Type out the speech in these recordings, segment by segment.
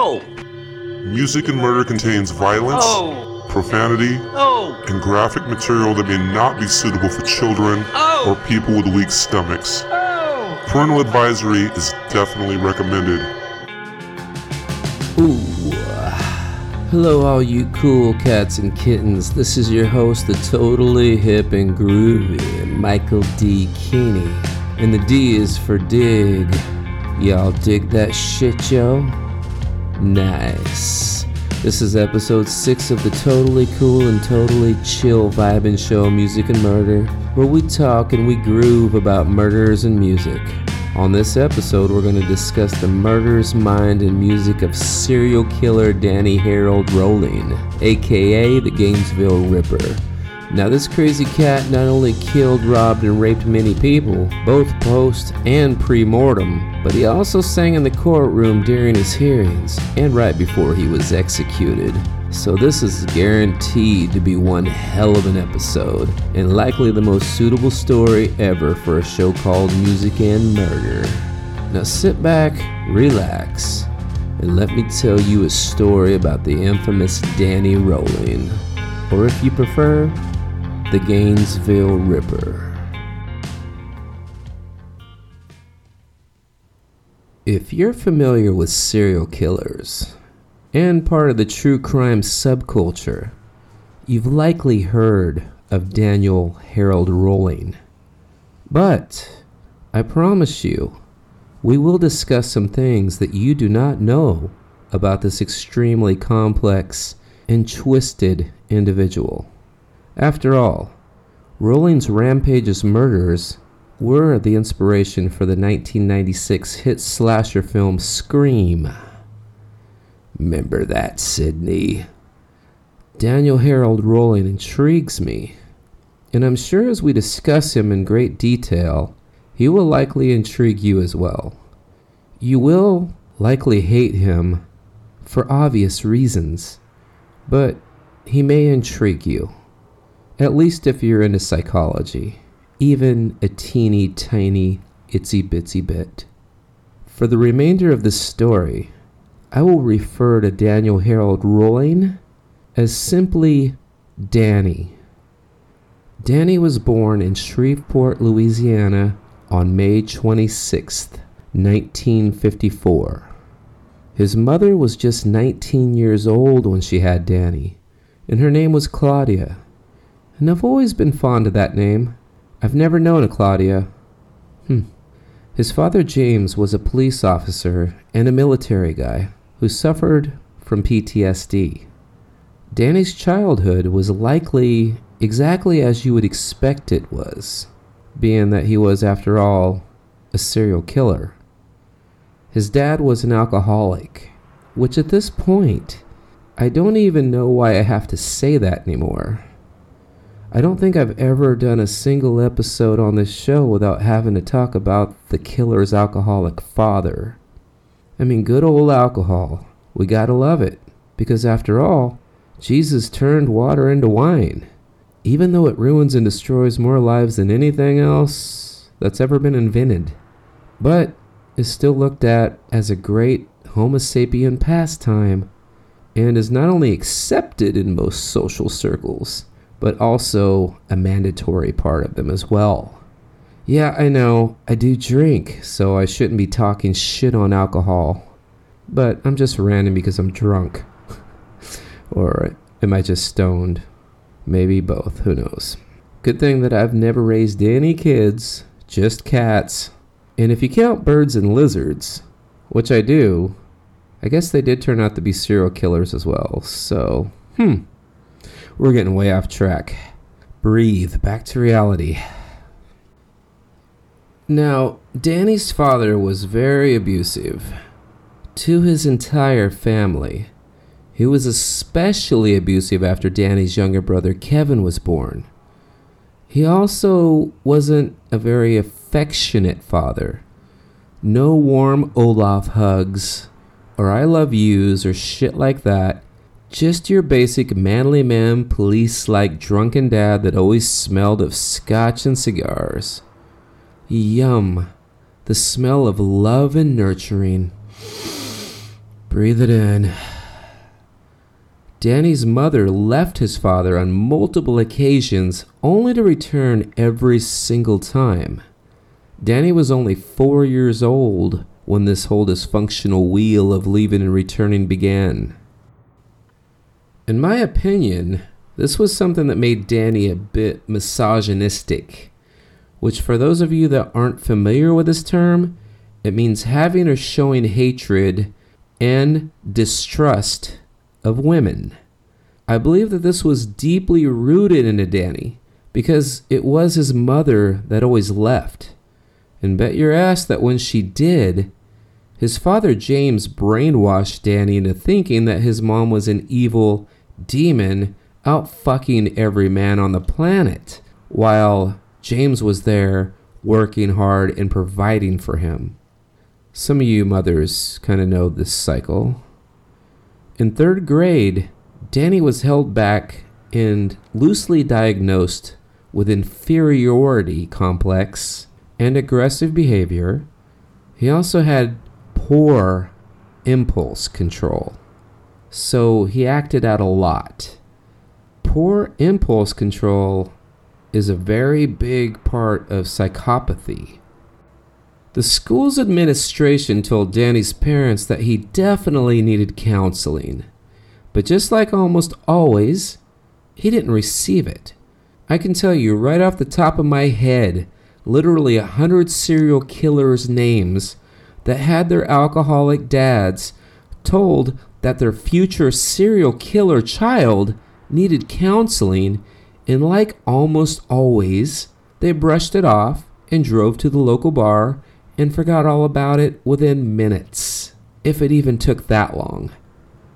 No. Music and Murder contains violence, Oh. profanity, Oh. and graphic material that may not be suitable for children Oh. or people with weak stomachs. Oh. Parental advisory is definitely recommended. Ooh. Hello, all you cool cats and kittens. This is your host, the totally hip and groovy Michael D. Keeney. And the D is for dig. Y'all dig that shit, yo? Nice. This is episode 6 of the totally cool and totally chill vibing show, Music and Murder, where we talk and we groove about murders and music. On this episode, we're going to discuss the murders, mind, and music of serial killer Danny Harold Rolling, aka the Gainesville Ripper. Now, this crazy cat not only killed, robbed, and raped many people, both post and pre mortem, but he also sang in the courtroom during his hearings and right before he was executed. So, this is guaranteed to be one hell of an episode, and likely the most suitable story ever for a show called Music and Murder. Now, sit back, relax, and let me tell you a story about the infamous Danny Rolling, or if you prefer, the Gainesville Ripper. If you're familiar with serial killers and part of the true crime subculture, you've likely heard of Daniel Harold Rolling. But I promise you, we will discuss some things that you do not know about this extremely complex and twisted individual. After all, Rolling's Rampage's murders were the inspiration for the 1996 hit slasher film Scream. Remember that, Sydney? Daniel Harold Rolling intrigues me, and I'm sure as we discuss him in great detail, he will likely intrigue you as well. You will likely hate him for obvious reasons, but he may intrigue you. At least if you're into psychology, even a teeny tiny itsy bitsy bit. For the remainder of this story, I will refer to Daniel Harold Rolling as simply Danny. Danny was born in Shreveport, Louisiana on May 26, 1954. His mother was just 19 years old when she had Danny, and her name was Claudia. And I've always been fond of that name. I've never known a Claudia. Hmm. His father, James, was a police officer and a military guy who suffered from PTSD. Danny's childhood was likely exactly as you would expect it was, being that he was, after all, a serial killer. His dad was an alcoholic, which at this point, I don't even know why I have to say that anymore. I don't think I've ever done a single episode on this show without having to talk about the killer's alcoholic father. I mean, good old alcohol. We gotta love it. Because after all, Jesus turned water into wine. Even though it ruins and destroys more lives than anything else that's ever been invented. But is still looked at as a great Homo sapien pastime and is not only accepted in most social circles but also a mandatory part of them as well. Yeah, I know, I do drink, so I shouldn't be talking shit on alcohol. But I'm just ranting because I'm drunk. or am I just stoned? Maybe both, who knows. Good thing that I've never raised any kids, just cats. And if you count birds and lizards, which I do, I guess they did turn out to be serial killers as well. So, hmm. We're getting way off track. Breathe, back to reality. Now, Danny's father was very abusive to his entire family. He was especially abusive after Danny's younger brother Kevin was born. He also wasn't a very affectionate father. No warm Olaf hugs, or I love yous, or shit like that. Just your basic manly man, police like drunken dad that always smelled of scotch and cigars. Yum. The smell of love and nurturing. Breathe it in. Danny's mother left his father on multiple occasions only to return every single time. Danny was only four years old when this whole dysfunctional wheel of leaving and returning began. In my opinion, this was something that made Danny a bit misogynistic, which, for those of you that aren't familiar with this term, it means having or showing hatred and distrust of women. I believe that this was deeply rooted into Danny because it was his mother that always left. And bet your ass that when she did, his father James brainwashed Danny into thinking that his mom was an evil demon out fucking every man on the planet, while James was there working hard and providing for him. Some of you mothers kind of know this cycle. In third grade, Danny was held back and loosely diagnosed with inferiority complex and aggressive behavior. He also had poor impulse control, so he acted out a lot. Poor impulse control is a very big part of psychopathy. The school's administration told Danny's parents that he definitely needed counseling, but just like almost always, he didn't receive it. I can tell you right off the top of my head, literally a hundred serial killers' names that had their alcoholic dads told that their future serial killer child needed counseling, and like almost always, they brushed it off and drove to the local bar and forgot all about it within minutes, if it even took that long.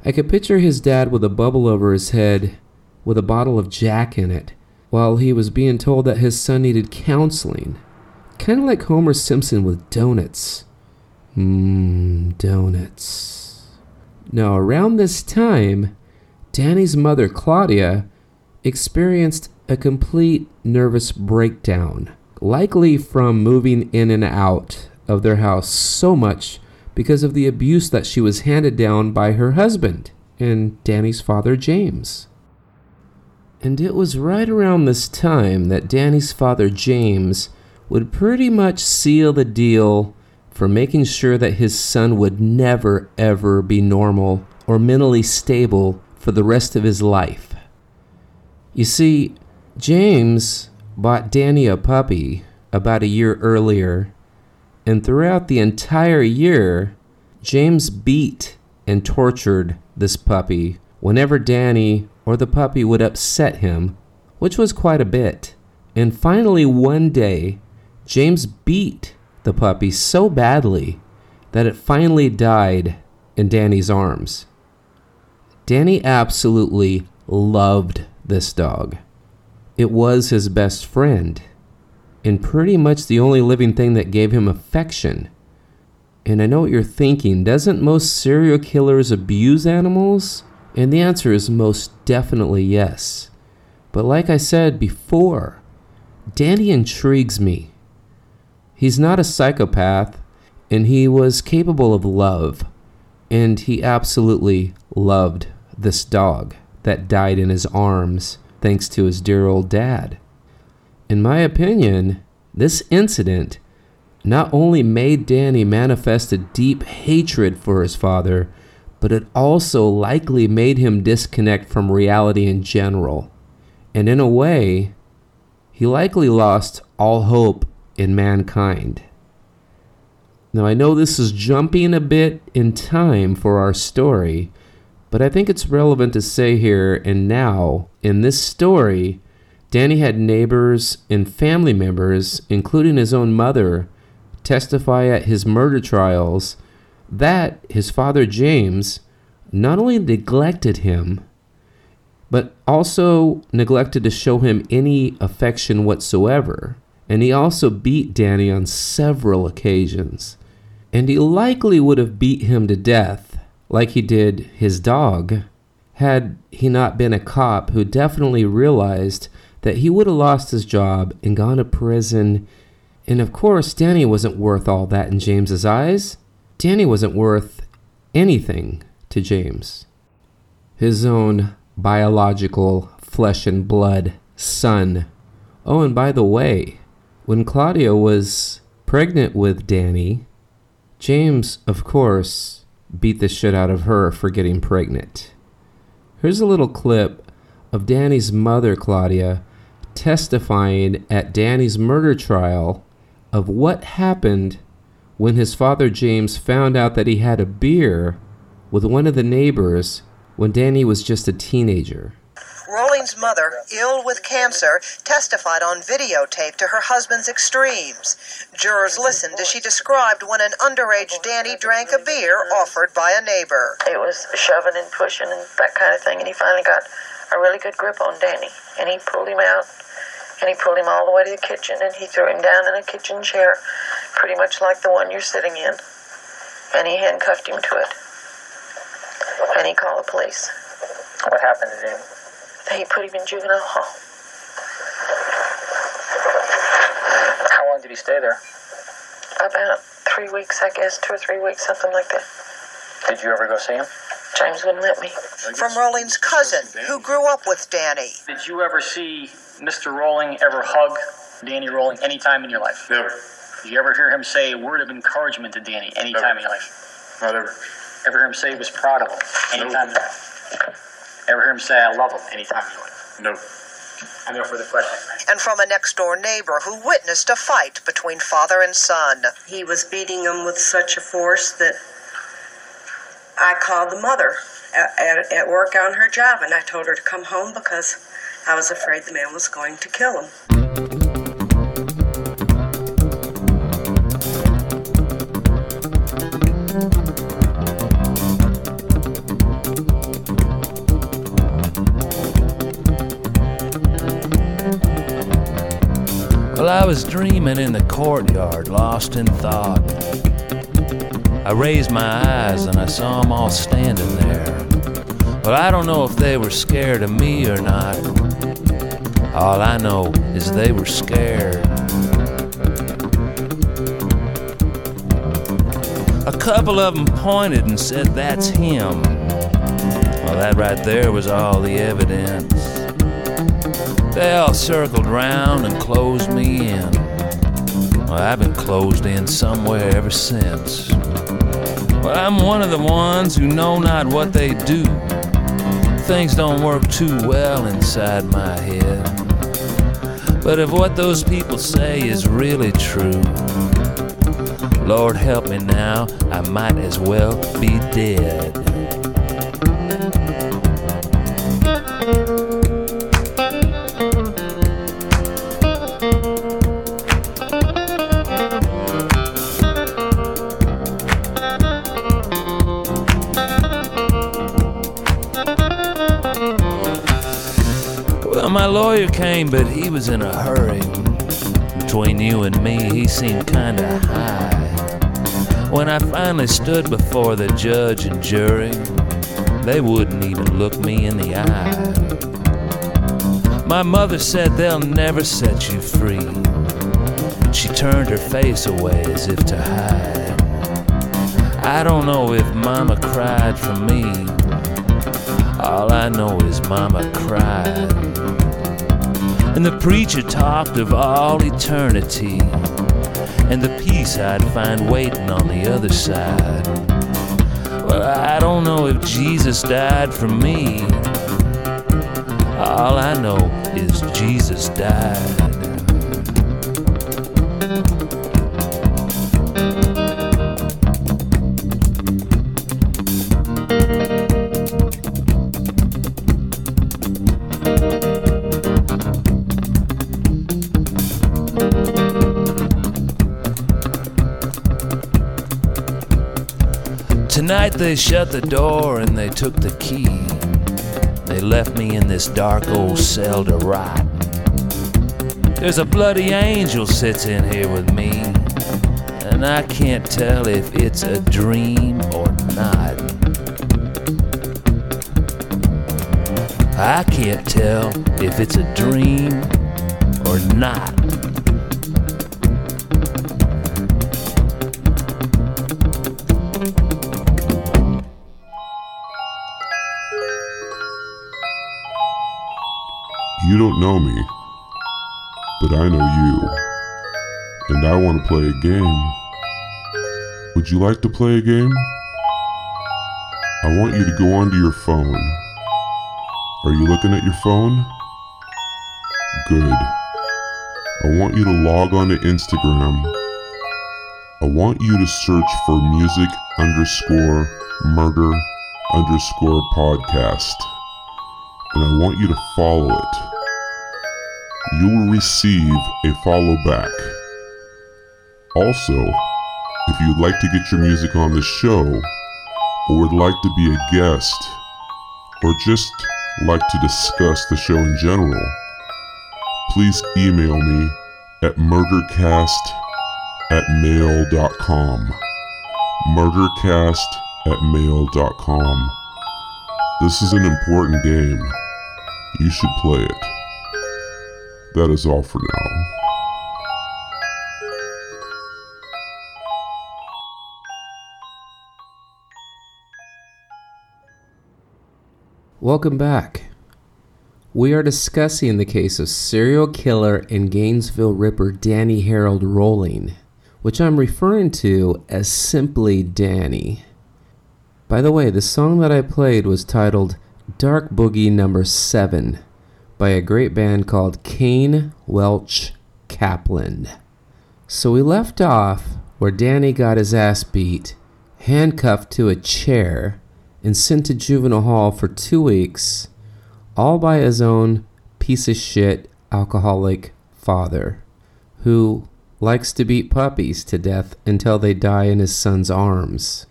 I could picture his dad with a bubble over his head with a bottle of Jack in it while he was being told that his son needed counseling. Kind of like Homer Simpson with donuts. Mmm, donuts. Now, around this time, Danny's mother, Claudia, experienced a complete nervous breakdown, likely from moving in and out of their house so much because of the abuse that she was handed down by her husband and Danny's father, James. And it was right around this time that Danny's father, James, would pretty much seal the deal for making sure that his son would never, ever be normal or mentally stable for the rest of his life. You see, James bought Danny a puppy about a year earlier and throughout the entire year, James beat and tortured this puppy whenever Danny or the puppy would upset him, which was quite a bit. And finally, one day, James beat the puppy so badly that it finally died in Danny's arms. Danny absolutely loved this dog. It was his best friend and pretty much the only living thing that gave him affection. And I know what you're thinking doesn't most serial killers abuse animals? And the answer is most definitely yes. But like I said before, Danny intrigues me. He's not a psychopath, and he was capable of love. And he absolutely loved this dog that died in his arms thanks to his dear old dad. In my opinion, this incident not only made Danny manifest a deep hatred for his father, but it also likely made him disconnect from reality in general. And in a way, he likely lost all hope in mankind. Now, I know this is jumping a bit in time for our story, but I think it's relevant to say here and now in this story Danny had neighbors and family members, including his own mother, testify at his murder trials that his father James not only neglected him, but also neglected to show him any affection whatsoever. And he also beat Danny on several occasions. And he likely would have beat him to death, like he did his dog, had he not been a cop who definitely realized that he would have lost his job and gone to prison. And of course, Danny wasn't worth all that in James's eyes. Danny wasn't worth anything to James, his own biological flesh and blood son. Oh, and by the way, when Claudia was pregnant with Danny, James, of course, beat the shit out of her for getting pregnant. Here's a little clip of Danny's mother, Claudia, testifying at Danny's murder trial of what happened when his father James found out that he had a beer with one of the neighbors when Danny was just a teenager. Rolling's mother, ill with cancer, testified on videotape to her husband's extremes. Jurors listened as she described when an underage Danny drank a beer offered by a neighbor. It was shoving and pushing and that kind of thing, and he finally got a really good grip on Danny, and he pulled him out, and he pulled him all the way to the kitchen, and he threw him down in a kitchen chair, pretty much like the one you're sitting in, and he handcuffed him to it, and he called the police. What happened to him? He put him in juvenile hall. How long did he stay there? About three weeks, I guess, two or three weeks, something like that. Did you ever go see him? James wouldn't let me. From Rolling's cousin, who grew up with Danny. Did you ever see Mr. Rolling ever hug Danny Rolling any time in your life? Never. Did you ever hear him say a word of encouragement to Danny any Never. time in your life? Not ever. Ever hear him say he was proud of him any No. time in your life? Ever hear him say I love him any time in your life? No. And no further questions. And from a next door neighbor who witnessed a fight between father and son. He was beating him with such a force that I called the mother at, at, at work on her job and I told her to come home because I was afraid the man was going to kill him. Well, I was dreaming in the courtyard, lost in thought. I raised my eyes and I saw 'em all standing there. Well, I don't know if they were scared of me or not. All I know is they were scared. A couple of 'em pointed and said, That's him. Well, that right there was all the evidence. They all circled round and closed me in. Well, I've been closed in somewhere ever since. Well, I'm one of the ones who know not what they do. Things don't work too well inside my head. But if what those people say is really true, Lord help me now, I might as well be dead. Came, but he was in a hurry. Between you and me, he seemed kinda high. When I finally stood before the judge and jury, they wouldn't even look me in the eye. My mother said they'll never set you free. She turned her face away as if to hide. I don't know if Mama cried for me. All I know is Mama cried. And the preacher talked of all eternity and the peace I'd find waiting on the other side. Well, I don't know if Jesus died for me. All I know is Jesus died. They shut the door and they took the key. They left me in this dark old cell to rot. There's a bloody angel sits in here with me, and I can't tell if it's a dream or not. I can't tell if it's a dream or not. Know me, but I know you. And I want to play a game. Would you like to play a game? I want you to go onto your phone. Are you looking at your phone? Good. I want you to log on to Instagram. I want you to search for music underscore murder underscore podcast. And I want you to follow it. You will receive a follow back. Also, if you'd like to get your music on the show, or would like to be a guest, or just like to discuss the show in general, please email me at murdercast at mail.com. Murdercast at mail.com. This is an important game. You should play it. That is all for now. Welcome back. We are discussing the case of serial killer and Gainesville Ripper Danny Harold Rolling, which I'm referring to as simply Danny. By the way, the song that I played was titled Dark Boogie Number 7 by a great band called Kane Welch Kaplan. So we left off where Danny got his ass beat, handcuffed to a chair, and sent to juvenile hall for two weeks, all by his own piece of shit alcoholic father, who likes to beat puppies to death until they die in his son's arms.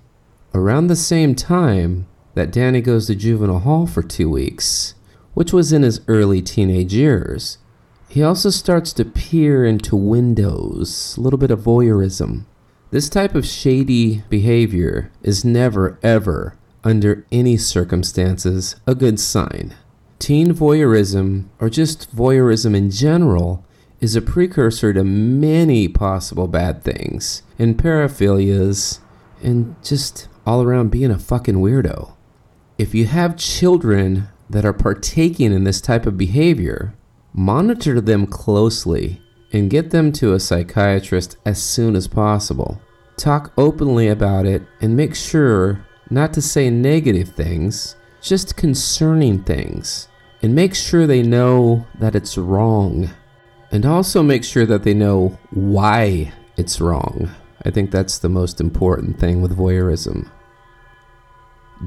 Around the same time that Danny goes to juvenile hall for two weeks, which was in his early teenage years, he also starts to peer into windows, a little bit of voyeurism. This type of shady behavior is never, ever under any circumstances, a good sign. Teen voyeurism, or just voyeurism in general, is a precursor to many possible bad things, and paraphilias, and just all around being a fucking weirdo. If you have children that are partaking in this type of behavior, monitor them closely and get them to a psychiatrist as soon as possible. Talk openly about it and make sure not to say negative things, just concerning things. And make sure they know that it's wrong. And also make sure that they know why it's wrong. I think that's the most important thing with voyeurism.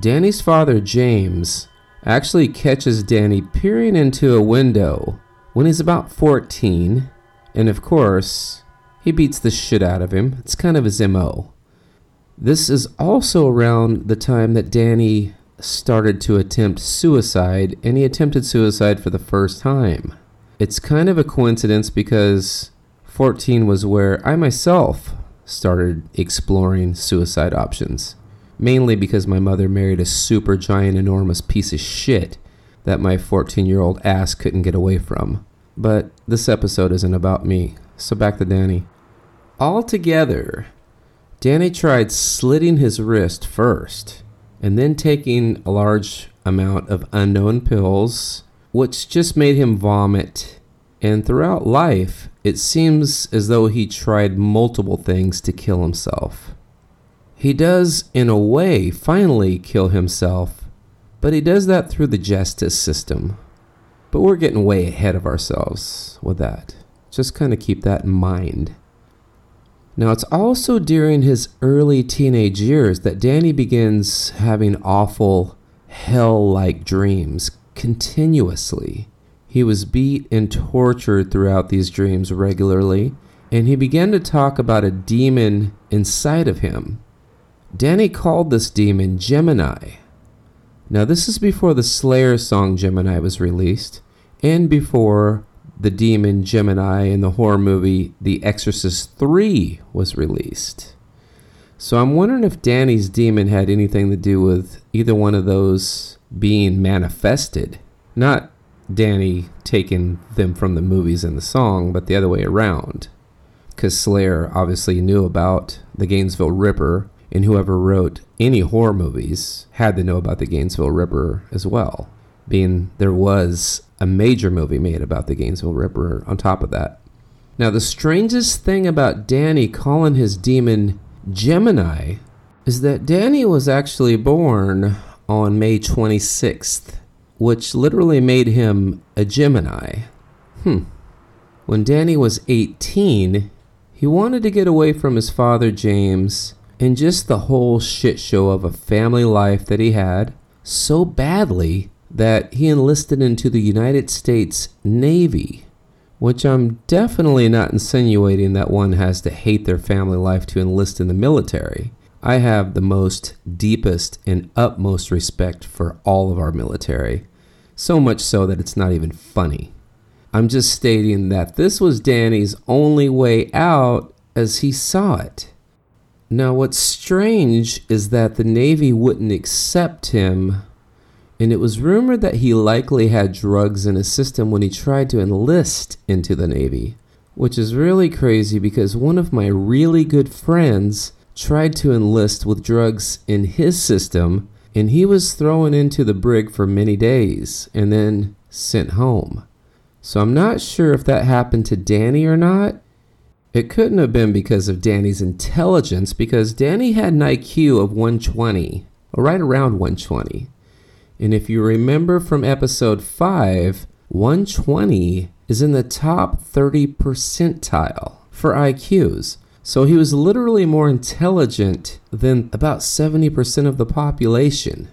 Danny's father, James, actually catches Danny peering into a window when he's about 14, and of course, he beats the shit out of him. It's kind of his MO. This is also around the time that Danny started to attempt suicide, and he attempted suicide for the first time. It's kind of a coincidence because 14 was where I myself started exploring suicide options. Mainly because my mother married a super giant, enormous piece of shit that my 14 year old ass couldn't get away from. But this episode isn't about me, so back to Danny. Altogether, Danny tried slitting his wrist first, and then taking a large amount of unknown pills, which just made him vomit. And throughout life, it seems as though he tried multiple things to kill himself. He does, in a way, finally kill himself, but he does that through the justice system. But we're getting way ahead of ourselves with that. Just kind of keep that in mind. Now, it's also during his early teenage years that Danny begins having awful, hell like dreams continuously. He was beat and tortured throughout these dreams regularly, and he began to talk about a demon inside of him. Danny called this demon Gemini. Now, this is before the Slayer song Gemini was released, and before the demon Gemini in the horror movie The Exorcist 3 was released. So I'm wondering if Danny's demon had anything to do with either one of those being manifested. Not Danny taking them from the movies and the song, but the other way around. Because Slayer obviously knew about the Gainesville Ripper, and whoever wrote any horror movies had to know about the Gainesville Ripper as well. being there was a major movie made about the Gainesville Ripper on top of that. Now, the strangest thing about Danny calling his demon Gemini is that Danny was actually born on May 26th, which literally made him a Gemini. Hmm. When Danny was 18, he wanted to get away from his father, James, and just the whole shit show of a family life that he had so badly that he enlisted into the United States Navy, which I'm definitely not insinuating that one has to hate their family life to enlist in the military. I have the most deepest and utmost respect for all of our military, so much so that it's not even funny. I'm just stating that this was Danny's only way out as he saw it. Now, what's strange is that the Navy wouldn't accept him, and it was rumored that he likely had drugs in his system when he tried to enlist into the Navy, which is really crazy because one of my really good friends tried to enlist with drugs in his system, and he was thrown into the brig for many days and then sent home. So I'm not sure if that happened to Danny or not, it couldn't have been because of Danny's intelligence, because Danny had an IQ of 120, or right around 120. And if you remember from episode 5, 120 is in the top 30 percentile for IQs. So he was literally more intelligent than about 70% of the population,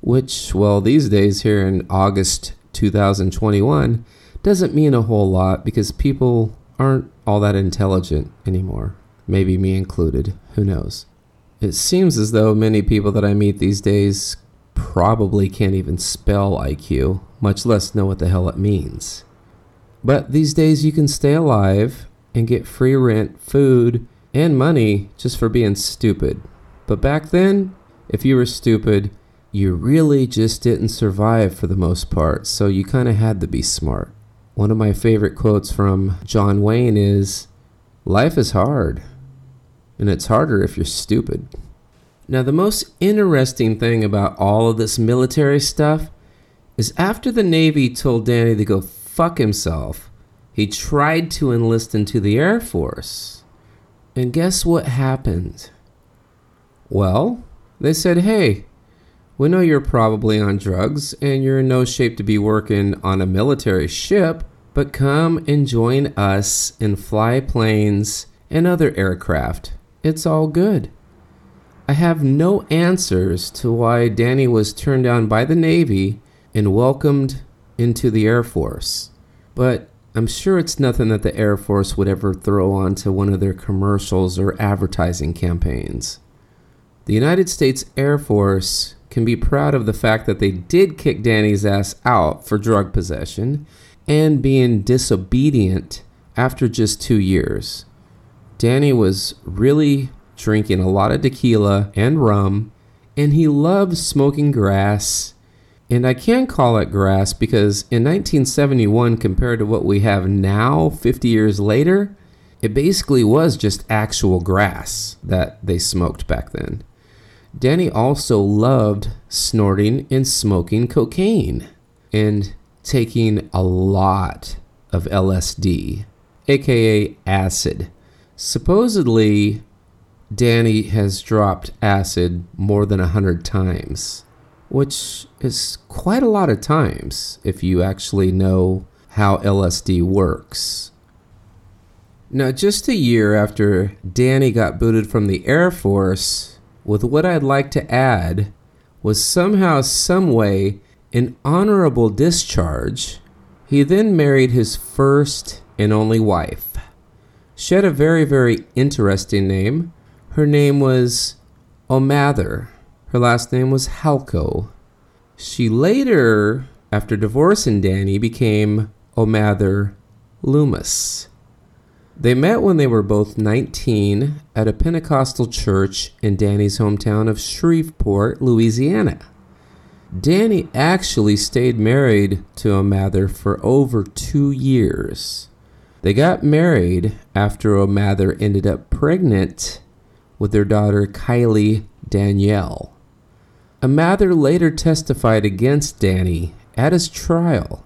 which, well, these days here in August 2021, doesn't mean a whole lot because people aren't all that intelligent anymore. Maybe me included. Who knows? It seems as though many people that I meet these days probably can't even spell IQ, much less know what the hell it means. But these days you can stay alive and get free rent, food, and money just for being stupid. But back then, if you were stupid, you really just didn't survive for the most part, so you kind of had to be smart. One of my favorite quotes from John Wayne is Life is hard, and it's harder if you're stupid. Now, the most interesting thing about all of this military stuff is after the Navy told Danny to go fuck himself, he tried to enlist into the Air Force. And guess what happened? Well, they said, hey, we know you're probably on drugs and you're in no shape to be working on a military ship, but come and join us and fly planes and other aircraft. It's all good. I have no answers to why Danny was turned down by the Navy and welcomed into the Air Force, but I'm sure it's nothing that the Air Force would ever throw onto one of their commercials or advertising campaigns. The United States Air Force can be proud of the fact that they did kick Danny's ass out for drug possession and being disobedient after just two years. Danny was really drinking a lot of tequila and rum, and he loved smoking grass. And I can call it grass because in 1971, compared to what we have now, 50 years later, it basically was just actual grass that they smoked back then. Danny also loved snorting and smoking cocaine and taking a lot of LSD, aka acid. Supposedly, Danny has dropped acid more than a hundred times, which is quite a lot of times if you actually know how LSD works. Now, just a year after Danny got booted from the Air Force, with what I'd like to add was somehow, some way, an honorable discharge. He then married his first and only wife. She had a very, very interesting name. Her name was O'Mather. Her last name was Halko. She later, after divorcing Danny, became O'Mather Loomis. They met when they were both 19 at a Pentecostal church in Danny's hometown of Shreveport, Louisiana. Danny actually stayed married to O'Mather for over two years. They got married after O'Mather ended up pregnant with their daughter Kylie Danielle. O'Mather later testified against Danny at his trial,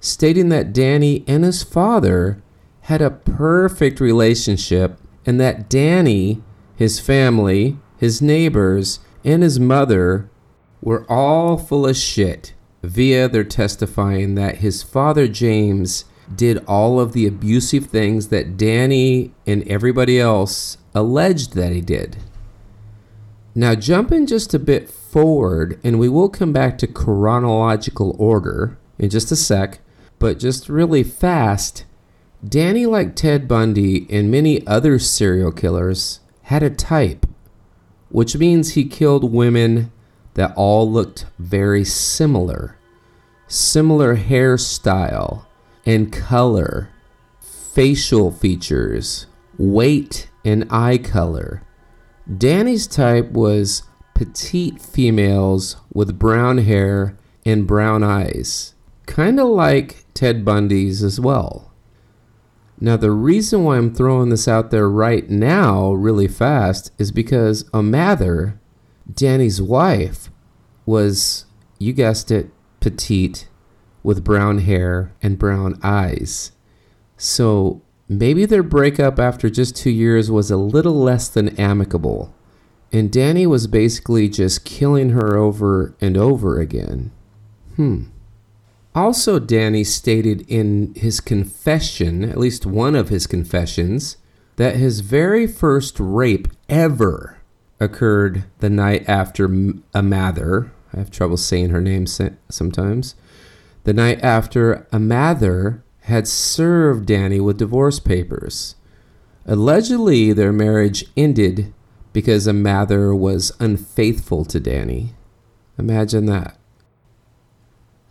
stating that Danny and his father had a perfect relationship and that Danny, his family, his neighbors, and his mother were all full of shit via their testifying that his father James did all of the abusive things that Danny and everybody else alleged that he did. Now, jumping just a bit forward, and we will come back to chronological order in just a sec, but just really fast, Danny, like Ted Bundy and many other serial killers, had a type, which means he killed women that all looked very similar. Similar hairstyle and color, facial features, weight, and eye color. Danny's type was petite females with brown hair and brown eyes, kind of like Ted Bundy's as well. Now, the reason why I'm throwing this out there right now, really fast, is because a Mather, Danny's wife, was, you guessed it, petite with brown hair and brown eyes. So maybe their breakup after just two years was a little less than amicable. And Danny was basically just killing her over and over again. Hmm. Also, Danny stated in his confession, at least one of his confessions, that his very first rape ever occurred the night after Amather. I have trouble saying her name sometimes. The night after Amather had served Danny with divorce papers. Allegedly, their marriage ended because Amather was unfaithful to Danny. Imagine that.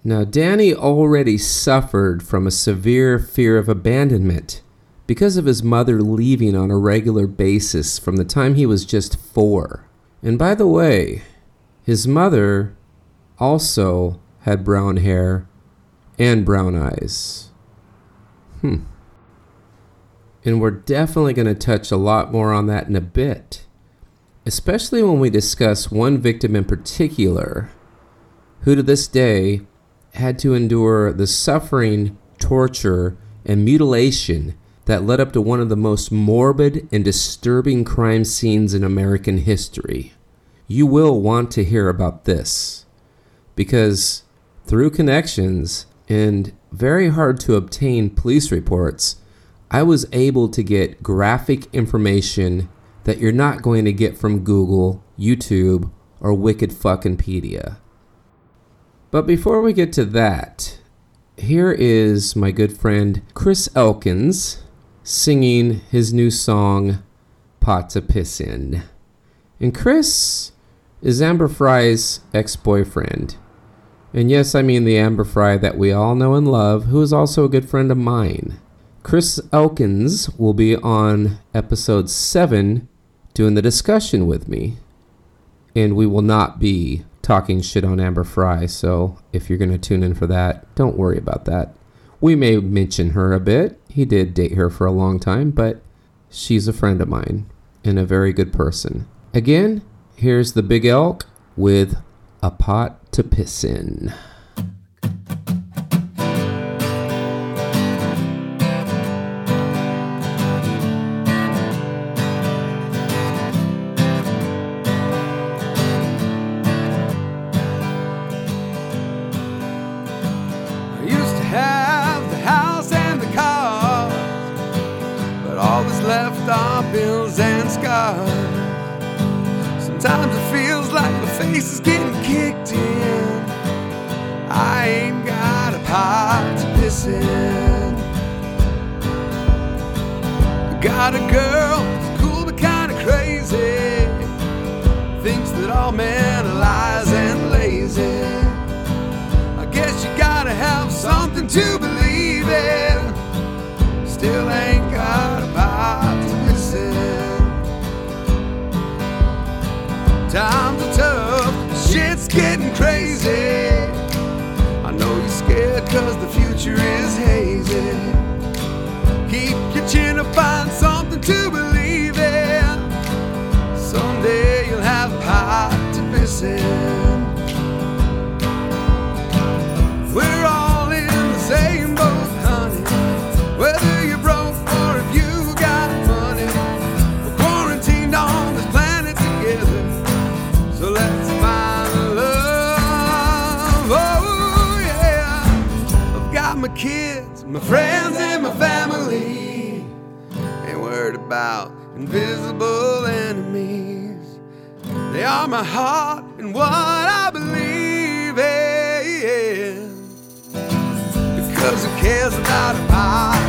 Now, Danny already suffered from a severe fear of abandonment because of his mother leaving on a regular basis from the time he was just four. And by the way, his mother also had brown hair and brown eyes. Hmm. And we're definitely going to touch a lot more on that in a bit, especially when we discuss one victim in particular who to this day had to endure the suffering, torture, and mutilation that led up to one of the most morbid and disturbing crime scenes in American history. You will want to hear about this because through connections and very hard to obtain police reports, I was able to get graphic information that you're not going to get from Google, YouTube, or Wicked Fuckingpedia. But before we get to that, here is my good friend Chris Elkins singing his new song, Pot to Piss In. And Chris is Amber Frey's ex boyfriend. And yes, I mean the Amber Frey that we all know and love, who is also a good friend of mine. Chris Elkins will be on episode 7 doing the discussion with me. And we will not be talking shit on Amber Frey, So if you're going to tune in for that, don't worry about that. We may mention her a bit. He did date her for a long time, but she's a friend of mine and a very good person. Again, here's the big elk with a pot to piss in. Sometimes it feels like my face is getting kicked in. I ain't got a pot to piss in. Got a girl Times are tough, shit's getting crazy. I know you're scared cause the future is hazy. Keep your chin up, find something to believe in. Someday you'll have pot to piss in. My friends, and my family. Ain't worried about invisible enemies. They are my heart and what I believe in. Because who cares about a pie?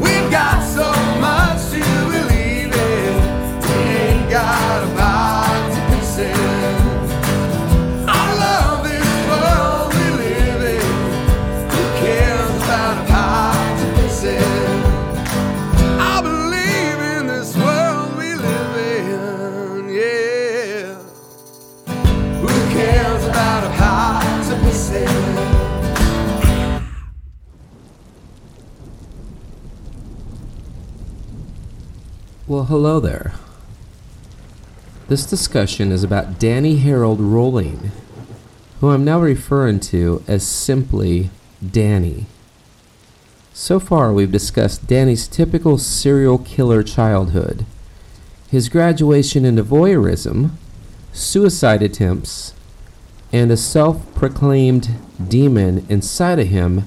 We've got so much to believe in. We ain't got Well, hello there. This discussion is about Danny Harold Rolling, who I'm now referring to as simply Danny. So far, we've discussed Danny's typical serial killer childhood, his graduation into voyeurism, suicide attempts, and a self proclaimed demon inside of him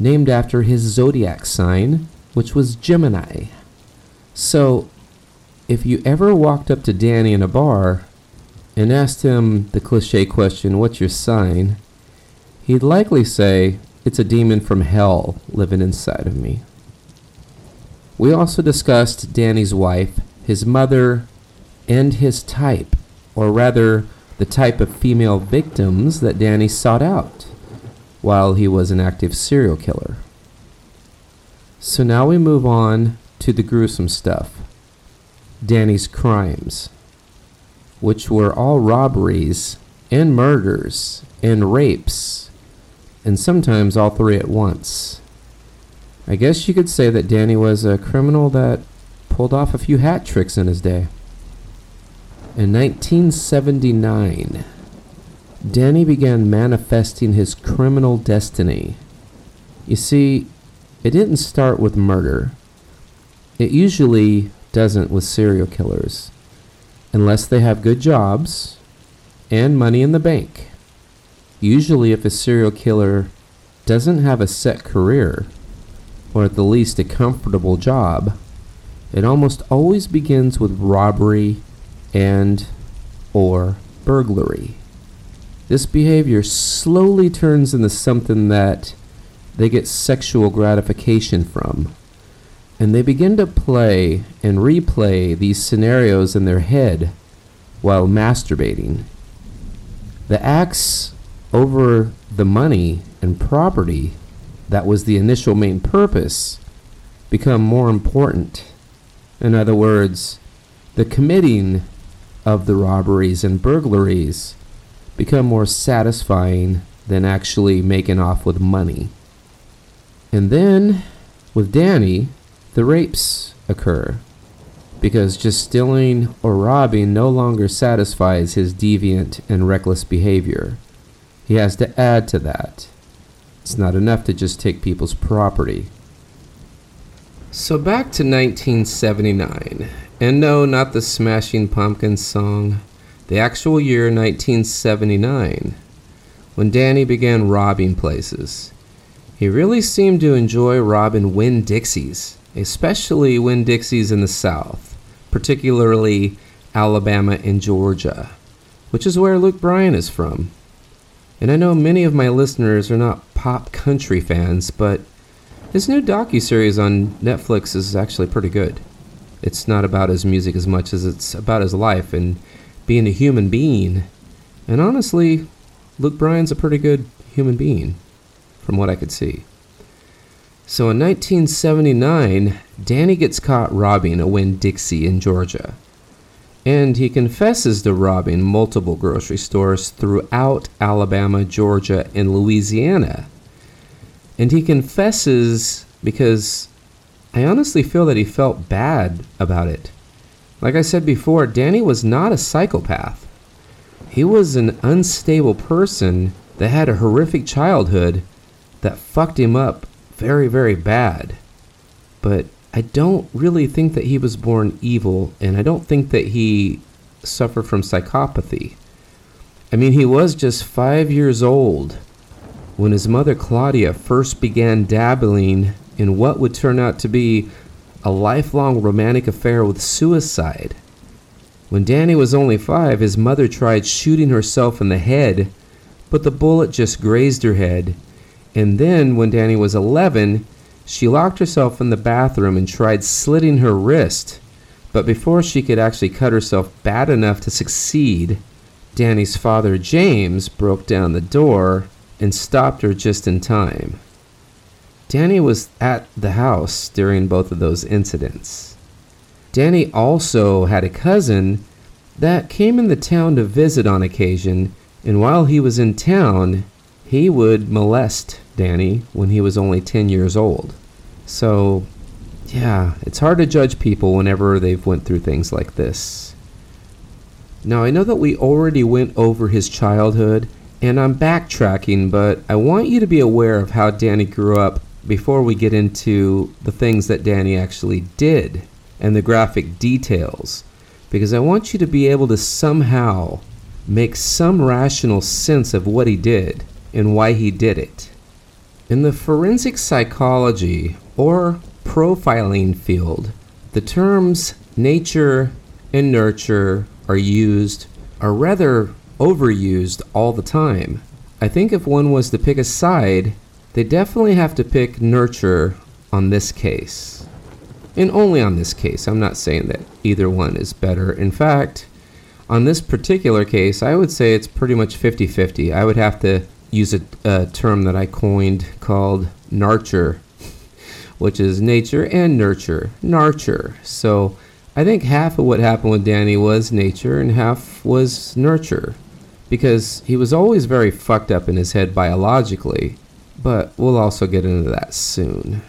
named after his zodiac sign, which was Gemini. So, if you ever walked up to Danny in a bar and asked him the cliche question, What's your sign? he'd likely say, It's a demon from hell living inside of me. We also discussed Danny's wife, his mother, and his type, or rather, the type of female victims that Danny sought out while he was an active serial killer. So now we move on to the gruesome stuff Danny's crimes, which were all robberies and murders and rapes, and sometimes all three at once. I guess you could say that Danny was a criminal that pulled off a few hat tricks in his day. In 1979, Danny began manifesting his criminal destiny. You see, it didn't start with murder. It usually doesn't with serial killers, unless they have good jobs and money in the bank. Usually, if a serial killer doesn't have a set career, or at the least a comfortable job, it almost always begins with robbery and or burglary. This behavior slowly turns into something that they get sexual gratification from. And they begin to play and replay these scenarios in their head while masturbating. The acts over the money and property that was the initial main purpose become more important. In other words, the committing of the robberies and burglaries become more satisfying than actually making off with money. And then, with Danny, the rapes occur. Because just stealing or robbing no longer satisfies his deviant and reckless behavior. He has to add to that. It's not enough to just take people's property. So back to 1979. And no, not the Smashing Pumpkins song. The actual year 1979, when Danny began robbing places. He really seemed to enjoy robbing Winn Dixies, especially Winn Dixies in the South, particularly Alabama and Georgia, which is where Luke Bryan is from. And I know many of my listeners are not pop country fans, but his new docu-series on Netflix is actually pretty good. It's not about his music as much as it's about his life and being a human being. And honestly, Luke Bryan's a pretty good human being, from what I could see. So in 1979, Danny gets caught robbing a Winn Dixie in Georgia. And he confesses to robbing multiple grocery stores throughout Alabama, Georgia, and Louisiana. And he confesses because I honestly feel that he felt bad about it. Like I said before, Danny was not a psychopath. He was an unstable person that had a horrific childhood that fucked him up very, very bad. But I don't really think that he was born evil, and I don't think that he suffered from psychopathy. I mean, he was just five years old when his mother Claudia first began dabbling in what would turn out to be a lifelong romantic affair with suicide. When Danny was only five, his mother tried shooting herself in the head, but the bullet just grazed her head. And then, when Danny was 11, she locked herself in the bathroom and tried slitting her wrist. But before she could actually cut herself bad enough to succeed, Danny's father, James, broke down the door and stopped her just in time. Danny was at the house during both of those incidents. Danny also had a cousin that came in the town to visit on occasion, and while he was in town, he would molest Danny when he was only 10 years old. So, yeah, it's hard to judge people whenever they've went through things like this. Now, I know that we already went over his childhood, and I'm backtracking, but I want you to be aware of how Danny grew up before we get into the things that Danny actually did and the graphic details, because I want you to be able to somehow make some rational sense of what he did and why he did it. In the forensic psychology or profiling field, the terms nature and nurture are used, are rather overused all the time. I think if one was to pick a side, they definitely have to pick nurture on this case. And only on this case. I'm not saying that either one is better. In fact, on this particular case, I would say it's pretty much 50 50. I would have to use a, a term that I coined called nurture, which is nature and nurture. Nurture. So I think half of what happened with Danny was nature and half was nurture. Because he was always very fucked up in his head biologically but we'll also get into that soon.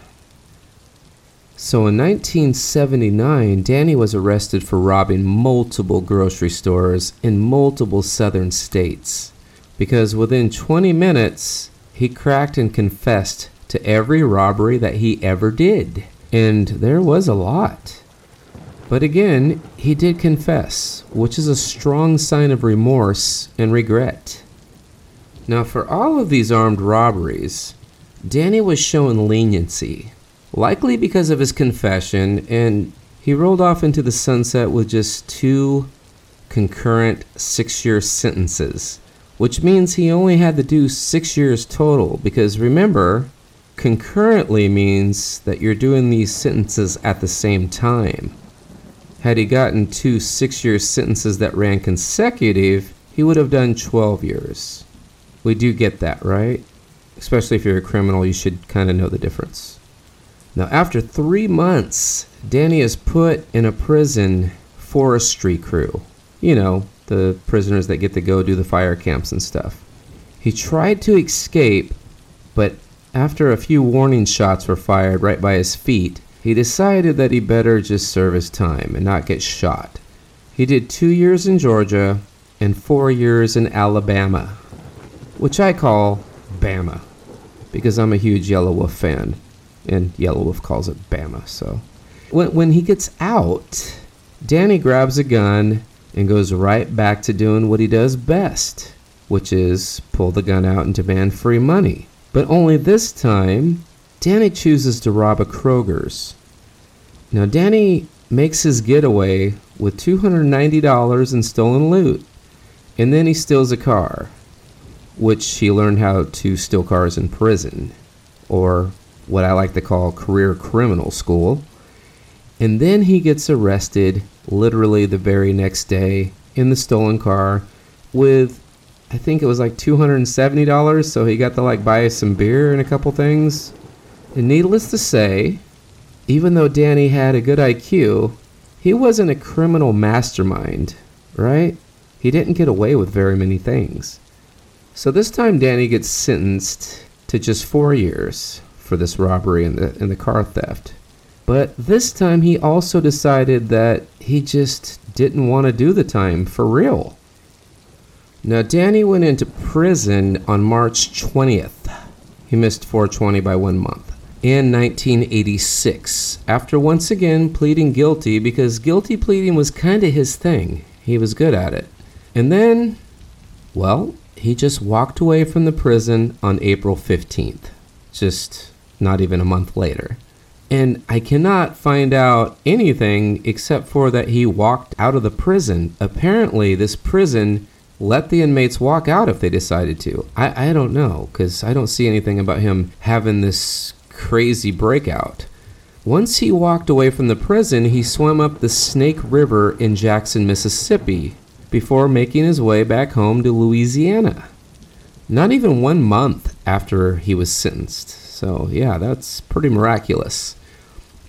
So in 1979, Danny was arrested for robbing multiple grocery stores in multiple southern states because within 20 minutes, he cracked and confessed to every robbery that he ever did. And there was a lot. But again, he did confess, which is a strong sign of remorse and regret. Now, for all of these armed robberies, Danny was shown leniency, likely because of his confession, and he rolled off into the sunset with just two concurrent six year sentences, which means he only had to do six years total. Because remember, concurrently means that you're doing these sentences at the same time. Had he gotten two six year sentences that ran consecutive, he would have done 12 years. We do get that, right? Especially if you're a criminal, you should kind of know the difference. Now, after three months, Danny is put in a prison forestry crew. You know, the prisoners that get to go do the fire camps and stuff. He tried to escape, but after a few warning shots were fired right by his feet, he decided that he better just serve his time and not get shot. He did two years in Georgia and four years in Alabama which I call Bama, because I'm a huge Yelawolf fan, and Yelawolf calls it Bama. So when, when he gets out, Danny grabs a gun and goes right back to doing what he does best, which is pull the gun out and demand free money. But only this time, Danny chooses to rob a Kroger's. Now, Danny makes his getaway with $290 in stolen loot, and then he steals a car which he learned how to steal cars in prison, or what I like to call career criminal school. And then he gets arrested literally the very next day in the stolen car with I think it was like $270, so he got to like buy some beer and a couple things. And needless to say, even though Danny had a good IQ, he wasn't a criminal mastermind, right? He didn't get away with very many things. So this time Danny gets sentenced to just four years for this robbery and the, and the car theft. But this time he also decided that he just didn't want to do the time for real. Now, Danny went into prison on March 20th. He missed 420 by one month. In 1986, after once again pleading guilty because guilty pleading was kind of his thing. He was good at it. And then Well, he just walked away from the prison on April 15th, just not even a month later. And I cannot find out anything except for that he walked out of the prison. Apparently, this prison let the inmates walk out if they decided to. I, I don't know, because I don't see anything about him having this crazy breakout. Once he walked away from the prison, he swam up the Snake River in Jackson, Mississippi, before making his way back home to Louisiana. Not even one month after he was sentenced. So, yeah, that's pretty miraculous.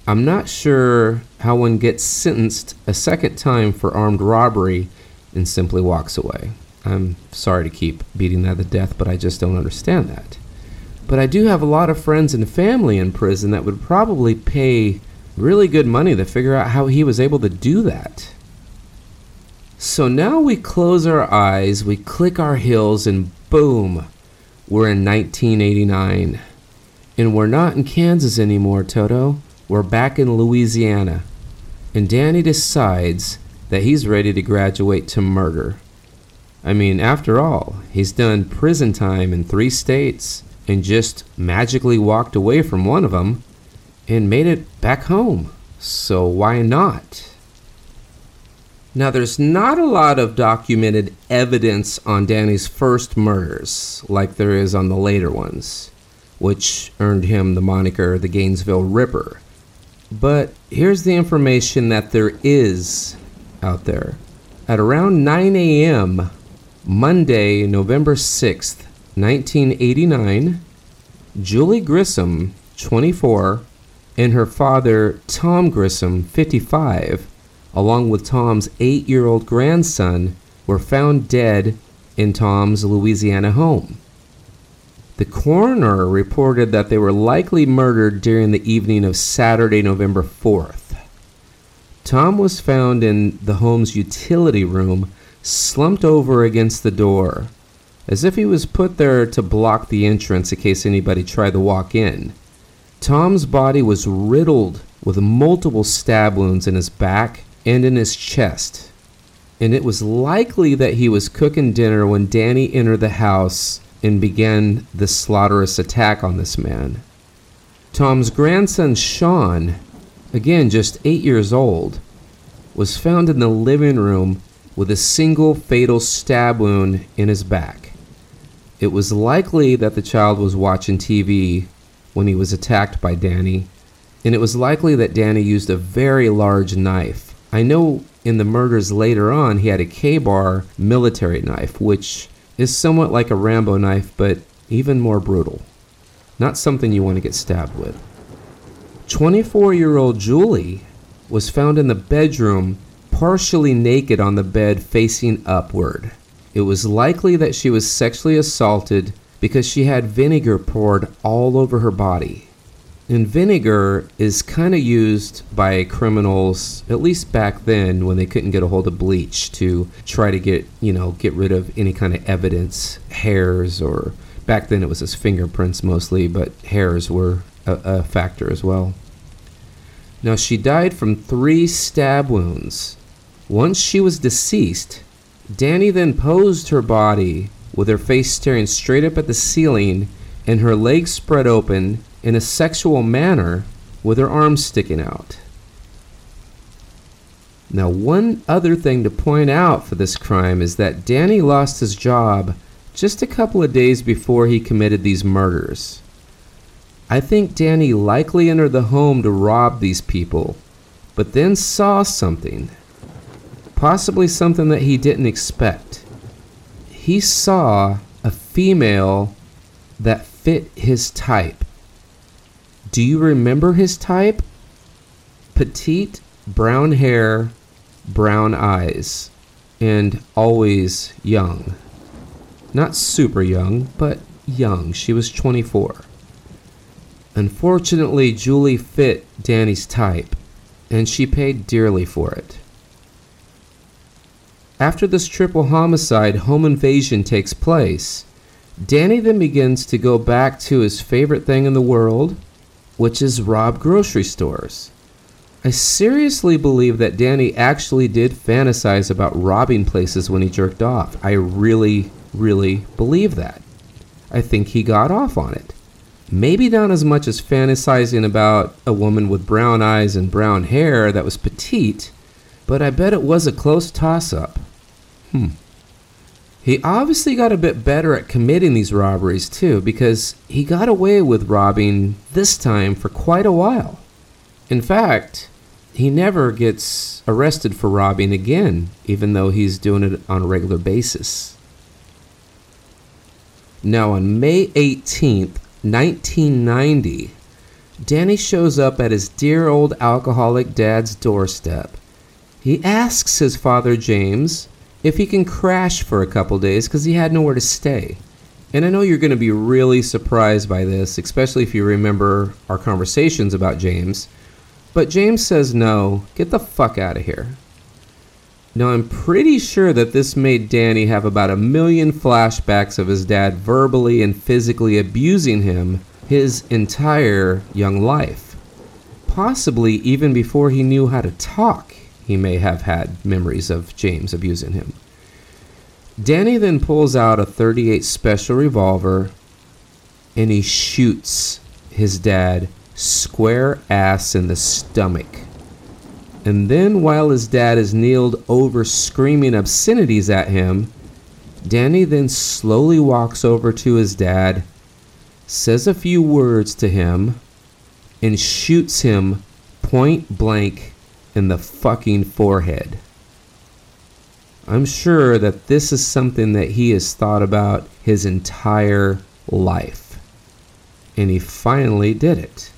I'm not sure how one gets sentenced a second time for armed robbery and simply walks away. I'm sorry to keep beating that to death, but I just don't understand that. But I do have a lot of friends and family in prison that would probably pay really good money to figure out how he was able to do that. So now we close our eyes, we click our heels, and boom, we're in 1989. And we're not in Kansas anymore, Toto. We're back in Louisiana. And Danny decides that he's ready to graduate to murder. I mean, after all, he's done prison time in three states and just magically walked away from one of them and made it back home. So why not? Now, there's not a lot of documented evidence on Danny's first murders like there is on the later ones, which earned him the moniker the Gainesville Ripper. But here's the information that there is out there. At around 9 a.m., Monday, November 6th, 1989, Julie Grissom, 24, and her father, Tom Grissom, 55, along with Tom's eight year old grandson, were found dead in Tom's Louisiana home. The coroner reported that they were likely murdered during the evening of Saturday, November 4th. Tom was found in the home's utility room, slumped over against the door, as if he was put there to block the entrance in case anybody tried to walk in. Tom's body was riddled with multiple stab wounds in his back and in his chest, and it was likely that he was cooking dinner when Danny entered the house and began the slaughterous attack on this man. Tom's grandson, Sean, again just eight years old, was found in the living room with a single fatal stab wound in his back. It was likely that the child was watching TV when he was attacked by Danny, and it was likely that Danny used a very large knife I know in the murders later on, he had a Ka-Bar military knife, which is somewhat like a Rambo knife, but even more brutal. Not something you want to get stabbed with. 24 year old Julie was found in the bedroom, partially naked on the bed facing upward. It was likely that she was sexually assaulted because she had vinegar poured all over her body. And vinegar is kind of used by criminals, at least back then when they couldn't get a hold of bleach, to try to get, you know, get rid of any kind of evidence, hairs, or back then it was his fingerprints mostly, but hairs were a, a factor as well. Now, she died from three stab wounds. Once she was deceased, Danny then posed her body with her face staring straight up at the ceiling and her legs spread open in a sexual manner with her arms sticking out. Now, one other thing to point out for this crime is that Danny lost his job just a couple of days before he committed these murders. I think Danny likely entered the home to rob these people, but then saw something. Possibly something that he didn't expect. He saw a female that fit his type. Do you remember his type? Petite, brown hair, brown eyes, and always young. Not super young, but young. She was 24. Unfortunately, Julie fit Danny's type, and she paid dearly for it. After this triple homicide, home invasion takes place. Danny then begins to go back to his favorite thing in the world, which is rob grocery stores. I seriously believe that Danny actually did fantasize about robbing places when he jerked off. I really, really believe that. I think he got off on it. Maybe not as much as fantasizing about a woman with brown eyes and brown hair that was petite, but I bet it was a close toss up. Hmm. He obviously got a bit better at committing these robberies too, because he got away with robbing this time for quite a while. In fact, he never gets arrested for robbing again, even though he's doing it on a regular basis. Now, on May 18th, 1990, Danny shows up at his dear old alcoholic dad's doorstep. He asks his father, James, if he can crash for a couple days because he had nowhere to stay. And I know you're going to be really surprised by this, especially if you remember our conversations about James. But James says no, get the fuck out of here. Now, I'm pretty sure that this made Danny have about a million flashbacks of his dad verbally and physically abusing him his entire young life. Possibly even before he knew how to talk, he may have had memories of James abusing him. Danny then pulls out a 38 special revolver and he shoots his dad square ass in the stomach. And then, while his dad is kneeled over screaming obscenities at him, Danny then slowly walks over to his dad, says a few words to him, and shoots him point blank in the fucking forehead. I'm sure that this is something that he has thought about his entire life. And he finally did it.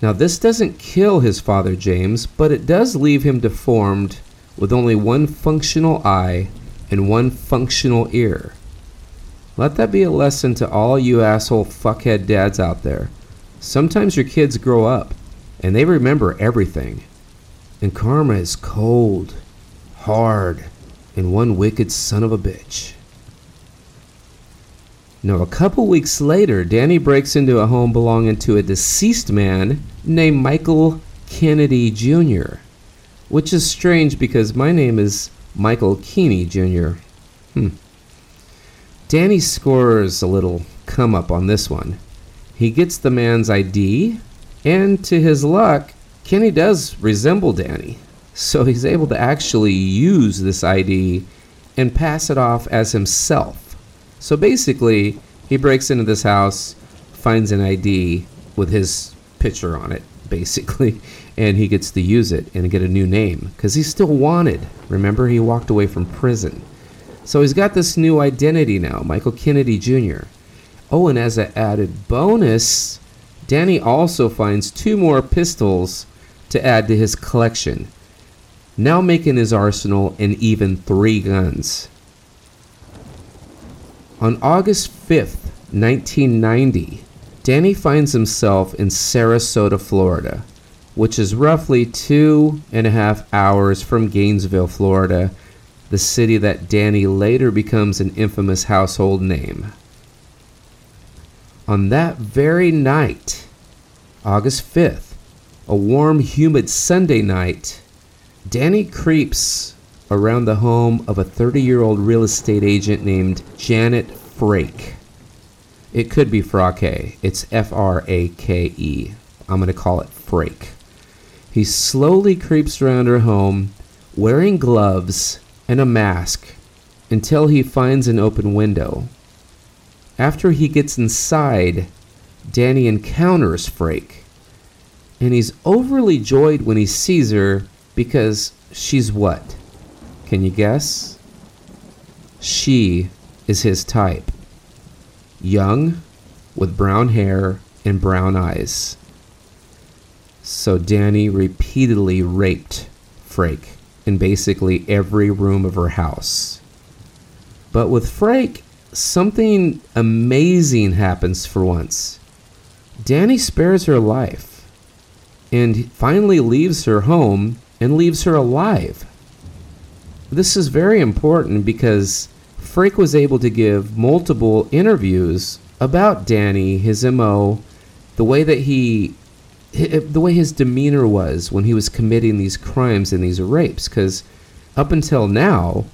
Now, this doesn't kill his father James, but it does leave him deformed with only one functional eye and one functional ear. Let that be a lesson to all you asshole fuckhead dads out there. Sometimes your kids grow up and they remember everything. And karma is cold, hard, and one wicked son of a bitch. Now, a couple weeks later, Danny breaks into a home belonging to a deceased man named Michael Kennedy Jr., which is strange because my name is Michael Keeney Jr. Hmm. Danny scores a little come up on this one. He gets the man's ID, and to his luck, Kenny does resemble Danny. So he's able to actually use this ID and pass it off as himself. So basically, he breaks into this house, finds an ID with his picture on it, basically, and he gets to use it and get a new name because he's still wanted. Remember, he walked away from prison. So he's got this new identity now, Michael Kennedy Jr. Oh, and as an added bonus, Danny also finds two more pistols to add to his collection, now making his arsenal an even three guns. On August 5th, 1990, Danny finds himself in Sarasota, Florida, which is roughly two and a half hours from Gainesville, Florida, the city that Danny later becomes an infamous household name. On that very night, August 5th, a warm, humid Sunday night, Danny creeps around the home of a 30 year old real estate agent named Janet Frake. It could be Frake. It's F R A K E. I'm going to call it Frake. He slowly creeps around her home wearing gloves and a mask until he finds an open window. After he gets inside, Danny encounters Frake, and he's overly joyed when he sees her because she's what? Can you guess? She is his type. Young, with brown hair and brown eyes. So Danny repeatedly raped Frake in basically every room of her house. But with Frake, something amazing happens for once. Danny spares her life and finally leaves her home and leaves her alive. This is very important because Frake was able to give multiple interviews about Danny, his MO, the way that he the way his demeanor was when he was committing these crimes and these rapes cuz up until now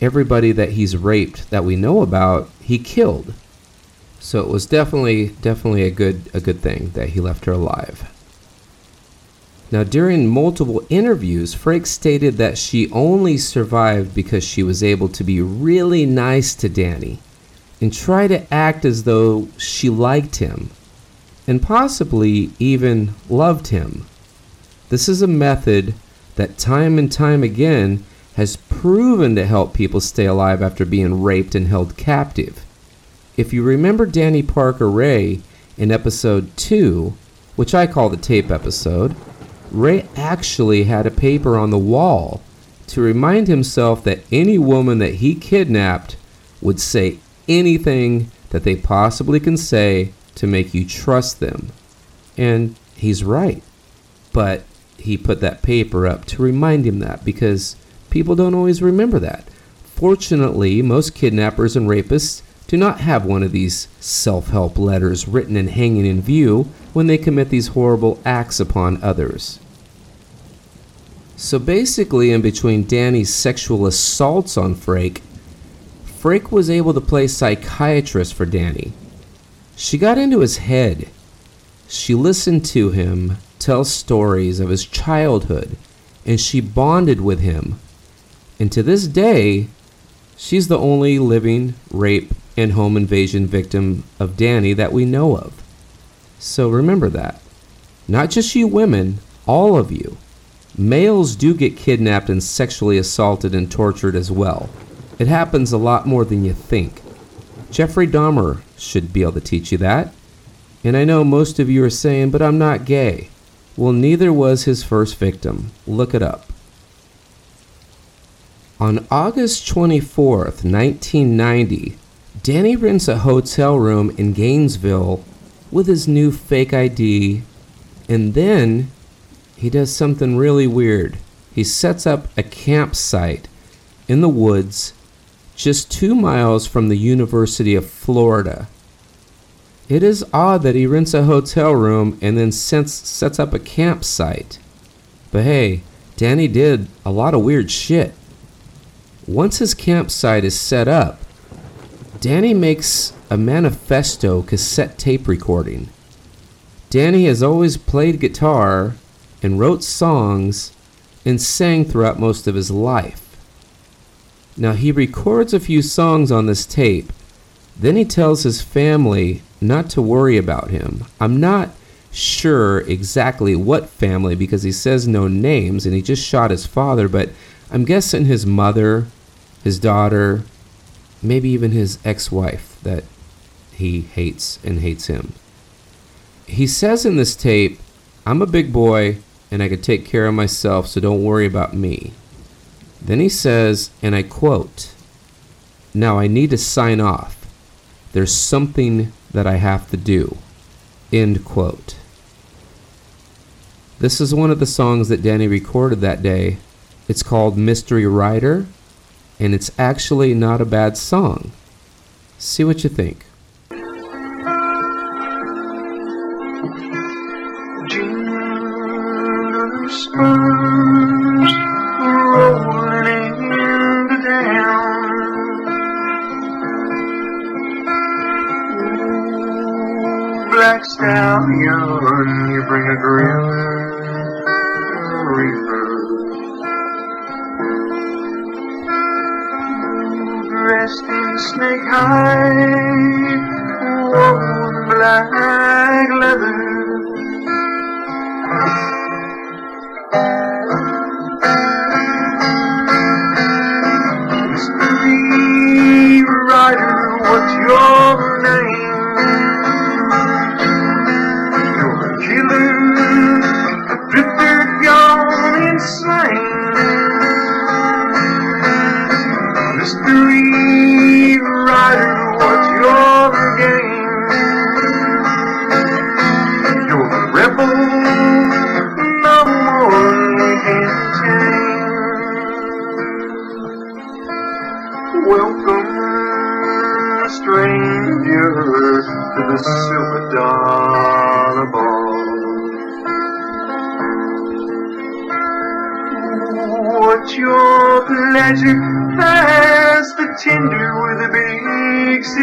everybody that he's raped that we know about, he killed. So it was definitely definitely a good a good thing that he left her alive. Now, during multiple interviews, Frake stated that she only survived because she was able to be really nice to Danny and try to act as though she liked him and possibly even loved him. This is a method that time and time again has proven to help people stay alive after being raped and held captive. If you remember Danny Parker Ray in episode 2, which I call the tape episode, Ray actually had a paper on the wall to remind himself that any woman that he kidnapped would say anything that they possibly can say to make you trust them. And he's right. But he put that paper up to remind him that because people don't always remember that. Fortunately, most kidnappers and rapists do not have one of these self help letters written and hanging in view when they commit these horrible acts upon others. So basically, in between Danny's sexual assaults on Frake, Frake was able to play psychiatrist for Danny. She got into his head. She listened to him tell stories of his childhood, and she bonded with him. And to this day, she's the only living rape and home invasion victim of Danny that we know of. So remember that. Not just you women, all of you. Males do get kidnapped and sexually assaulted and tortured as well. It happens a lot more than you think. Jeffrey Dahmer should be able to teach you that. And I know most of you are saying, but I'm not gay. Well, neither was his first victim. Look it up. On August 24th, 1990, Danny rents a hotel room in Gainesville with his new fake ID, and then he does something really weird. He sets up a campsite in the woods just two miles from the University of Florida. It is odd that he rents a hotel room and then sets, sets up a campsite. But hey, Danny did a lot of weird shit. Once his campsite is set up, Danny makes a manifesto cassette tape recording. Danny has always played guitar and wrote songs and sang throughout most of his life. Now, he records a few songs on this tape. Then he tells his family not to worry about him. I'm not sure exactly what family because he says no names and he just shot his father, but I'm guessing his mother, his daughter, maybe even his ex wife that he hates and hates him. He says in this tape, I'm a big boy and I can take care of myself, so don't worry about me. Then he says, and I quote, Now I need to sign off. There's something that I have to do. End quote. This is one of the songs that Danny recorded that day. It's called Mystery Rider, and it's actually not a bad song. See what you think. Dressed in snake hide, woven black leather.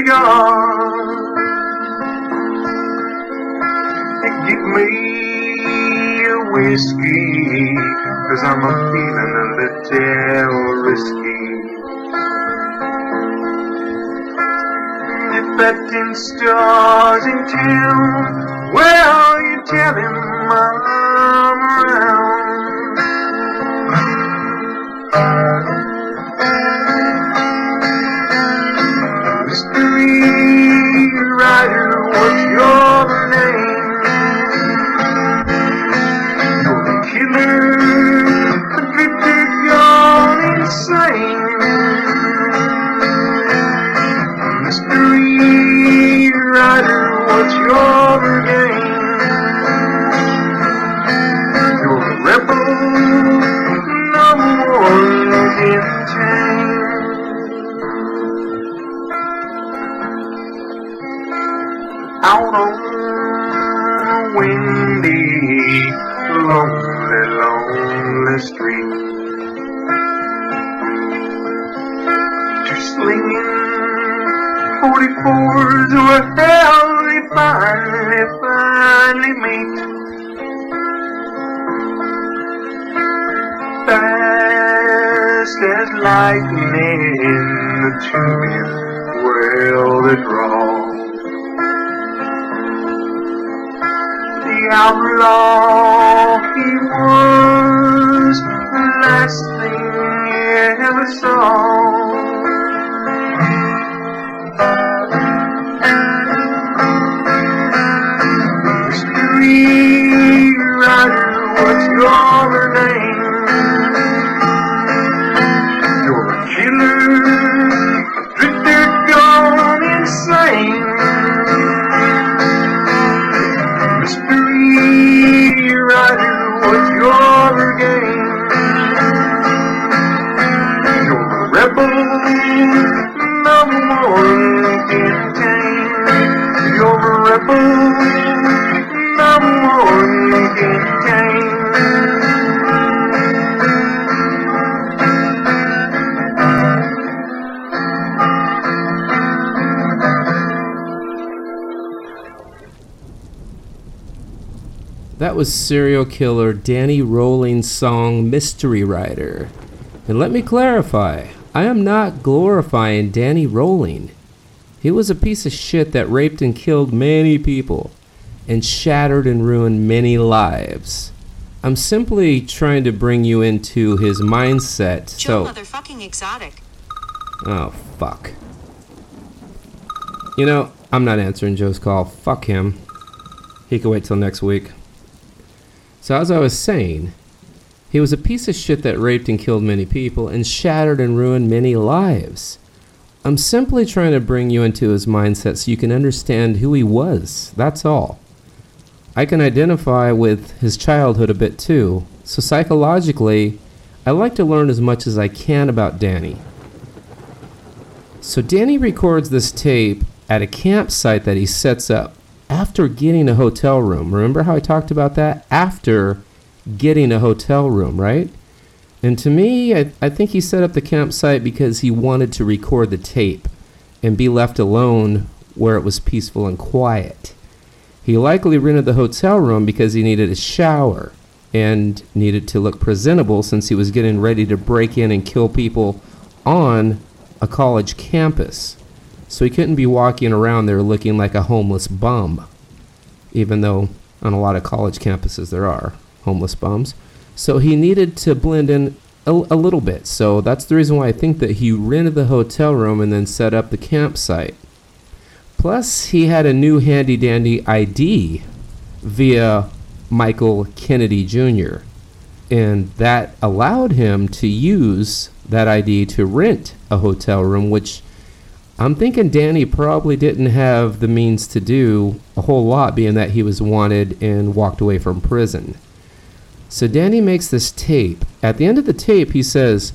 Big cigar. Give me a whiskey, cause I'm a feeling a little risky. If that ten stars in town, well, you tell him as lightning, in the men, well, they draw. the outlaw was serial killer Danny Rolling's song Mystery Rider. And let me clarify I am not glorifying Danny Rolling. He was a piece of shit that raped and killed many people and shattered and ruined many lives. I'm simply trying to bring you into his mindset. Joe so, motherfucking exotic. oh fuck. You know, I'm not answering Joe's call. Fuck him. He can wait till next week. So, as I was saying, he was a piece of shit that raped and killed many people and shattered and ruined many lives. I'm simply trying to bring you into his mindset so you can understand who he was. That's all. I can identify with his childhood a bit too, so psychologically, I like to learn as much as I can about Danny. So, Danny records this tape at a campsite that he sets up after getting a hotel room. Remember how I talked about that? After getting a hotel room, right? And to me, I, I think he set up the campsite because he wanted to record the tape and be left alone where it was peaceful and quiet. He likely rented the hotel room because he needed a shower and needed to look presentable since he was getting ready to break in and kill people on a college campus. So he couldn't be walking around there looking like a homeless bum, even though on a lot of college campuses there are homeless bums. So he needed to blend in a, a little bit. So that's the reason why I think that he rented the hotel room and then set up the campsite. Plus, he had a new handy dandy ID via Michael Kennedy Jr. And that allowed him to use that ID to rent a hotel room, which I'm thinking Danny probably didn't have the means to do a whole lot, being that he was wanted and walked away from prison. So Danny makes this tape. At the end of the tape, he says,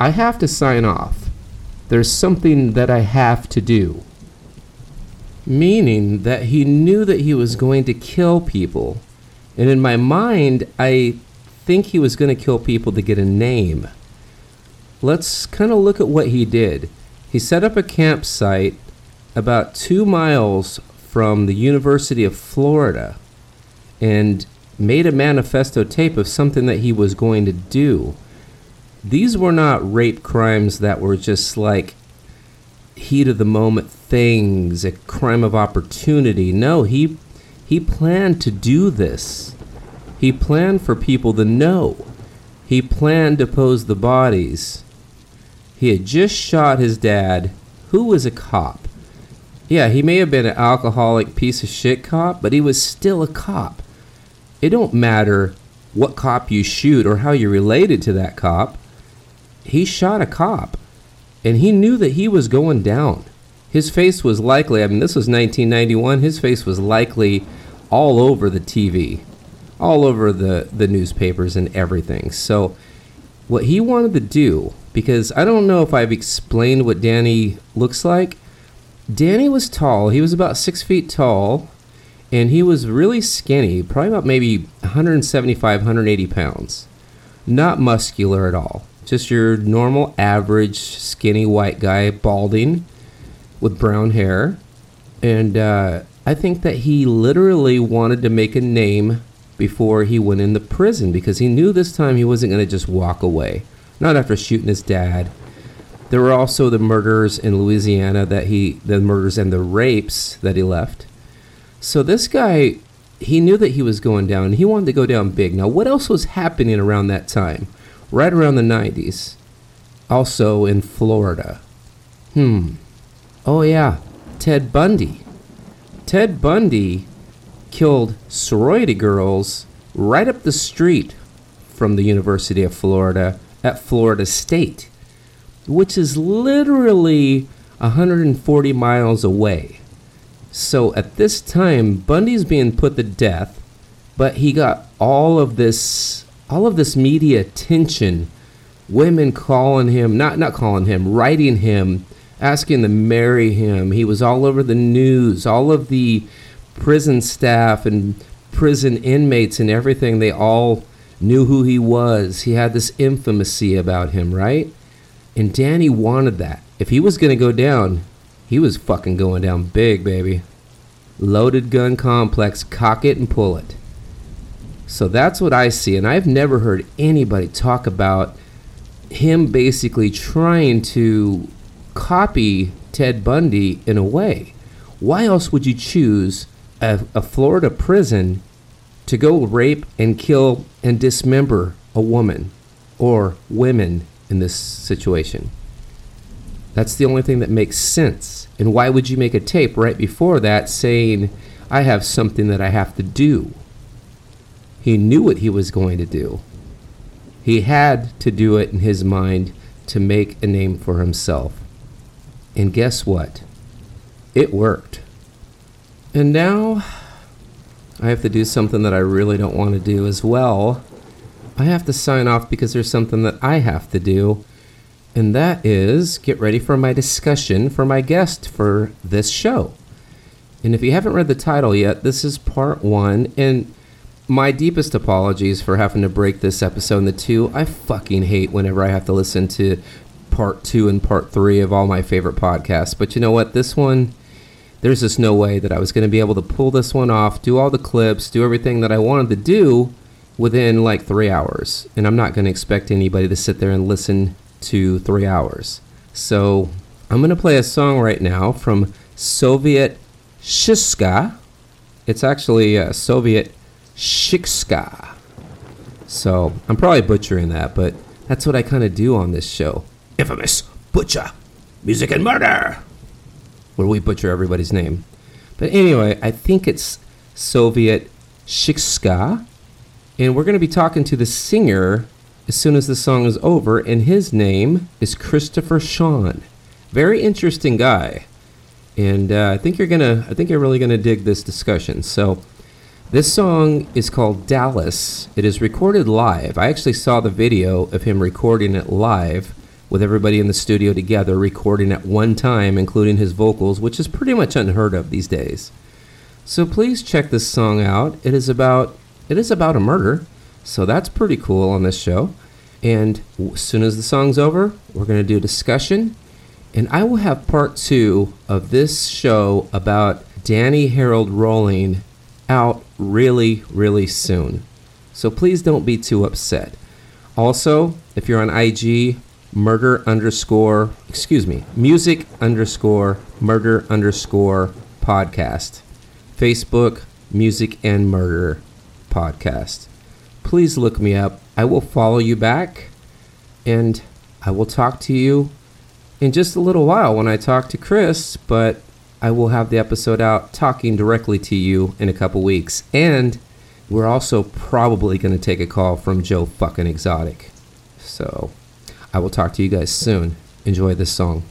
I have to sign off. There's something that I have to do. Meaning that he knew that he was going to kill people. And in my mind, I think he was going to kill people to get a name. Let's kind of look at what he did. He set up a campsite about two miles from the University of Florida and made a manifesto tape of something that he was going to do. These were not rape crimes that were just like heat of the moment things, a crime of opportunity. No, he he planned to do this. He planned for people to know. He planned to pose the bodies. He had just shot his dad, who was a cop. Yeah, he may have been an alcoholic piece of shit cop, but he was still a cop. It don't matter what cop you shoot or how you're related to that cop. He shot a cop, and he knew that he was going down. His face was likely, I mean, this was 1991, his face was likely all over the TV, all over the, the newspapers and everything. So, what he wanted to do, because I don't know if I've explained what Danny looks like. Danny was tall, he was about six feet tall, and he was really skinny, probably about maybe 175, 180 pounds. Not muscular at all. Just your normal, average, skinny white guy, balding, with brown hair. And uh, I think that he literally wanted to make a name before he went into prison because he knew this time he wasn't going to just walk away. Not after shooting his dad. There were also the murders in Louisiana that he, the murders and the rapes that he left. So this guy, he knew that he was going down. He wanted to go down big. Now, what else was happening around that time? Right around the 90s. Also in Florida. Hmm. Oh, yeah. Ted Bundy. Ted Bundy killed sorority girls right up the street from the University of Florida at Florida State, which is literally 140 miles away. So at this time, Bundy's being put to death, but he got all of this all of this media attention, women calling him, not not calling him, writing him, asking to marry him. He was all over the news, all of the prison staff and prison inmates and everything, they all knew who he was. He had this infamacy about him, right? And Danny wanted that. If he was going to go down, he was fucking going down big, baby. Loaded gun complex, cock it and pull it. So that's what I see. And I've never heard anybody talk about him basically trying to copy Ted Bundy in a way. Why else would you choose a, a Florida prison to go rape and kill and dismember a woman or women in this situation? That's the only thing that makes sense. And why would you make a tape right before that saying, I have something that I have to do? He knew what he was going to do. He had to do it in his mind to make a name for himself. And guess what? It worked. And now I have to do something that I really don't want to do as well. I have to sign off because there's something that I have to do and that is get ready for my discussion for my guest for this show. And if you haven't read the title yet, this is part one. And my deepest apologies for having to break this episode into two. I fucking hate whenever I have to listen to part two and part three of all my favorite podcasts. But you know what? This one, there's just no way that I was going to be able to pull this one off, do all the clips, do everything that I wanted to do within like three hours. And I'm not going to expect anybody to sit there and listen to three hours. So I'm going to play a song right now from Soviet Shishka. It's actually uh, Soviet Shikska. So I'm probably butchering that, but that's what I kind of do on this show. Infamous Butcher, Music and Murder, where we butcher everybody's name. But anyway, I think it's Soviet Shikska. And we're going to be talking to the singer as soon as the song is over, and his name is Christopher Sean. Very interesting guy, and uh, I think you're gonna, I think you're really gonna dig this discussion. So, this song is called Dallas. It is recorded live. I actually saw the video of him recording it live with everybody in the studio together recording at one time, including his vocals, which is pretty much unheard of these days. So please check this song out. It is about it is about a murder, so that's pretty cool on this show. And as soon as the song's over, we're going to do a discussion, and I will have part two of this show about Danny Harold Rolling out really, really soon. So please don't be too upset. Also, if you're on IG, murder underscore, excuse me, music underscore murder underscore podcast. Facebook, music and murder podcast. Please look me up. I will follow you back and I will talk to you in just a little while when I talk to Chris, but I will have the episode out talking directly to you in a couple weeks. And we're also probably going to take a call from Joe fucking Exotic. So I will talk to you guys soon. Enjoy this song.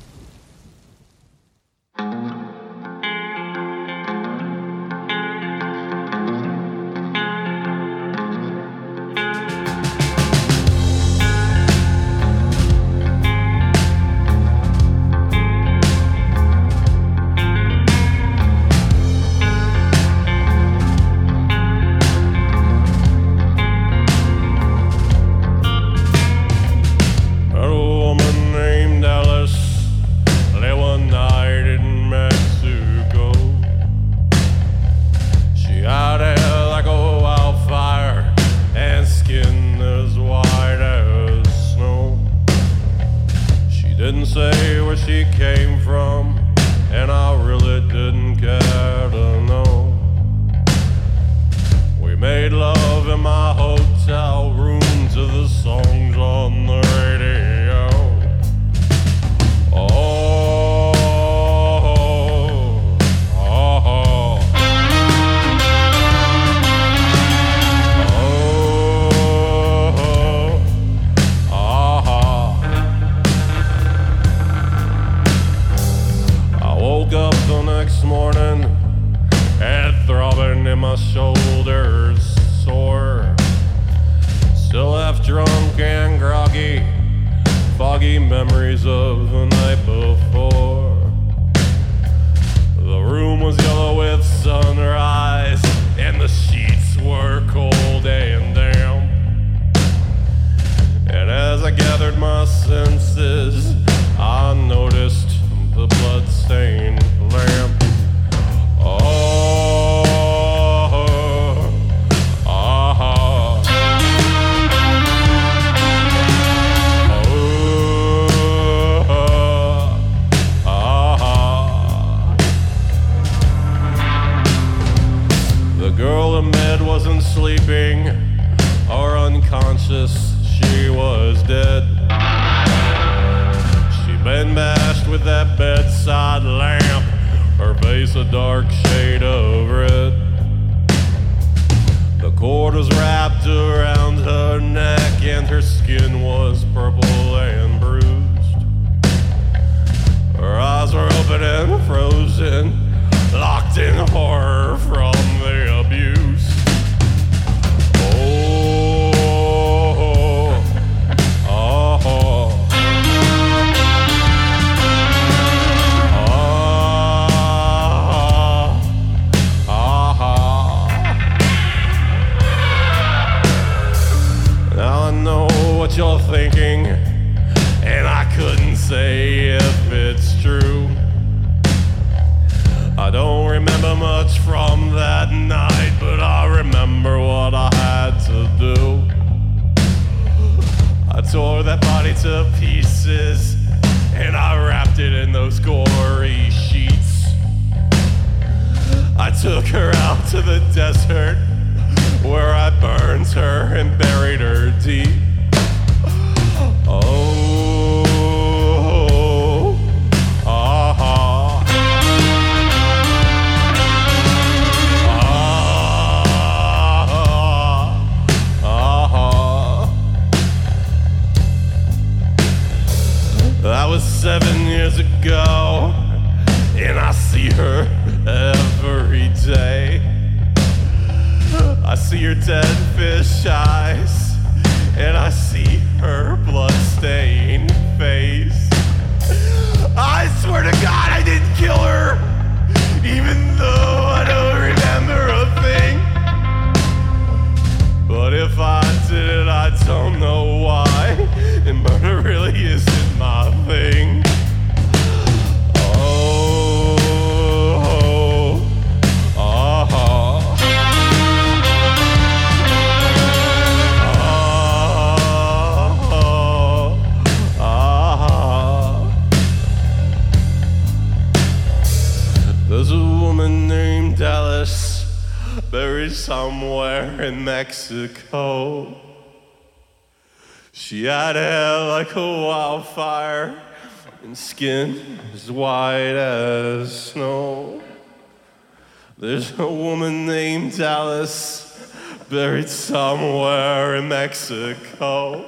Mexico.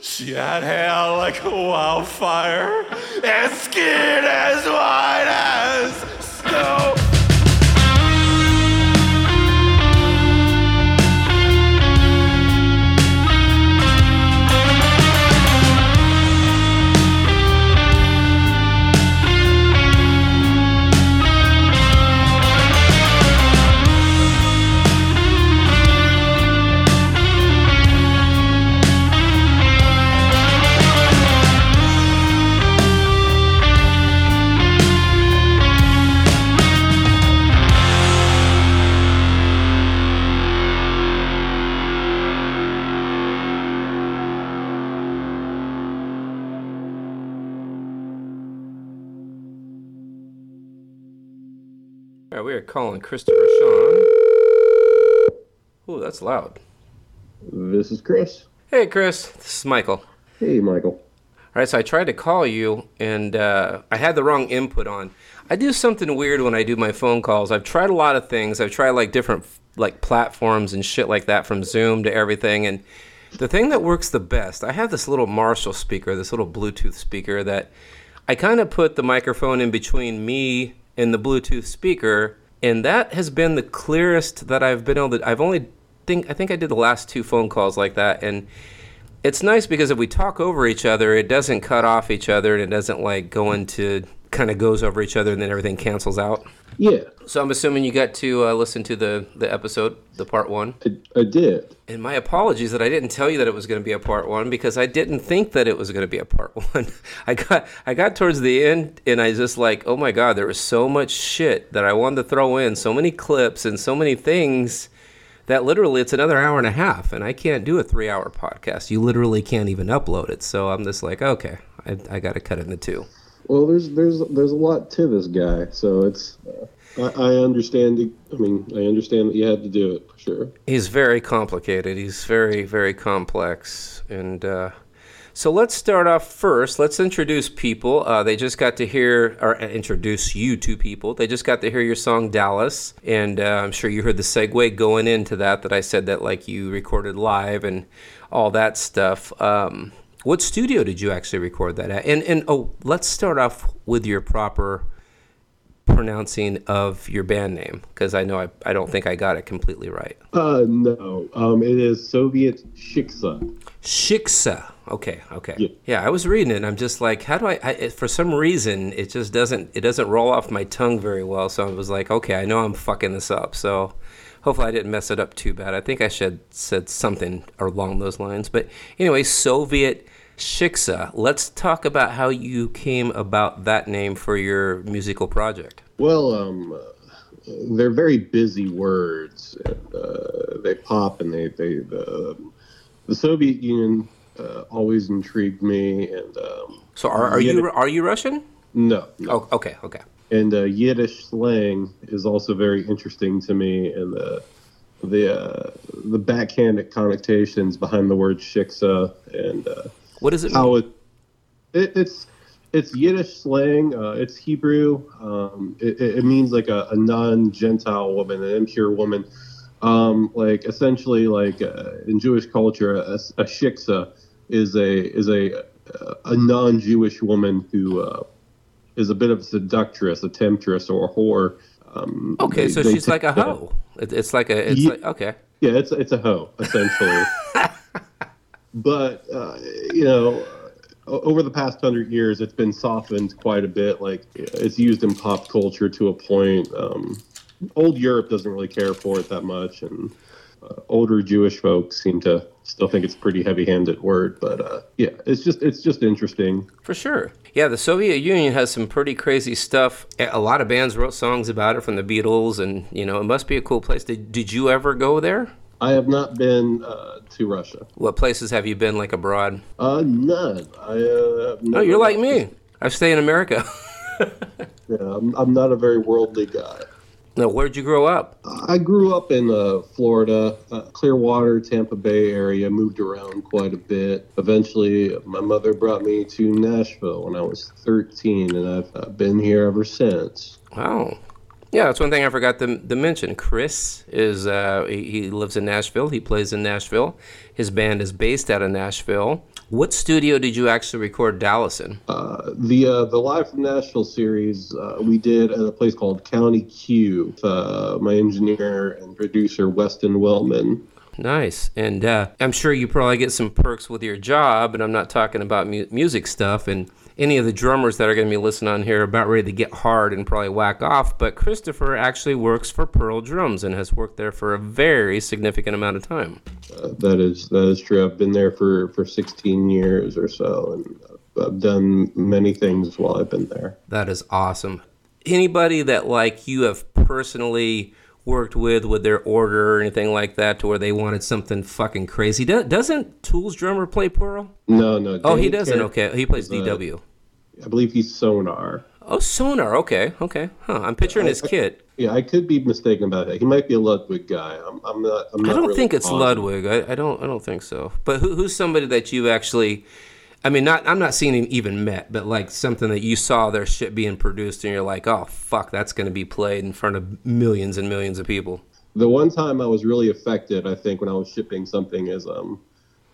She had hair like a wildfire and skin as white as snow. All right, we calling Christopher Sean. Ooh, that's loud. This is Chris. Hey, Chris. This is Michael. Hey, Michael. All right, so I tried to call you, and uh, I had the wrong input on. I do something weird when I do my phone calls. I've tried a lot of things. I've tried like different like platforms and shit like that, from Zoom to everything. And the thing that works the best, I have this little Marshall speaker, this little Bluetooth speaker that I kind of put the microphone in between me and the Bluetooth speaker, and that has been the clearest that I've been able to. I've only think I think I did the last two phone calls like that, and it's nice because if we talk over each other, it doesn't cut off each other, and it doesn't like go into kind of goes over each other, and then everything cancels out. Yeah, So I'm assuming you got to uh, listen to the the episode, the part one. I, I did. And my apologies that I didn't tell you that it was going to be a part one because I didn't think that it was going to be a part one. I got I got towards the end and I just like, oh my god, there was so much shit that I wanted to throw in, so many clips and so many things that literally it's another hour and a half, and I can't do a three hour podcast. You literally can't even upload it. So I'm just like, okay, I, I got to cut it into two. Well, there's there's there's a lot to this guy, so it's. Uh, I, I understand. it- I mean, I understand that you had to do it for sure. He's very complicated. He's very, very complex. And uh, so let's start off first. Let's introduce people. Uh, they just got to hear, or uh, introduce you to people. They just got to hear your song Dallas. And uh, I'm sure you heard the segue going into that, that I said that like you recorded live and all that stuff. Um, what studio did you actually record that at? And, and oh, let's start off with your proper pronouncing of your band name because I know I, I don't think I got it completely right. Uh, no. Um, it is Soviet Shiksa. Shiksa. Okay, okay. Yeah. Yeah. I was reading it and I'm just like, how do I, I it, for some reason it just doesn't it doesn't roll off my tongue very well. So I was like, okay, I know I'm fucking this up. So hopefully I didn't mess it up too bad. I think I should said something along those lines. But anyway, Soviet Shiksa. Let's talk about how you came about that name for your musical project. Well, um, they're very busy words. And, uh, they pop and they they the the Soviet Union uh, always intrigued me, and um, So are, are you are you Russian? no, no. Oh, okay, okay. And uh, Yiddish slang is also very interesting to me, and the the uh, the backhanded connotations behind the word shiksa and uh, What does it how mean? it, it it's it's Yiddish slang. Uh, it's Hebrew. Um, it, it it means like a, a non-Gentile woman, an impure woman. Um, like essentially, like uh, in Jewish culture, a, a shiksa is a is a a non-Jewish woman who uh, is a bit of a seductress, a temptress, or a whore. Um, Okay, they- so they she's like a hoe. It, it's like a it's Ye- like okay. yeah, it's it's a hoe essentially. but uh, you know, over the past hundred years, it's been softened quite a bit. Like it's used in pop culture to a point. Um, old Europe doesn't really care for it that much, and uh, older Jewish folks seem to still think it's a pretty heavy-handed word. But uh, yeah, it's just it's just interesting. For sure. Yeah, the Soviet Union has some pretty crazy stuff. A lot of bands wrote songs about it from the Beatles, and you know it must be a cool place. Did, did you ever go there? I have not been uh, to Russia. What places have you been like abroad? Uh, none. I, uh, have Oh, you're like me. I stay in America. Yeah, I'm, I'm not a very worldly guy. Now, where'd you grow up? I grew up in uh, Florida, uh, Clearwater, Tampa Bay area, moved around quite a bit. Eventually, my mother brought me to Nashville when I was 13, and I've uh, been here ever since. Wow. Yeah, that's one thing I forgot to, to mention. Chris is uh, he, he lives in Nashville. He plays in Nashville. His band is based out of Nashville. What studio did you actually record Dallas in? Uh, the uh, the Live from Nashville series uh, we did at a place called County Q. With, uh, my engineer and producer Weston Wellman. Nice. And uh, I'm sure you probably get some perks with your job, and I'm not talking about mu- music stuff. And any of the drummers that are going to be listening on here are about ready to get hard and probably whack off. But Christopher actually works for Pearl Drums and has worked there for a very significant amount of time. Uh, that is that is true. I've been there for, for 16 years or so, and I've done many things while I've been there. That is awesome. Anybody that like you have personally worked with with their order or anything like that to where they wanted something fucking crazy. Do- doesn't Tool's drummer play Pearl? No, no. Oh, he doesn't. Okay, he plays is, uh, DW. I believe he's Sonor. Oh, Sonor. Okay, okay. Huh. I'm picturing his kit. Yeah, I could be mistaken about that. He might be a Ludwig guy. I'm, I'm not. I'm I don't really think it's positive. Ludwig. I, I don't. I don't think so. But who, who's somebody that you actually? I mean, not. I'm not seeing him even met, but like something that you saw their shit being produced, and you're like, oh fuck, that's going to be played in front of millions and millions of people. The one time I was really affected, I think, when I was shipping something is um,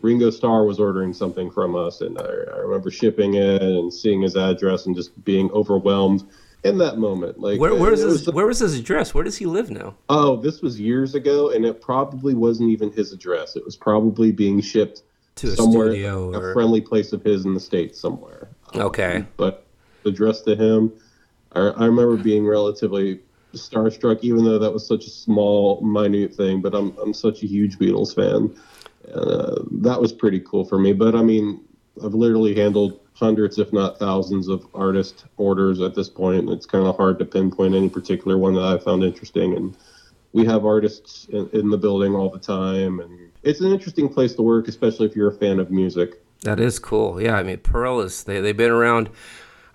Ringo Starr was ordering something from us, and I, I remember shipping it and seeing his address and just being overwhelmed in that moment. Like, Where, where is was Where was his address? Where does he live now? Oh, this was years ago, and it probably wasn't even his address. It was probably being shipped To a somewhere, studio a friendly place of his in the states somewhere. Okay. Um, but addressed to him, I, I remember being relatively starstruck, even though that was such a small, minute thing. But I'm I'm such a huge Beatles fan, uh, that was pretty cool for me. But I mean, I've literally handled hundreds, if not thousands, of artist orders at this point. and It's kind of hard to pinpoint any particular one that I found interesting. And we have artists in, in the building all the time, and it's an interesting place to work, especially if you're a fan of music. That is cool. Yeah, I mean, Pearl is they they've been around.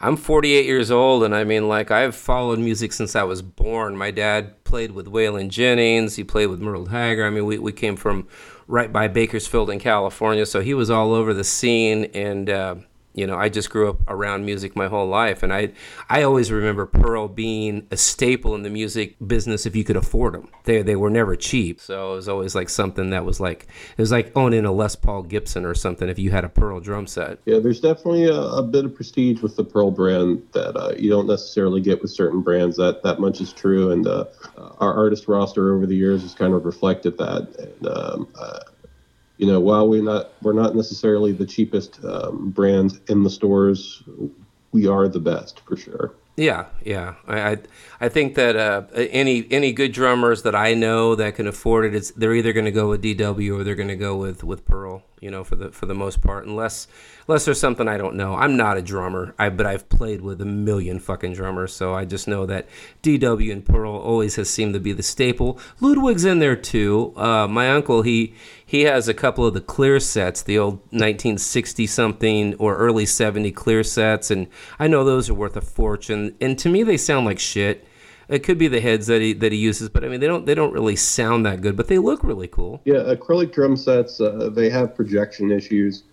I'm 48 years old, and I mean, like I've followed music since I was born. My dad played with Waylon Jennings. He played with Merle Haggard. I mean, we we came from right by Bakersfield in California, so he was all over the scene and. Uh, You know, I just grew up around music my whole life, and I, I always remember Pearl being a staple in the music business if you could afford them. They, they were never cheap, so it was always like something that was like it was like owning a Les Paul Gibson or something if you had a Pearl drum set. Yeah, there's definitely a, a bit of prestige with the Pearl brand that uh, you don't necessarily get with certain brands. That that much is true, and uh, our artist roster over the years has kind of reflected that. And um, uh, you know, while we're not we're not necessarily the cheapest um, brand in the stores, we are the best for sure. Yeah, yeah. I I, I think that uh, any any good drummers that I know that can afford it, it's they're either going to go with DW or they're going to go with with Pearl. You know, for the for the most part, unless unless there's something I don't know. I'm not a drummer, I but I've played with a million fucking drummers, so I just know that DW and Pearl always has seemed to be the staple. Ludwig's in there too. Uh, my uncle he he has a couple of the clear sets, the old 1960 something or early 70 clear sets, and I know those are worth a fortune. And to me, they sound like shit. It could be the heads that he that he uses, but I mean they don't they don't really sound that good, but they look really cool. Yeah, acrylic drum sets uh, they have projection issues,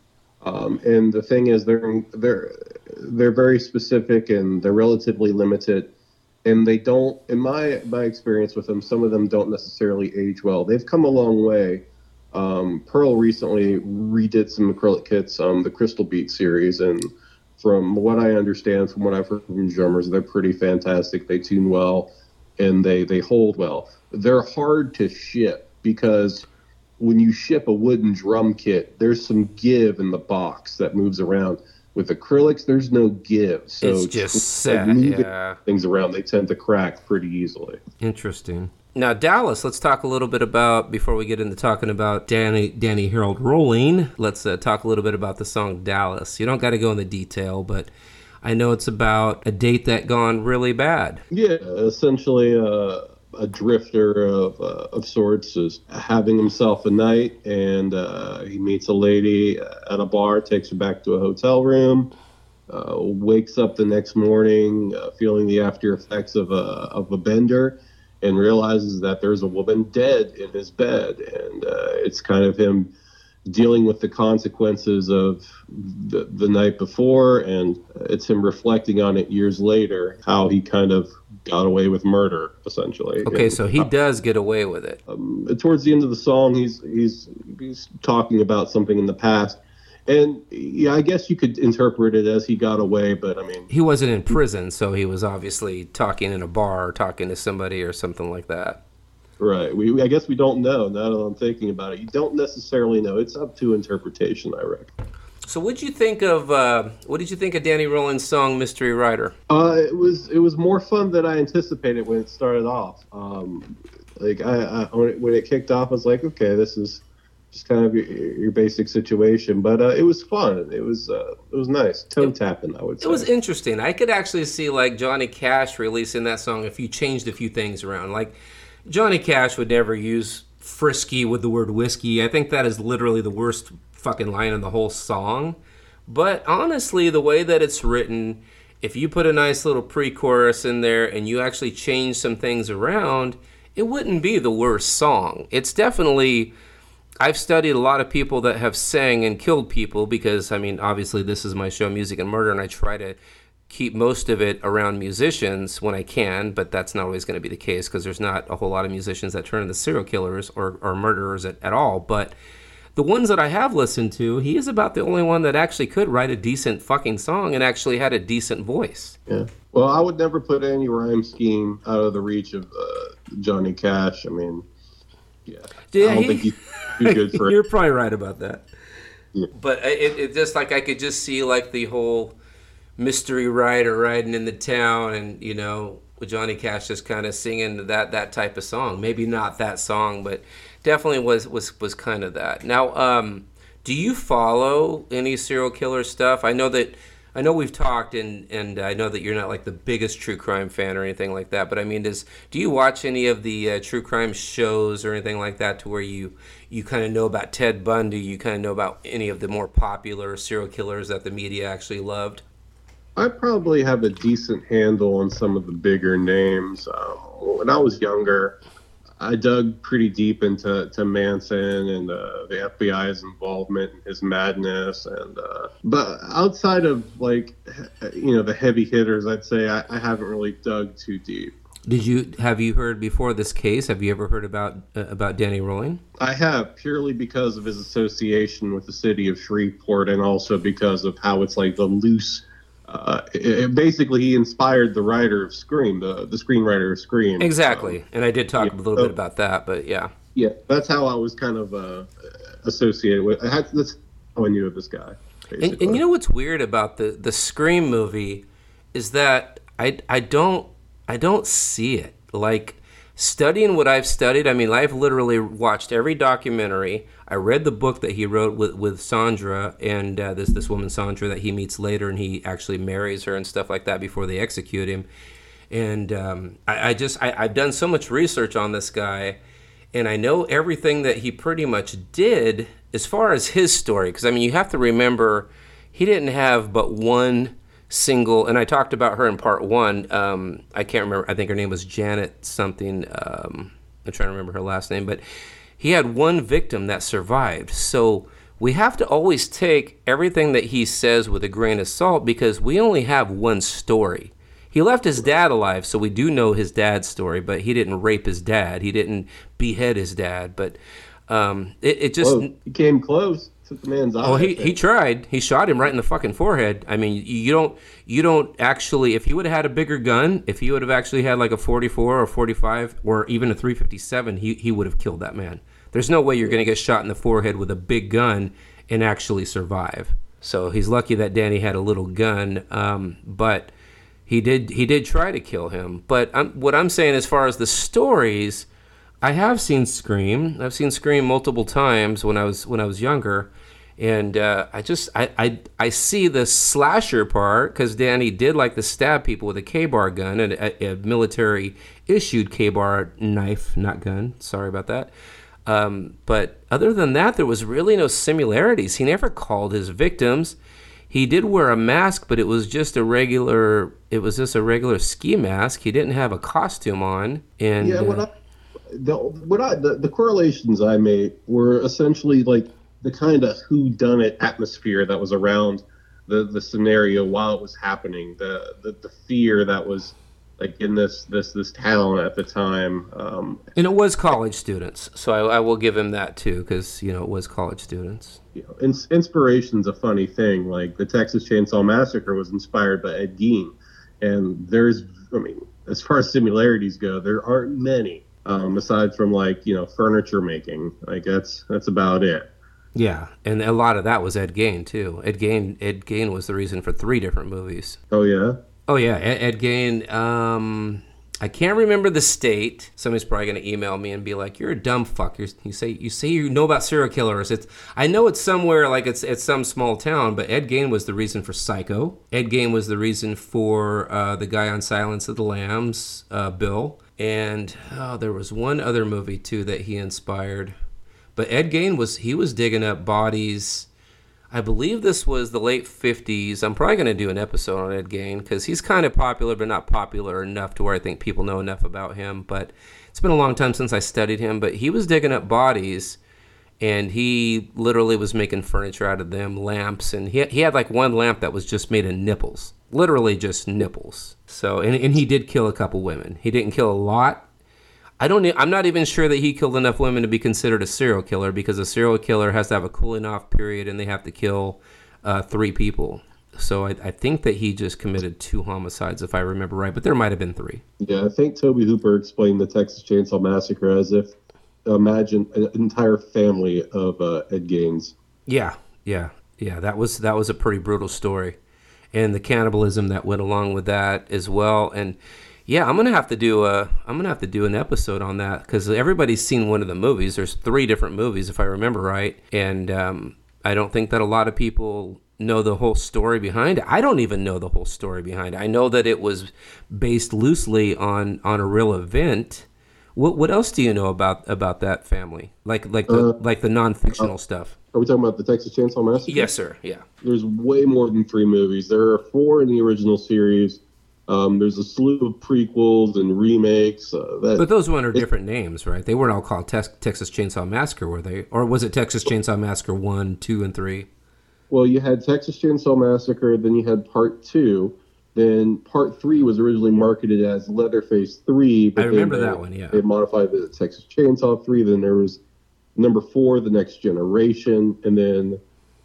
um, and the thing is they're they're they're very specific and they're relatively limited, and they don't. In my my experience with them, some of them don't necessarily age well. They've come a long way. Um, Pearl recently redid some acrylic kits, um, the Crystal Beat series, and from what I understand, from what I've heard from drummers, they're pretty fantastic. They tune well, and they they hold well. They're hard to ship because when you ship a wooden drum kit, there's some give in the box that moves around. With acrylics, there's no give, so It's just set, moving yeah. things around. They tend to crack pretty easily. Interesting. Now Dallas, let's talk a little bit about before we get into talking about Danny Danny Harold Rolling. Let's uh, talk a little bit about the song Dallas. You don't got to go into detail, but I know it's about a date that gone really bad. Yeah, essentially uh, a drifter of, uh, of sorts is having himself a night, and uh, he meets a lady at a bar, takes her back to a hotel room, uh, wakes up the next morning uh, feeling the after effects of a of a bender, and realizes that there's a woman dead in his bed, and uh, it's kind of him dealing with the consequences of the, the night before, and it's him reflecting on it years later, how he kind of got away with murder, essentially. Okay, And, so he does get away with it. um, towards the end of the song, he's he's he's talking about something in the past, and yeah, I guess you could interpret it as he got away, but I mean, He wasn't in prison, so he was obviously talking in a bar or talking to somebody or something like that. right? We, we- I guess we don't know. Now that I'm thinking about it, you don't necessarily know. It's up to interpretation, I reckon. So, what'd you think of uh, what did you think of Danny Rolling's song "Mystery Rider"? Uh, it was it was more fun than I anticipated when it started off. Um, like I, I when, it, when it kicked off, I was like, okay, this is just kind of your, your basic situation, but uh, it was fun. It was uh, it was nice, toe tapping, I would say. It was interesting. I could actually see like Johnny Cash releasing that song if you changed a few things around. Like Johnny Cash would never use frisky with the word whiskey. I think that is literally the worst fucking line in the whole song. But honestly, the way that it's written, if you put a nice little pre-chorus in there and you actually change some things around, it wouldn't be the worst song. It's definitely I've studied a lot of people that have sang and killed people because I mean obviously this is my show Music and Murder and I try to keep most of it around musicians when I can, but that's not always going to be the case because there's not a whole lot of musicians that turn into serial killers or, or murderers at, at all. But the ones that I have listened to, he is about the only one that actually could write a decent fucking song and actually had a decent voice. Yeah. Well, I would never put any rhyme scheme out of the reach of uh, Johnny Cash. I mean, yeah, Yeah, I don't he- think he's too good for You're it. probably right about that. Yeah. But it, it just like I could just see like the whole mystery rider riding in the town, and you know, with Johnny Cash just kind of singing that that type of song. Maybe not that song, but definitely was was was kind of that. Now, um, do you follow any serial killer stuff? I know that. I know we've talked, and, and I know that you're not like the biggest true crime fan or anything like that. But I mean, does do you watch any of the uh, true crime shows or anything like that to where you you kind of know about Ted Bundy? You kind of know about any of the more popular serial killers that the media actually loved? I probably have a decent handle on some of the bigger names. Um, when I was younger, I dug pretty deep into to Manson and uh, the FBI's involvement and his madness. And uh, but outside of like you know the heavy hitters, I'd say I, I haven't really dug too deep. Did you have you heard before this case? Have you ever heard about uh, about Danny Rolling? I have purely because of his association with the city of Shreveport, and also because of how it's like the loose. Uh, it, it- basically, he inspired the writer of Scream, the the screenwriter of Scream. Exactly, and I did talk yeah, a little so- bit about that, but yeah. Yeah, that's how I was kind of uh, associated with. I had, that's how I knew of this guy. And, and you know what's weird about the the Scream movie is that I I don't I don't see it like studying what I've studied. I mean, I've literally watched every documentary. I read the book that he wrote with with Sandra and uh, this this woman Sandra that he meets later, and he actually marries her and stuff like that before they execute him. And um, I, I just I, I've done so much research on this guy, and I know everything that he pretty much did as far as his story. Because I mean, you have to remember he didn't have but one single, and I talked about her in part one. Um, I can't remember. I think her name was Janet something. Um, I'm trying to remember her last name, but he had one victim that survived. So we have to always take everything that he says with a grain of salt because we only have one story. He left his dad alive, so we do know his dad's story, but he didn't rape his dad. He didn't behead his dad, but um, it, it just. He came close. Took the man's. Oh, he, he tried. He shot him right in the fucking forehead. I mean, you- you don't you don't actually. If he would have had a bigger gun, if he would have actually had like a 44 or 45 or even a 357, he he would have killed that man. There's no way you're going to get shot in the forehead with a big gun and actually survive. So he's lucky that Danny had a little gun. Um, but he did he did try to kill him. But I'm, what I'm saying as far as the stories, I have seen Scream. I've seen Scream multiple times when I was when I was younger, and uh, I just I, I I see the slasher part because Danny did like to stab people with a Ka-Bar gun and a, a military issued Ka-Bar knife, not gun. Sorry about that. Um, but other than that, there was really no similarities. He never called his victims. he did wear a mask, but it was just a regular. It was just a regular ski mask. He didn't have a costume on. And yeah, what uh, I, the what I the, the correlations I made were essentially like the kind of who done it atmosphere that was around the the scenario while it was happening. The the, the fear that was like in this this this town at the time. Um, and it was college students, so I, I will give him that too, because you know it was college students. you know, ins- inspiration's a funny thing. Like the Texas Chainsaw Massacre was inspired by Ed Gein, and there's, I mean, as far as similarities go, there aren't many. Um, aside from like you know furniture making, like that's that's about it. Yeah, and a lot of that was Ed Gein too. Ed Gein, Ed Gein was the reason for three different movies. Oh yeah. Oh yeah, Ed, Ed Gein. Um, I can't remember the state. Somebody's probably gonna email me and be like, "You're a dumb fuck." You're, you say you say you know about serial killers. It's I know it's somewhere like it's it's some small town, but Ed Gein was the reason for Psycho. Ed Gein was the reason for uh, the guy on Silence of the Lambs, uh, Bill. And oh, there was one other movie too that he inspired. But Ed Gein was he was digging up bodies. I believe this was the late 50s. I'm probably going to do an episode on Ed Gein because he's kind of popular, but not popular enough to where I think people know enough about him. But it's been a long time since I studied him. But he was digging up bodies and he literally was making furniture out of them, lamps. And he, he had like one lamp that was just made of nipples, literally just nipples. So, and, and he did kill a couple women. He didn't kill a lot, I don't. I'm not even sure that he killed enough women to be considered a serial killer because a serial killer has to have a cooling off period and they have to kill uh, three people. So I, I think that he just committed two homicides, if I remember right. But there might have been three. Yeah, I think Tobe Hooper explained the Texas Chainsaw Massacre as if imagine an entire family of uh, Ed Geins. Yeah, yeah, yeah. That was that was a pretty brutal story, and the cannibalism that went along with that as well. And yeah, I'm gonna have to do a I'm gonna have to do an episode on that because everybody's seen one of the movies. There's three different movies, if I remember right, and um, I don't think that a lot of people know the whole story behind it. I don't even know the whole story behind it. I know that it was based loosely on on a real event. What what else do you know about about that family? Like like the Uh, like the non fictional stuff. Are we talking about the Texas Chainsaw Massacre? Yes, sir. Yeah. There's way more than three movies. There are four in the original series. Um, there's a slew of prequels and remakes. Uh, that, But those were under different names, right? They weren't all called Tex- Texas Chainsaw Massacre, were they? Or was it Texas Chainsaw Massacre 1, 2, and 3? Well, you had Texas Chainsaw Massacre, then you had Part Two, then Part Three was originally marketed as Leatherface Three. I then remember they- that one, yeah. They modified the Texas Chainsaw Three. Then there was number four, The Next Generation, and then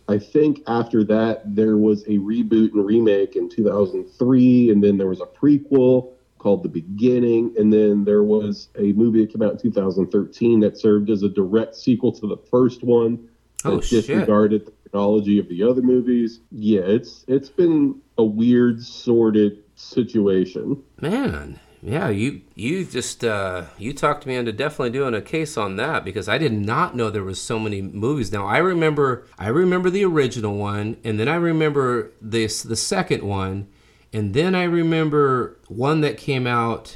I think after that there was a reboot and remake in 2003, and then there was a prequel called The Beginning, and then there was a movie that came out in 2013 that served as a direct sequel to the first one. Oh, shit. disregarded the chronology of the other movies. Yeah, it's it's been a weird, sordid situation. Man, yeah, you you just uh, you talked me into definitely doing a case on that because I did not know there was so many movies. Now I remember I remember the original one, and then I remember this the second one, and then I remember one that came out.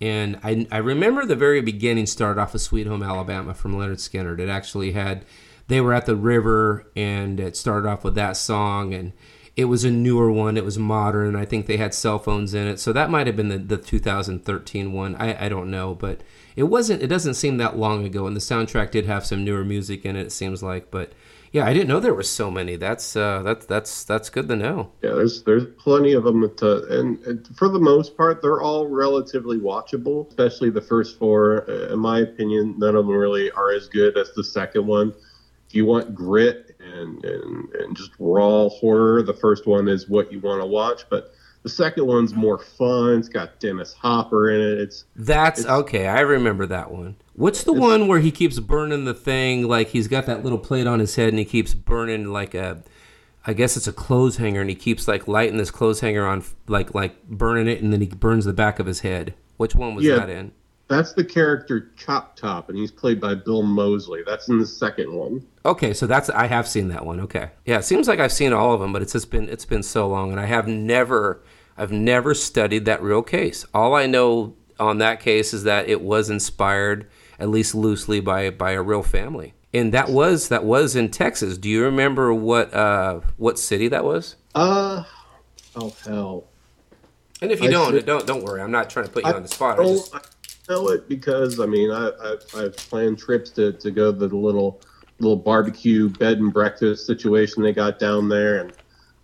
And I, I remember the very beginning started off with Sweet Home Alabama from Lynyrd Skynyrd. It actually had, they were at the river and it started off with that song. And it was a newer one. It was modern. I think they had cell phones in it. So that might have been the, the 2013 one. I, I don't know. But it wasn't, it doesn't seem that long ago. And the soundtrack did have some newer music in it, it seems like. But yeah, I didn't know there were so many. That's, uh, that's, that's, that's good to know. Yeah, there's there's plenty of them to, and, and for the most part, they're all relatively watchable. Especially the first four, Uh, in my opinion, none of them really are as good as the second one. If you want grit and and, and just raw horror, the first one is what you want to watch. But the second one's more fun. It's got Dennis Hopper in it. It's That's okay. I remember that one. What's the one where he keeps burning the thing? Like he's got that little plate on his head and he keeps burning like a, I guess it's a clothes hanger, and he keeps like lighting this clothes hanger on, like like burning it, and then he burns the back of his head. Which one was Yeah. that in? that's the character Chop Top, and he's played by Bill Moseley. That's in the second one. Okay, so that's I have seen that one. Okay, yeah, it seems like I've seen all of them, but it's just been it's been so long, and I have never I've never studied that real case. All I know on that case is that it was inspired, at least loosely, by by a real family, and that was that was in Texas. Do you remember what uh, what city that was? Uh, oh hell. And if you I don't, should- don't don't worry. I'm not trying to put you I on the spot. I just I know it because I mean I, I I've planned trips to, to go to the little little barbecue bed and breakfast situation they got down there and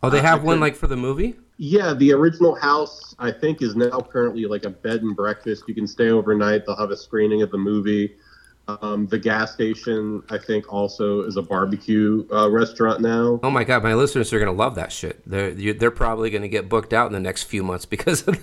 oh, they have I one could- like for the movie. yeah the original house I think is now currently like a bed and breakfast. You can stay overnight. They'll have a screening of the movie um, the gas station I think also is a barbecue uh, restaurant now Oh my god, my listeners are gonna love that shit. They're they're probably gonna get booked out in the next few months because of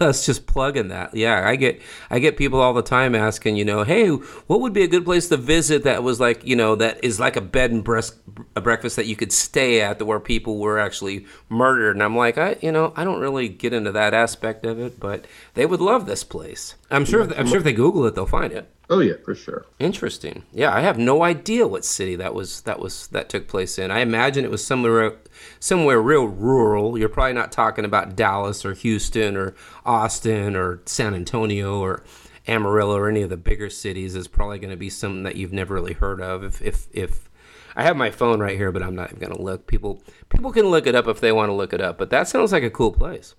us just plugging that. Yeah, I get I get people all the time asking, you know, hey, what would be a good place to visit that was like, you know, that is like a bed and breast, a breakfast that you could stay at, where people were actually murdered. And I'm like, I, you know, I don't really get into that aspect of it, but they would love this place. I'm sure. If, I'm sure if they Google it, they'll find it. Oh yeah for sure Interesting. Yeah, I have no idea what city that was that was that took place in. I imagine it was somewhere somewhere real rural. You're probably not talking about Dallas or Houston or Austin or San Antonio or Amarillo or any of the bigger cities. It's probably going to be something that you've never really heard of. If if if I have my phone right here, but I'm not even going to look. People people can look it up if they want to look it up. But that sounds like a cool place.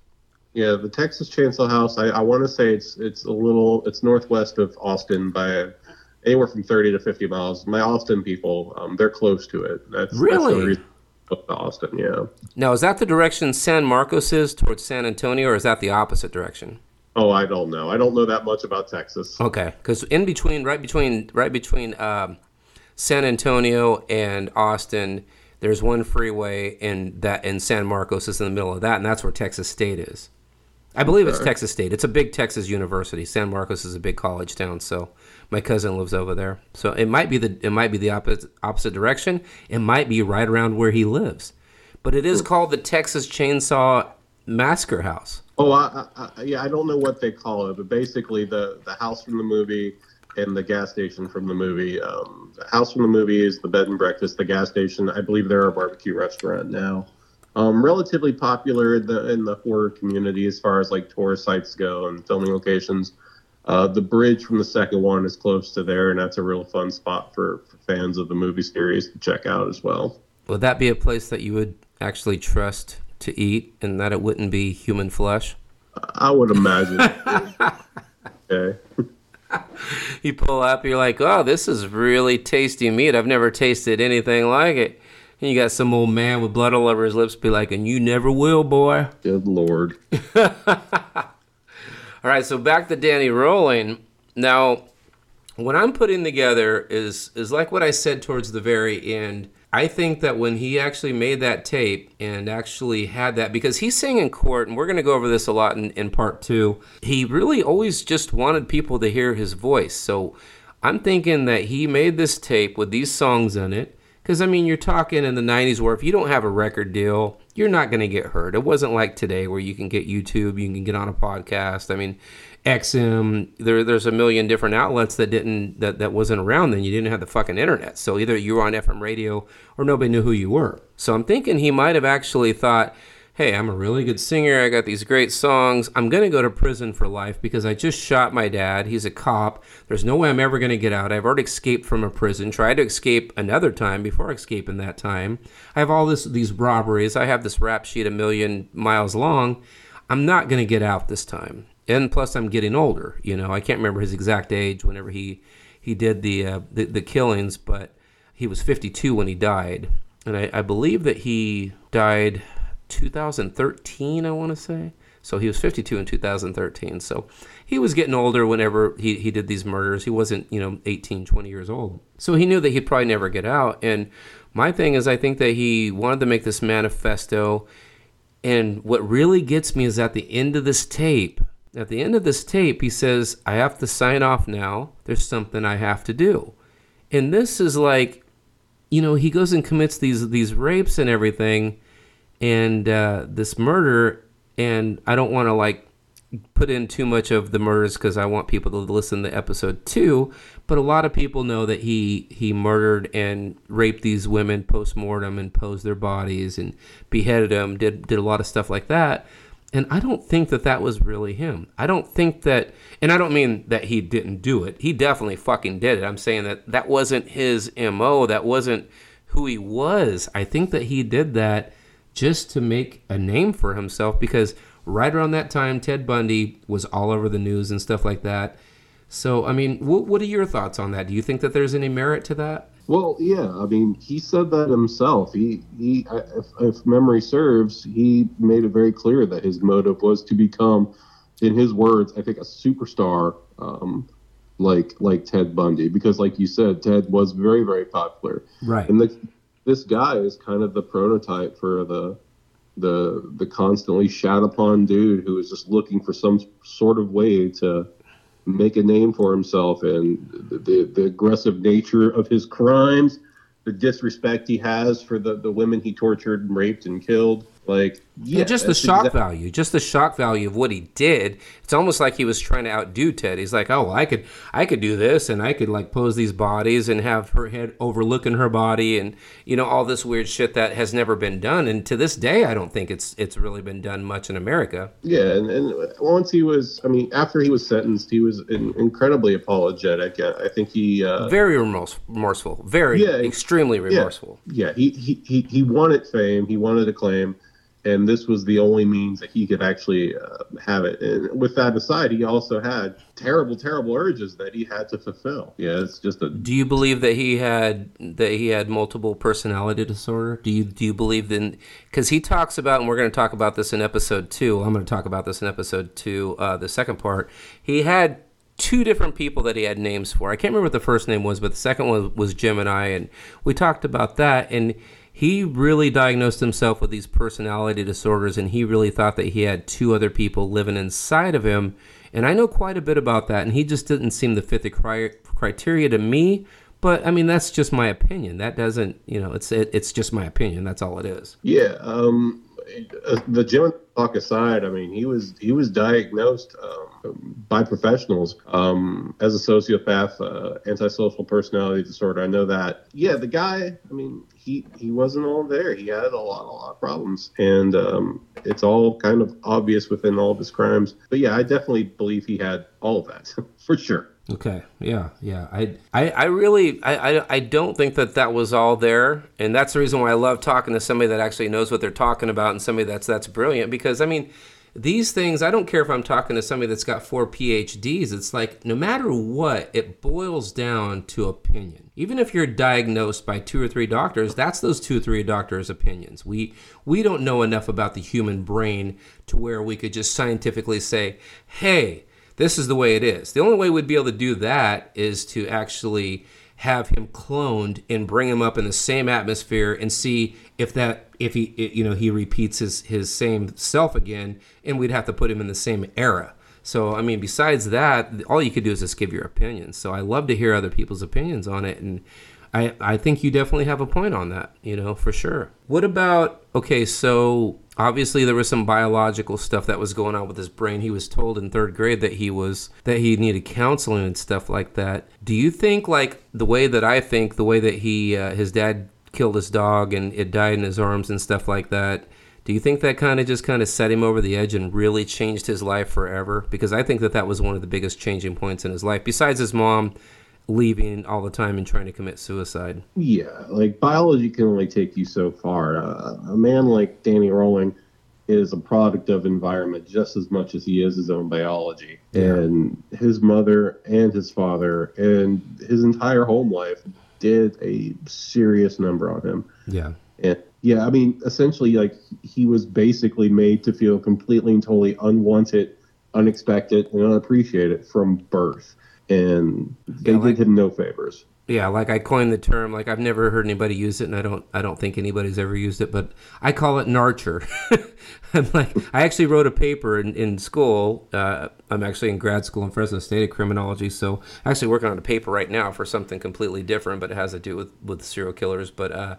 Yeah, the Texas Chainsaw House. I, I want to say it's it's a little it's northwest of Austin by anywhere from thirty to fifty miles. My Austin people, um, they're close to it. That's That's Really? the reason I go to Austin. Yeah. Now, is that the direction San Marcos is towards San Antonio, or is that the opposite direction? Oh, I don't know. I don't know that much about Texas. Okay, because in between, right between, right between um, San Antonio and Austin, there's one freeway, and that and San Marcos is in the middle of that, and that's where Texas State is. I believe it's Texas State. It's a big Texas university. San Marcos is a big college town, so my cousin lives over there. So it might be the it might be the opposite opposite direction. It might be right around where he lives, but it is called the Texas Chainsaw Massacre House. Oh, I, I, I yeah, I don't know what they call it, but basically the the house from the movie and the gas station from the movie. Um, the house from the movie is the bed and breakfast. The gas station, I believe, they're a barbecue restaurant now. Um, relatively popular in the in the horror community as far as like tourist sites go and filming locations. Uh, the bridge from the second one is close to there, and that's a real fun spot for, for fans of the movie series to check out as well. Would that be a place that you would actually trust to eat and that it wouldn't be human flesh? I would imagine. okay. You pull up, you're like, oh, this is really tasty meat. I've never tasted anything like it. And you got some old man with blood all over his lips be like, and you never will, boy. Good lord. All right, so back to Danny Rolling. Now, what I'm putting together is is like what I said towards the very end. I think that when he actually made that tape and actually had that, because he sang in court, and we're going to go over this a lot in, in part two, he really always just wanted people to hear his voice. So I'm thinking that he made this tape with these songs in it. Because, I mean, you're talking in the 90s where if you don't have a record deal, you're not going to get heard. It wasn't like today where you can get YouTube, you can get on a podcast. I mean, XM, there, there's a million different outlets that didn't that, that wasn't around then. You didn't have the fucking internet. So either you were on FM radio or nobody knew who you were. So I'm thinking he might have actually thought, hey, I'm a really good singer. I got these great songs. I'm going to go to prison for life because I just shot my dad. He's a cop. There's no way I'm ever going to get out. I've already escaped from a prison, tried to escape another time before escaping that time. I have all this these robberies. I have this rap sheet a million miles long. I'm not going to get out this time. And plus I'm getting older, you know. I can't remember his exact age whenever he he did the uh, the, the killings, but he was 52 when he died. And I, I believe that he died 2013, I want to say. So he was 52 in 2013. So he was getting older whenever he, he did these murders. He wasn't, you know, 18, 20 years old. So he knew that he'd probably never get out. And my thing is, I think that he wanted to make this manifesto. And what really gets me is at the end of this tape, at the end of this tape, he says, I have to sign off now. There's something I have to do. And this is like, you know, he goes and commits these these rapes and everything and uh, this murder and i don't want to like put in too much of the murders because i want people to listen to episode two but a lot of people know that he he murdered and raped these women post-mortem and posed their bodies and beheaded them did did a lot of stuff like that and i don't think that that was really him. I don't think that and i don't mean that he didn't do it. He definitely fucking did it. I'm saying that that wasn't his mo that wasn't who he was. I think that he did that just to make a name for himself because right around that time, Ted Bundy was all over the news and stuff like that. So, I mean, what, what are your thoughts on that? Do you think that there's any merit to that? Well, yeah. I mean, he said that himself. He, he, if, if memory serves, he made it very clear that his motive was to become, in his words, I think, a superstar, um, like like Ted Bundy. Because, like you said, Ted was very, very popular. Right. And the, this guy is kind of the prototype for the the the constantly shat upon dude who is just looking for some sort of way to make a name for himself and the, the, the aggressive nature of his crimes the disrespect he has for the, the women he tortured and raped and killed like yeah, yeah just the shock exact- value just the shock value of what he did. It's almost like he was trying to outdo ted. He's like oh well, i could i could do this and i could like pose these bodies and have her head overlooking her body and you know all this weird shit that has never been done. And to this day i don't think it's it's really been done much in america. Yeah, and, and once he was, I mean, after he was sentenced, he was in, incredibly apologetic. I I think he uh, very remorse, remorseful. Very Yeah, extremely yeah, remorseful. Yeah, he, he he he wanted fame. He wanted acclaim, and this was the only means that he could actually uh, have it. And with that aside, he also had terrible, terrible urges that he had to fulfill. Yeah, it's just a Do you believe that he had that he had multiple personality disorder? Do you do you believe in because he talks about and we're going to talk about this in episode two. I'm going to talk about this in episode two, uh, the second part. He had two different people that he had names for. I can't remember what the first name was, but the second one was Gemini, and we talked about that. And he really diagnosed himself with these personality disorders, and he really thought that he had two other people living inside of him. And I know quite a bit about that, and he just didn't seem to fit the cri- criteria to me. But I mean, that's just my opinion. That doesn't, you know, it's it, it's just my opinion. That's all it is. Yeah, um, uh, the Gemini talk aside, I mean, he was he was diagnosed um, by professionals um, as a sociopath, uh, antisocial personality disorder. I know that. Yeah, the guy. I mean, he he wasn't all there. He had a lot a lot of problems, and um, it's all kind of obvious within all of his crimes. But yeah, I definitely believe he had all of that for sure. Okay. Yeah. Yeah. I, I, I really, I, I, I don't think that that was all there, and that's the reason why I love talking to somebody that actually knows what they're talking about and somebody that's that's brilliant. Because I mean, these things, I don't care if I'm talking to somebody that's got four PhDs. It's like no matter what, it boils down to opinion. Even if you're diagnosed by two or three doctors, that's those two or three doctors' opinions. We we don't know enough about the human brain to where we could just scientifically say, hey this is the way it is. The only way we'd be able to do that is to actually have him cloned and bring him up in the same atmosphere and see if that if he you know he repeats his his same self again and we'd have to put him in the same era. So I mean besides that all you could do is just give your opinions. So I love to hear other people's opinions on it and I, I think you definitely have a point on that, you know, for sure. What about, okay, so obviously there was some biological stuff that was going on with his brain. He was told in third grade that he was, that he needed counseling and stuff like that. Do you think, like, the way that I think, the way that he, uh, his dad killed his dog and it died in his arms and stuff like that, do you think that kind of just kind of set him over the edge and really changed his life forever? Because I think that that was one of the biggest changing points in his life, besides his mom leaving all the time and trying to commit suicide. Yeah, like biology can only take you so far. Uh, a man like Danny Rolling is a product of environment just as much as he is his own biology. Yeah. And his mother and his father and his entire home life did a serious number on him. Yeah. And yeah, I mean, essentially, like he was basically made to feel completely and totally unwanted, unexpected, and unappreciated from birth. And they Yeah, like- did him no favors. Yeah, like I coined the term. Like I've never heard anybody use it, and I don't. I don't think anybody's ever used it. But I call it nurture. I'm like, I actually wrote a paper in, in school. Uh, I'm actually in grad school in Fresno State of criminology, so I'm actually working on a paper right now for something completely different, but it has to do with with serial killers. But uh,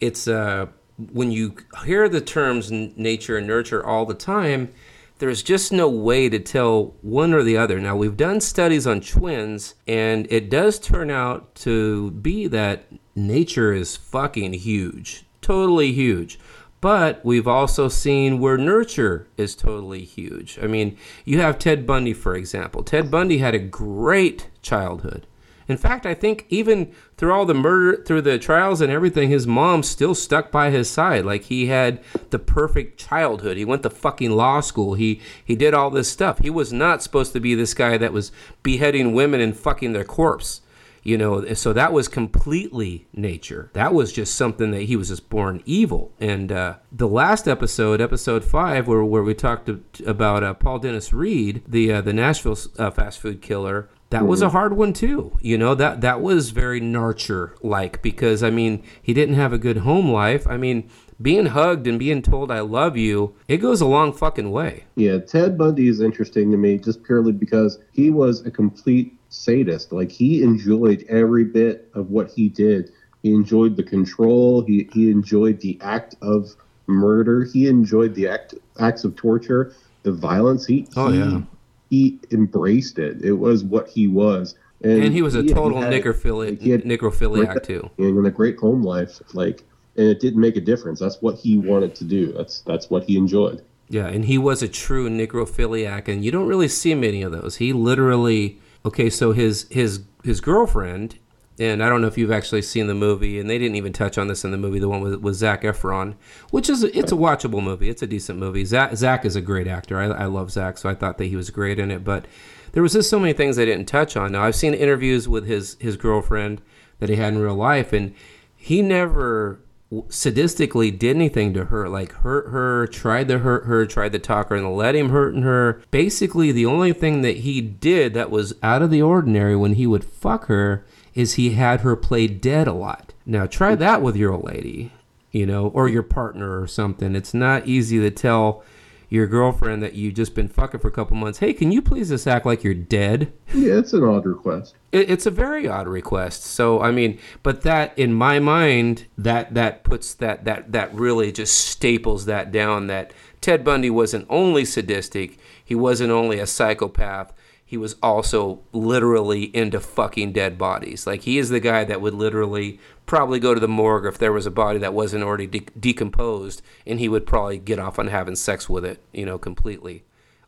it's uh, when you hear the terms n- nature and nurture all the time, there's just no way to tell one or the other. Now, we've done studies on twins, and it does turn out to be that nature is fucking huge, totally huge. But we've also seen where nurture is totally huge. I mean, you have Ted Bundy, for example. Ted Bundy had a great childhood. In fact, I think even through all the murder, through the trials and everything, his mom still stuck by his side. Like he had the perfect childhood. He went to fucking law school. He he did all this stuff. He was not supposed to be this guy that was beheading women and fucking their corpse. You know, so that was completely nature. That was just something that he was just born evil. And uh, the last episode, episode five, where, where we talked about uh, Paul Dennis Reid, the uh, the Nashville uh, fast food killer, that was a mm-hmm. hard one too. You know that that was very nurture like because I mean he didn't have a good home life. I mean being hugged and being told I love you, it goes a long fucking way. Yeah, Ted Bundy is interesting to me just purely because he was a complete sadist. Like he enjoyed every bit of what he did. He enjoyed the control. He he enjoyed the act of murder. He enjoyed the act acts of torture, the violence. He Oh, yeah. he embraced it. It was what he was. And he was a yeah, total had- necrophili- he had necrophiliac, great- too. And a great home life, like, and it didn't make a difference. That's what he wanted to do. That's that's what he enjoyed. Yeah, and he was a true necrophiliac, and you don't really see many of those. He literally, okay, so his his his girlfriend, and I don't know if you've actually seen the movie, and they didn't even touch on this in the movie, the one with, with Zac Efron, which is it's a watchable movie. It's a decent movie. Zac Zac is a great actor. I, I love Zac, so I thought that he was great in it. But there was just so many things they didn't touch on. Now I've seen interviews with his his girlfriend that he had in real life, and he never sadistically did anything to her like hurt her tried to hurt her tried to talk her and let him hurt her basically the only thing that he did that was out of the ordinary when he would fuck her is he had her play dead a lot now try that with your old lady you know or your partner or something it's not easy to tell your girlfriend that you've just been fucking for a couple months hey can you please just act like you're dead Yeah, it's an odd request. it, it's a very odd request. So I mean, but that in my mind, that that puts that that that really just staples that down. That Ted Bundy wasn't only sadistic. He wasn't only a psychopath. He was also literally into fucking dead bodies. Like he is the guy that would literally probably go to the morgue if there was a body that wasn't already de- decomposed, and he would probably get off on having sex with it, you know, completely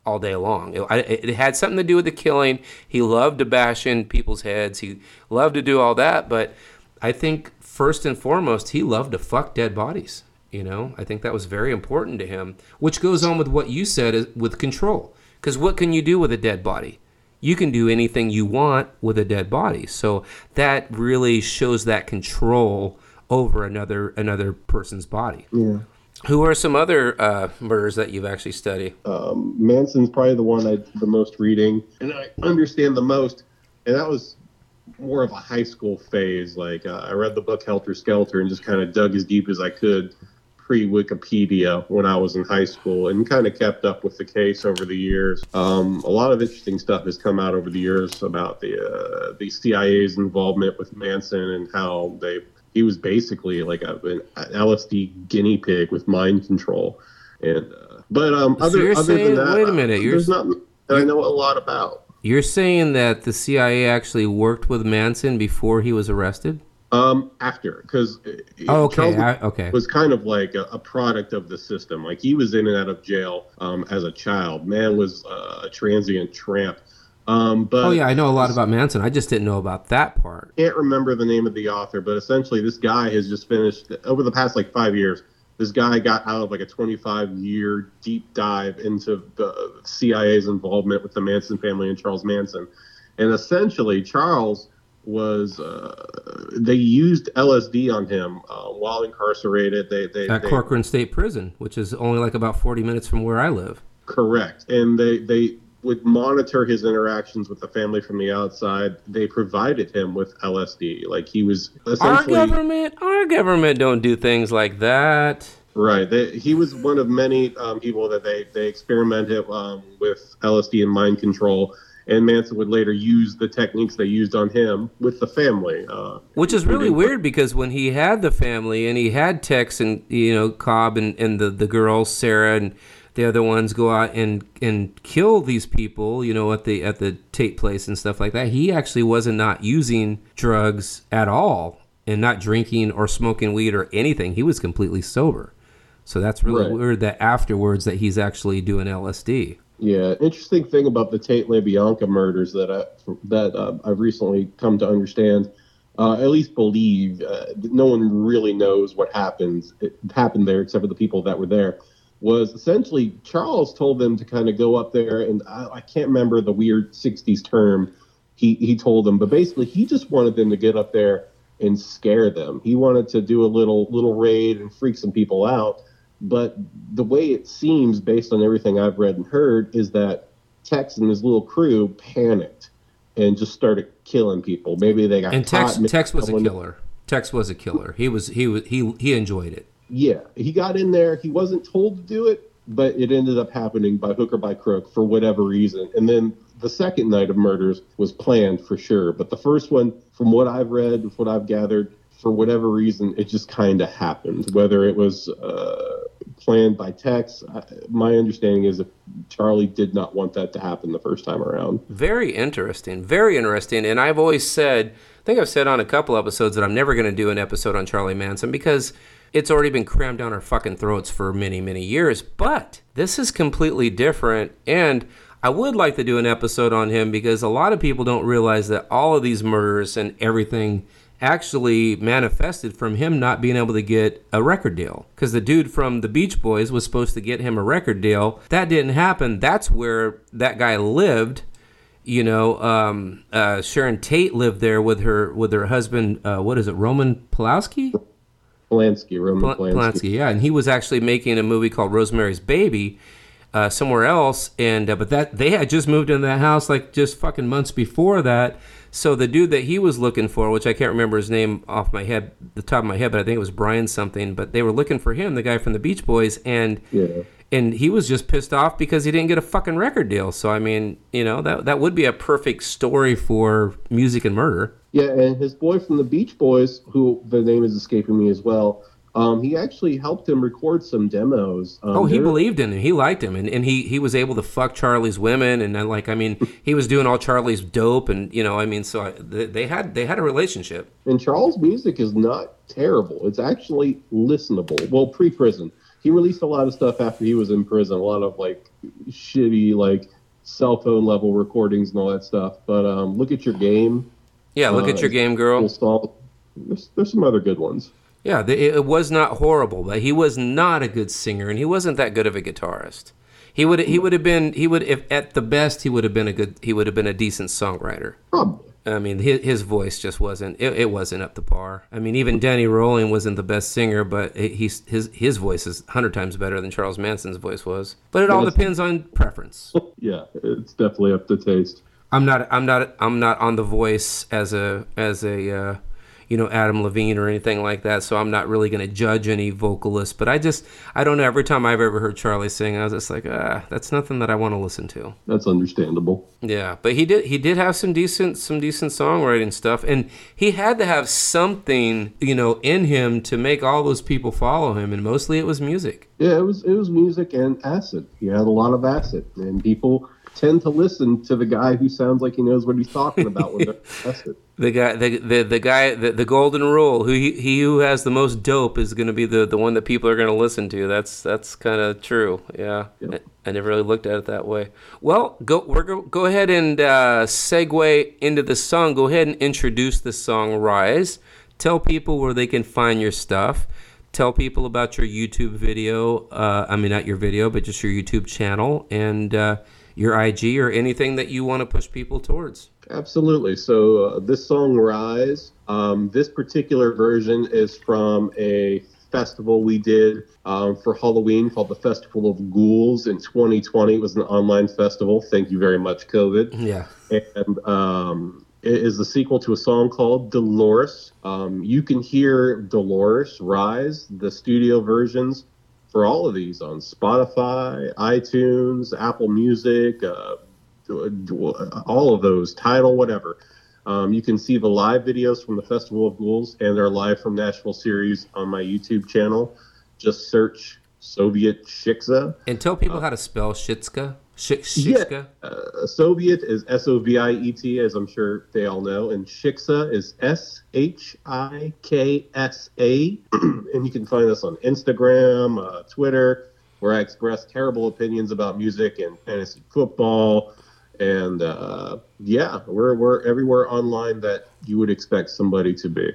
all day long. It, it had something to do with the killing. He loved to bash in people's heads. He loved to do all that, but I think first and foremost, he loved to fuck dead bodies. You know, I think that was very important to him, which goes on with what you said uh, with control. Because what can you do with a dead body? You can do anything you want with a dead body. So that really shows that control over another another person's body. Yeah. Who are some other uh, murders that you've actually studied? Um, Manson's probably the one I did the most reading, and I understand the most. And that was more of a high school phase. Like uh, I read the book Helter Skelter and just kind of dug as deep as I could pre Wikipedia when I was in high school, and kind of kept up with the case over the years. Um, a lot of interesting stuff has come out over the years about the uh, the CIA's involvement with Manson and how they he was basically like a, an LSD guinea pig with mind control. And uh, but um, So other other saying- than that, wait a minute, uh, there's not that I know a lot about. You're saying that the CIA actually worked with Manson before he was arrested? Um, after because Oh, okay, I- okay. was kind of like a, a product of the system. Like he was in and out of jail um, as a child. Man was uh, a transient tramp. Um, but oh yeah, I know a lot about Manson. I just didn't know about that part. can't remember the name of the author, but essentially this guy has just finished over the past like five years. This guy got out of like a 25 year deep dive into the CIA's involvement with the Manson family and Charles Manson, and essentially Charles was uh, they used LSD on him uh, while incarcerated. They they, At they Corcoran State Prison, which is only like about 40 minutes from where I live. Correct. And they, they would monitor his interactions with the family from the outside. They provided him with LSD. Like he was essentially. Our government, our government don't do things like that. right. They, he was one of many um, people that they they experimented um, with LSD and mind control. And Manson would later use the techniques they used on him with the family. Uh, Which is really weird because when he had the family and he had Tex and you know Cobb and, and the, the girls Sarah and the other ones go out and and kill these people you know at the at the Tate place and stuff like that he actually wasn't not using drugs at all and not drinking or smoking weed or anything he was completely sober so that's really Right. weird that afterwards that he's actually doing LSD Yeah, interesting thing about the Tate LaBianca murders that I, that uh, I've recently come to understand, uh, at least believe, uh, no one really knows what happened it happened there except for the people that were there. Was essentially Charles told them to kind of go up there, and I, I can't remember the weird '60s term he he told them, but basically he just wanted them to get up there and scare them. He wanted to do a little little raid and freak some people out. But the way it seems, based on everything I've read and heard, is that Tex and his little crew panicked and just started killing people. Maybe they got And Tex, Tex was a killer. Tex was a killer. He was he was he he enjoyed it. Yeah, he got in there. He wasn't told to do it, but it ended up happening by hook or by crook for whatever reason. And then the second night of murders was planned for sure. But the first one, from what I've read, what I've gathered, for whatever reason, it just kind of happened. Whether it was uh, planned by Tex, my understanding is that Charlie did not want that to happen the first time around. Very interesting. Very interesting. And I've always said, I think I've said on a couple episodes that I'm never going to do an episode on Charlie Manson because it's already been crammed down our fucking throats for many, many years. But this is completely different. And I would like to do an episode on him because a lot of people don't realize that all of these murders and everything actually manifested from him not being able to get a record deal. Because the dude from the Beach Boys was supposed to get him a record deal. That didn't happen. That's where that guy lived you know, um, uh, Sharon Tate lived there with her with her husband. Uh, what is it, Roman Pulowski? Polanski, Roman Pol- Polanski. Polanski, yeah, and he was actually making a movie called Rosemary's Baby uh, somewhere else, and uh, but that they had just moved into that house like just fucking months before that. So the dude that he was looking for, which I can't remember his name off my head, the top of my head, but I think it was Brian something. But they were looking for him, the guy from the Beach Boys, and Yeah. and he was just pissed off because he didn't get a fucking record deal. So I mean, you know, that that would be a perfect story for music and murder. Yeah, and his boy from the Beach Boys, who the name is escaping me as well, um, he actually helped him record some demos. Um, oh, he there- believed in him. He liked him, and, and he he was able to fuck Charlie's women, and then, like I mean, he was doing all Charlie's dope, and you know, I mean, so I, they, they had they had a relationship. And Charles' music is not terrible. It's actually listenable. Well, pre-prison, he released a lot of stuff after he was in prison. A lot of like shitty, like cell phone level recordings and all that stuff. But um, look at your game. Yeah, look Uh, at your game, girl. There's, there's some other good ones. Yeah, the, it was not horrible, but he was not a good singer, and he wasn't that good of a guitarist. He would he would have been he would if at the best he would have been a good he would have been a decent songwriter. Probably. I mean, his, his voice just wasn't it, it wasn't up to par. I mean, even Danny Rolling wasn't the best singer, but he- he's his his voice is hundred times better than Charles Manson's voice was. But it all depends on preference. Yeah, it's definitely up to taste. I'm not I'm not I'm not on the voice as a as a uh, you know Adam Levine or anything like that, so I'm not really going to judge any vocalist. But I just I don't know. Every time I've ever heard Charlie sing, I was just like, ah, that's nothing that I want to listen to. That's understandable. Yeah, but he did he did have some decent some decent songwriting stuff, and he had to have something you know in him to make all those people follow him, and mostly it was music. Yeah, it was it was music and acid. He had a lot of acid, and people tend to listen to the guy who sounds like he knows what he's talking about when they're acid. The guy, the the, the guy, the, the golden rule: who he, he who has the most dope is going to be the, the one that people are going to listen to. That's that's kind of true. Yeah, I, I never really looked at it that way. Well, go we're go, go ahead and uh, segue into the song. Go ahead and introduce the song "Rise." Tell people where they can find your stuff. Tell people about your YouTube video. Uh, I mean, not your video, but just your YouTube channel and uh, your IG or anything that you want to push people towards. Absolutely. So uh, this song "Rise," um, this particular version is from a festival we did um, for Halloween called the Festival of Ghouls in 2020. It was an online festival. Thank you very much, COVID. Yeah. and um, it is the sequel to a song called Dolores. Um, you can hear Dolores Rise, the studio versions for all of these on Spotify, iTunes, Apple Music, uh, all of those, title, whatever. Um, you can see the live videos from the Festival of Ghouls and our live from Nashville series on my YouTube channel. Just search Soviet Shiksa. And tell people how to spell Shitska. Sh- Yeah, Shitska. uh, Soviet is S O V I E T, as I'm sure they all know, and Shiksa is S H I K S A. And you can find us on Instagram, uh, Twitter, where I express terrible opinions about music and fantasy football. And uh, yeah, we're, we're everywhere online that you would expect somebody to be.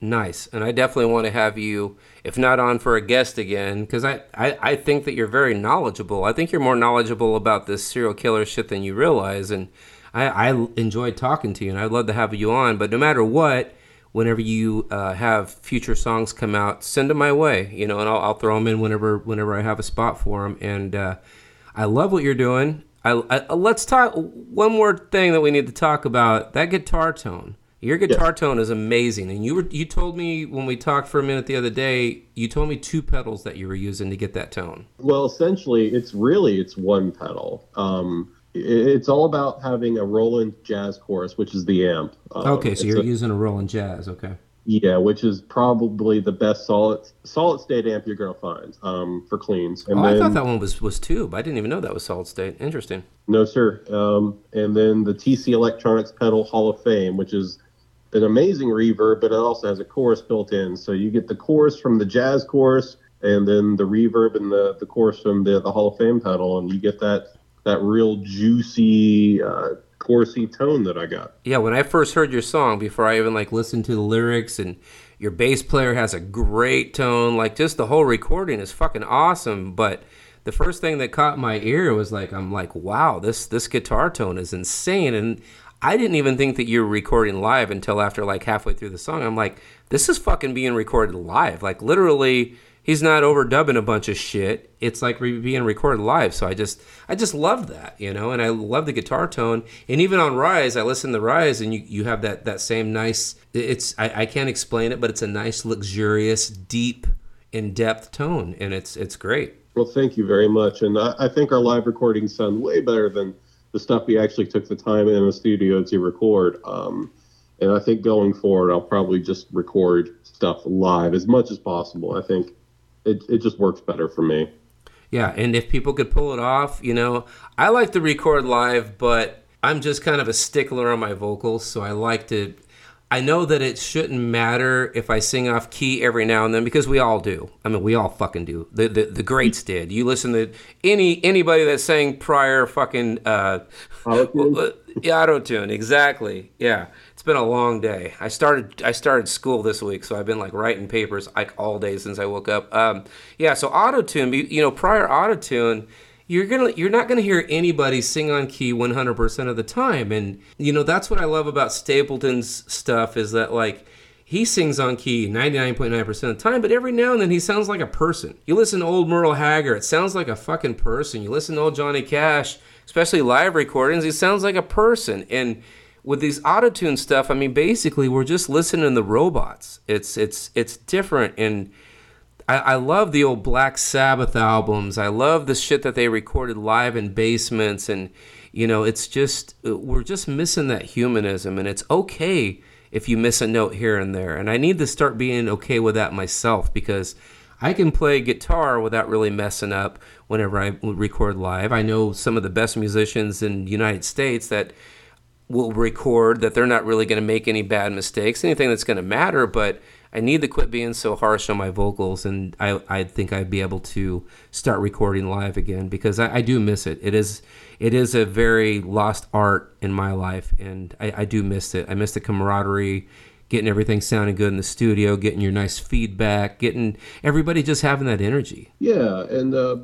Nice. And I definitely want to have you, if not on for a guest again, because I, I, I think that you're very knowledgeable. I think you're more knowledgeable about this serial killer shit than you realize. And I, I enjoyed talking to you, and I'd love to have you on. But no matter what, whenever you uh, have future songs come out, send them my way, you know, and I'll, I'll throw them in whenever whenever I have a spot for them. And uh, I love what you're doing. I, I, let's talk one more thing that we need to talk about that guitar tone. Your guitar tone is amazing, and you were you told me when we talked for a minute the other day. You told me two pedals that you were using to get that tone. Well, essentially, it's really it's one pedal. Um, it's all about having a Roland Jazz Chorus, which is the amp. Um, okay, so you're a- using a Roland Jazz. Okay. Yeah, which is probably the best solid solid state amp you're gonna find um, for cleans. And oh, then, I thought that one was was tube. I didn't even know that was solid state. Interesting. No, sir. Um, and then the TC Electronics pedal Hall of Fame, which is an amazing reverb, but it also has a chorus built in. So you get the chorus from the jazz chorus, and then the reverb and the, the chorus from the, the Hall of Fame pedal, and you get that that real juicy, uh, chorusy tone that I got. Yeah, when I first heard your song, before I even like listened to the lyrics, and your bass player has a great tone, like just the whole recording is fucking awesome. But the first thing that caught my ear was like, I'm like, wow, this this guitar tone is insane, and I didn't even think that you were recording live until after like halfway through the song. I'm like, this is fucking being recorded live, like literally. He's not overdubbing a bunch of shit. It's like re- being recorded live. So I just, I just love that, you know. And I love the guitar tone. And even on Rise, I listen to Rise, and you, you have that that same nice. It's I, I can't explain it, but it's a nice, luxurious, deep, in depth tone, and it's it's great. Well, thank you very much. And I, I think our live recordings sound way better than the stuff we actually took the time in the studio to record. Um, and I think going forward, I'll probably just record stuff live as much as possible. I think it, it just works better for me. Yeah, and if people could pull it off, you know, I like to record live, but I'm just kind of a stickler on my vocals, so I like to. I know that it shouldn't matter if I sing off key every now and then because we all do. I mean, we all fucking do. The the, the greats did. You listen to any anybody that sang prior fucking uh, yeah, auto tune exactly. Yeah, been a long day. I started I started school this week, so I've been like writing papers like all day since I woke up. Um, yeah, so auto tune. You know, prior auto tune you're gonna you're not gonna hear anybody sing on key 100% of the time and you know that's what i love about stapleton's stuff is that like he sings on key 99.9% of the time but every now and then he sounds like a person you listen to old merle haggard it sounds like a fucking person you listen to old johnny cash especially live recordings he sounds like a person and with these auto-tune stuff i mean basically we're just listening to robots it's it's it's different and I, I love the old Black Sabbath albums. I love the shit that they recorded live in basements, and you know, it's just we're just missing that humanism, and it's okay if you miss a note here and there. And I need to start being okay with that myself because I can play guitar without really messing up whenever I record live. I know some of the best musicians in the United States that will record that they're not really going to make any bad mistakes, anything that's going to matter, but I need to quit being so harsh on my vocals, and I, I think I'd be able to start recording live again because I, I do miss it. It is it is a very lost art in my life, and I, I do miss it. I miss the camaraderie, getting everything sounding good in the studio, getting your nice feedback, getting everybody just having that energy. Yeah, and uh,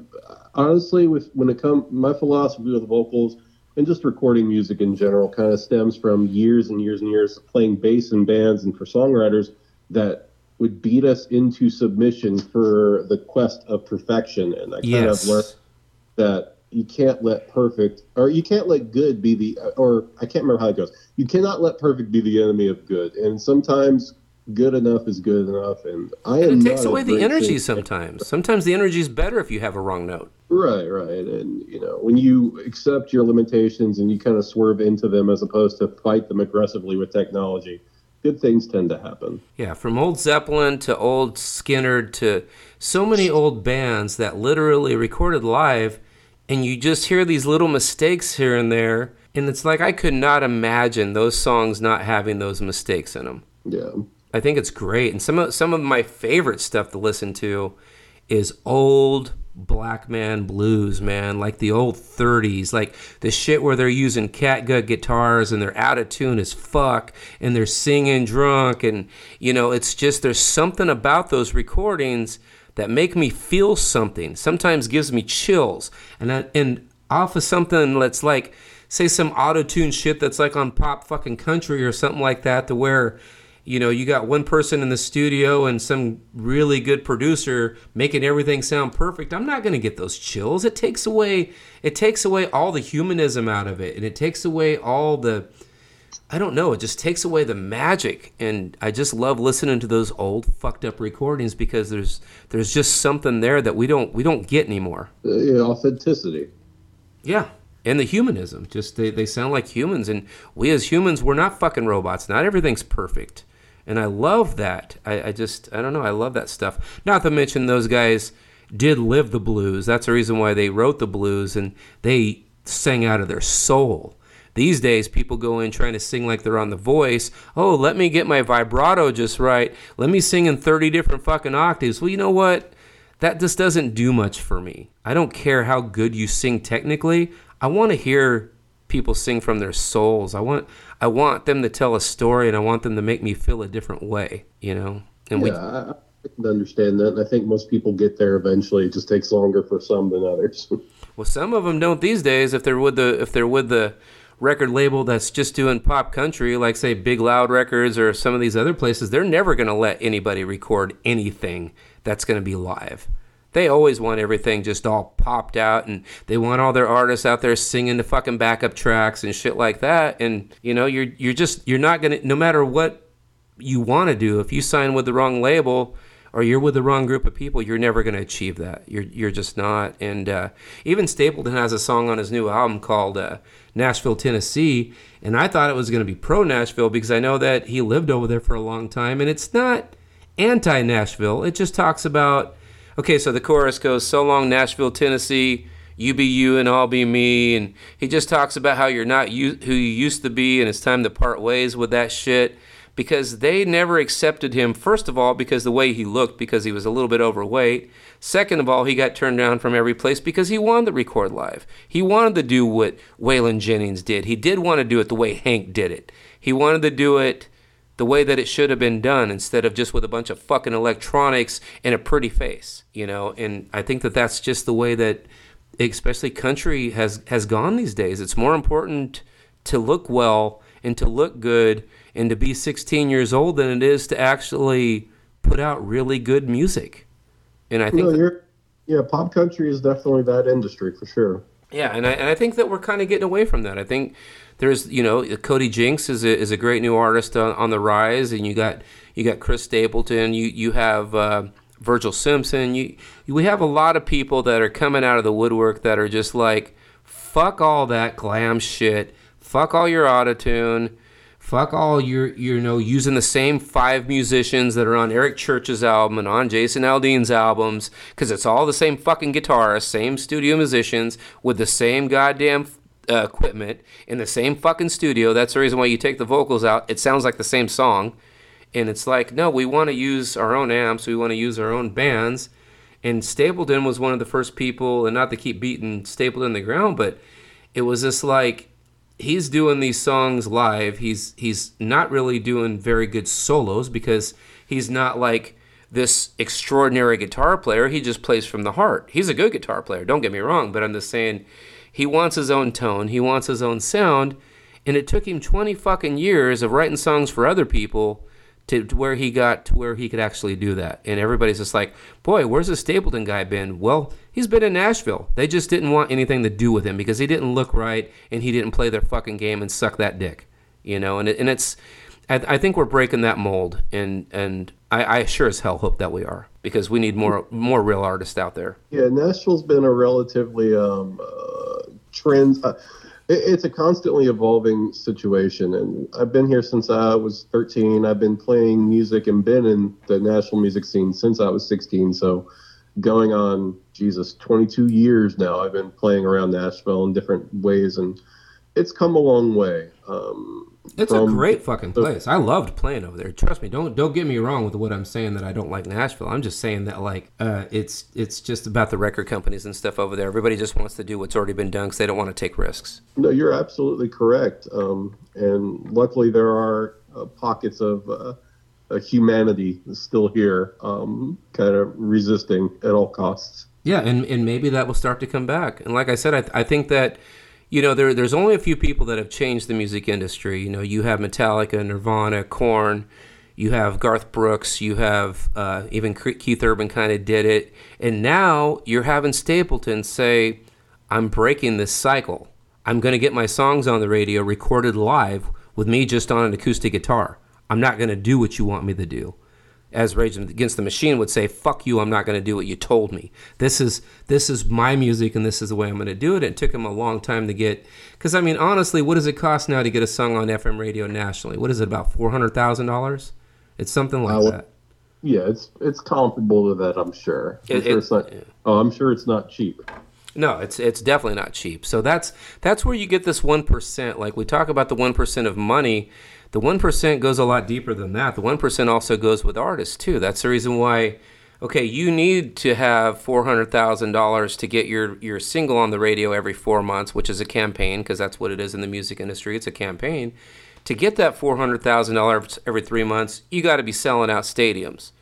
honestly, with when it comes, my philosophy with vocals and just recording music in general kind of stems from years and years and years playing bass in bands and for songwriters that would beat us into submission for the quest of perfection. And I kind Yes. of learned that you can't let perfect or you can't let good be the or I can't remember how it goes. You cannot let perfect be the enemy of good. And sometimes good enough is good enough. And I am And it takes away the energy singer. sometimes. Sometimes the energy is better if you have a wrong note. Right, right. And, you know, when you accept your limitations and you kind of swerve into them as opposed to fight them aggressively with technology, good things tend to happen. Yeah, from old Zeppelin to old Skynyrd to so many old bands that literally recorded live, and you just hear these little mistakes here and there, and it's like I could not imagine those songs not having those mistakes in them. Yeah. I think it's great, and some of some of my favorite stuff to listen to is old black man blues, man, like the old 30s, like the shit where they're using catgut guitars and they're out of tune as fuck and they're singing drunk and you know, it's just there's something about those recordings that make me feel something. Sometimes gives me chills. And I, and off of something that's like say some auto-tune shit that's like on pop fucking country or something like that to where you know, you got one person in the studio and some really good producer making everything sound perfect. I'm not going to get those chills. It takes away it takes away all the humanism out of it and it takes away all the I don't know, it just takes away the magic and I just love listening to those old fucked up recordings because there's there's just something there that we don't we don't get anymore. Uh, authenticity. Yeah. And the humanism. Just they, they sound like humans and we as humans we're not fucking robots. Not everything's perfect and I love that. I, I, just I don't know. I love that stuff. Not to mention those guys did live the blues. That's the reason why they wrote the blues and they sang out of their soul. These days, people go in trying to sing like they're on The Voice. Oh, let me get my vibrato just right. Let me sing in 30 different fucking octaves. Well, you know what? That just doesn't do much for me. I don't care how good you sing technically. I want to hear people sing from their souls. I want I want them to tell a story and I want them to make me feel a different way, you know. And yeah, we I, I can understand that. And I think most people get there eventually. It just takes longer for some than others. well, some of them don't these days. If they're with the if they're with the record label that's just doing pop country, like say Big Loud Records or some of these other places, they're never going to let anybody record anything that's going to be live. They always want everything just all popped out and they want all their artists out there singing the fucking backup tracks and shit like that. And you know, you're you're just you're not gonna no matter what you want to do, if you sign with the wrong label or you're with the wrong group of people, you're never going to achieve that. You're you're just not. And uh, even Stapleton has a song on his new album called uh, Nashville, Tennessee, and I thought it was going to be pro Nashville because I know that he lived over there for a long time, and it's not anti Nashville. It just talks about okay, so the chorus goes, So long, Nashville, Tennessee. You be you and I'll be me. And he just talks about how you're not you, who you used to be and it's time to part ways with that shit because they never accepted him, first of all, because the way he looked, because he was a little bit overweight. Second of all, he got turned down from every place because he wanted to record live. He wanted to do what Waylon Jennings did. He did want to do it the way Hank did it. He wanted to do it the way that it should have been done instead of just with a bunch of fucking electronics and a pretty face, you know. And I think that that's just the way that, especially country has has gone these days. It's more important to look well and to look good and to be 16 years old than it is to actually put out really good music. And I think, no, that, yeah, pop country is definitely that industry for sure. Yeah, and I and I think that we're kind of getting away from that. I think there's you know Cody Jinks is a, is a great new artist on, on the rise, and you got you got Chris Stapleton, you you have uh, Sturgill Simpson, you we have a lot of people that are coming out of the woodwork that are just like fuck all that glam shit, fuck all your autotune, fuck all your you know using the same five musicians that are on Eric Church's album and on Jason Aldean's albums because it's all the same fucking guitarists, same studio musicians with the same goddamn uh, equipment in the same fucking studio. That's the reason why you take the vocals out. It sounds like the same song. And it's like, no, we want to use our own amps. We want to use our own bands. And Stapleton was one of the first people, and not to keep beating Stapleton in the ground, but it was just like he's doing these songs live. He's he's not really doing very good solos because he's not like this extraordinary guitar player. He just plays from the heart. He's a good guitar player. Don't get me wrong, but I'm just saying he wants his own tone, he wants his own sound, and it took him 20 fucking years of writing songs for other people to, to, where he got to where he could actually do that. And everybody's just like, boy, where's the Stapleton guy been? Well, he's been in Nashville. They just didn't want anything to do with him because he didn't look right and he didn't play their fucking game and suck that dick, you know. And it, and it's, I, I think we're breaking that mold, and and I, I sure as hell hope that we are because we need more more real artists out there. Yeah, Nashville's been a relatively um, uh, trends. Uh, it, it's a constantly evolving situation, and I've been here since I was 13. I've been playing music and been in the national music scene since I was 16. So, going on Jesus, 22 years now. I've been playing around Nashville in different ways and it's come a long way. Um, It's a great fucking place. I loved playing over there. Trust me. Don't don't get me wrong with what I'm saying that I don't like Nashville. I'm just saying that like uh, it's it's just about the record companies and stuff over there. Everybody just wants to do what's already been done because they don't want to take risks. No, you're absolutely correct. Um, and luckily, there are uh, pockets of uh, uh, humanity still here, um, kind of resisting at all costs. Yeah, and, and maybe that will start to come back. And like I said, I, I think that, you know, there there's only a few people that have changed the music industry. You know, you have Metallica, Nirvana, Korn, you have Garth Brooks, you have uh, even Keith Urban kind of did it, and now you're having Stapleton say, "I'm breaking this cycle. I'm going to get my songs on the radio recorded live with me just on an acoustic guitar. I'm not going to do what you want me to do." As Rage Against the Machine would say, "Fuck you! I'm not going to do what you told me. This is this is my music, and this is the way I'm going to do it." It took him a long time to get, because I mean, honestly, what does it cost now to get a song on FM radio nationally? What is it about four hundred thousand dollars? It's something like Uh, that. Yeah, it's it's comparable to that. I'm sure. I'm It- sure it- it's not. Oh, I'm sure it's not cheap. No, it's it's definitely not cheap. So that's that's where you get this one percent. Like we talk about the one percent of money, the one percent goes a lot deeper than that. The one percent also goes with artists too. That's the reason why. Okay, you need to have four hundred thousand dollars to get your your single on the radio every four months, which is a campaign because that's what it is in the music industry. It's a campaign. To get that four hundred thousand dollars every three months, you got to be selling out stadiums.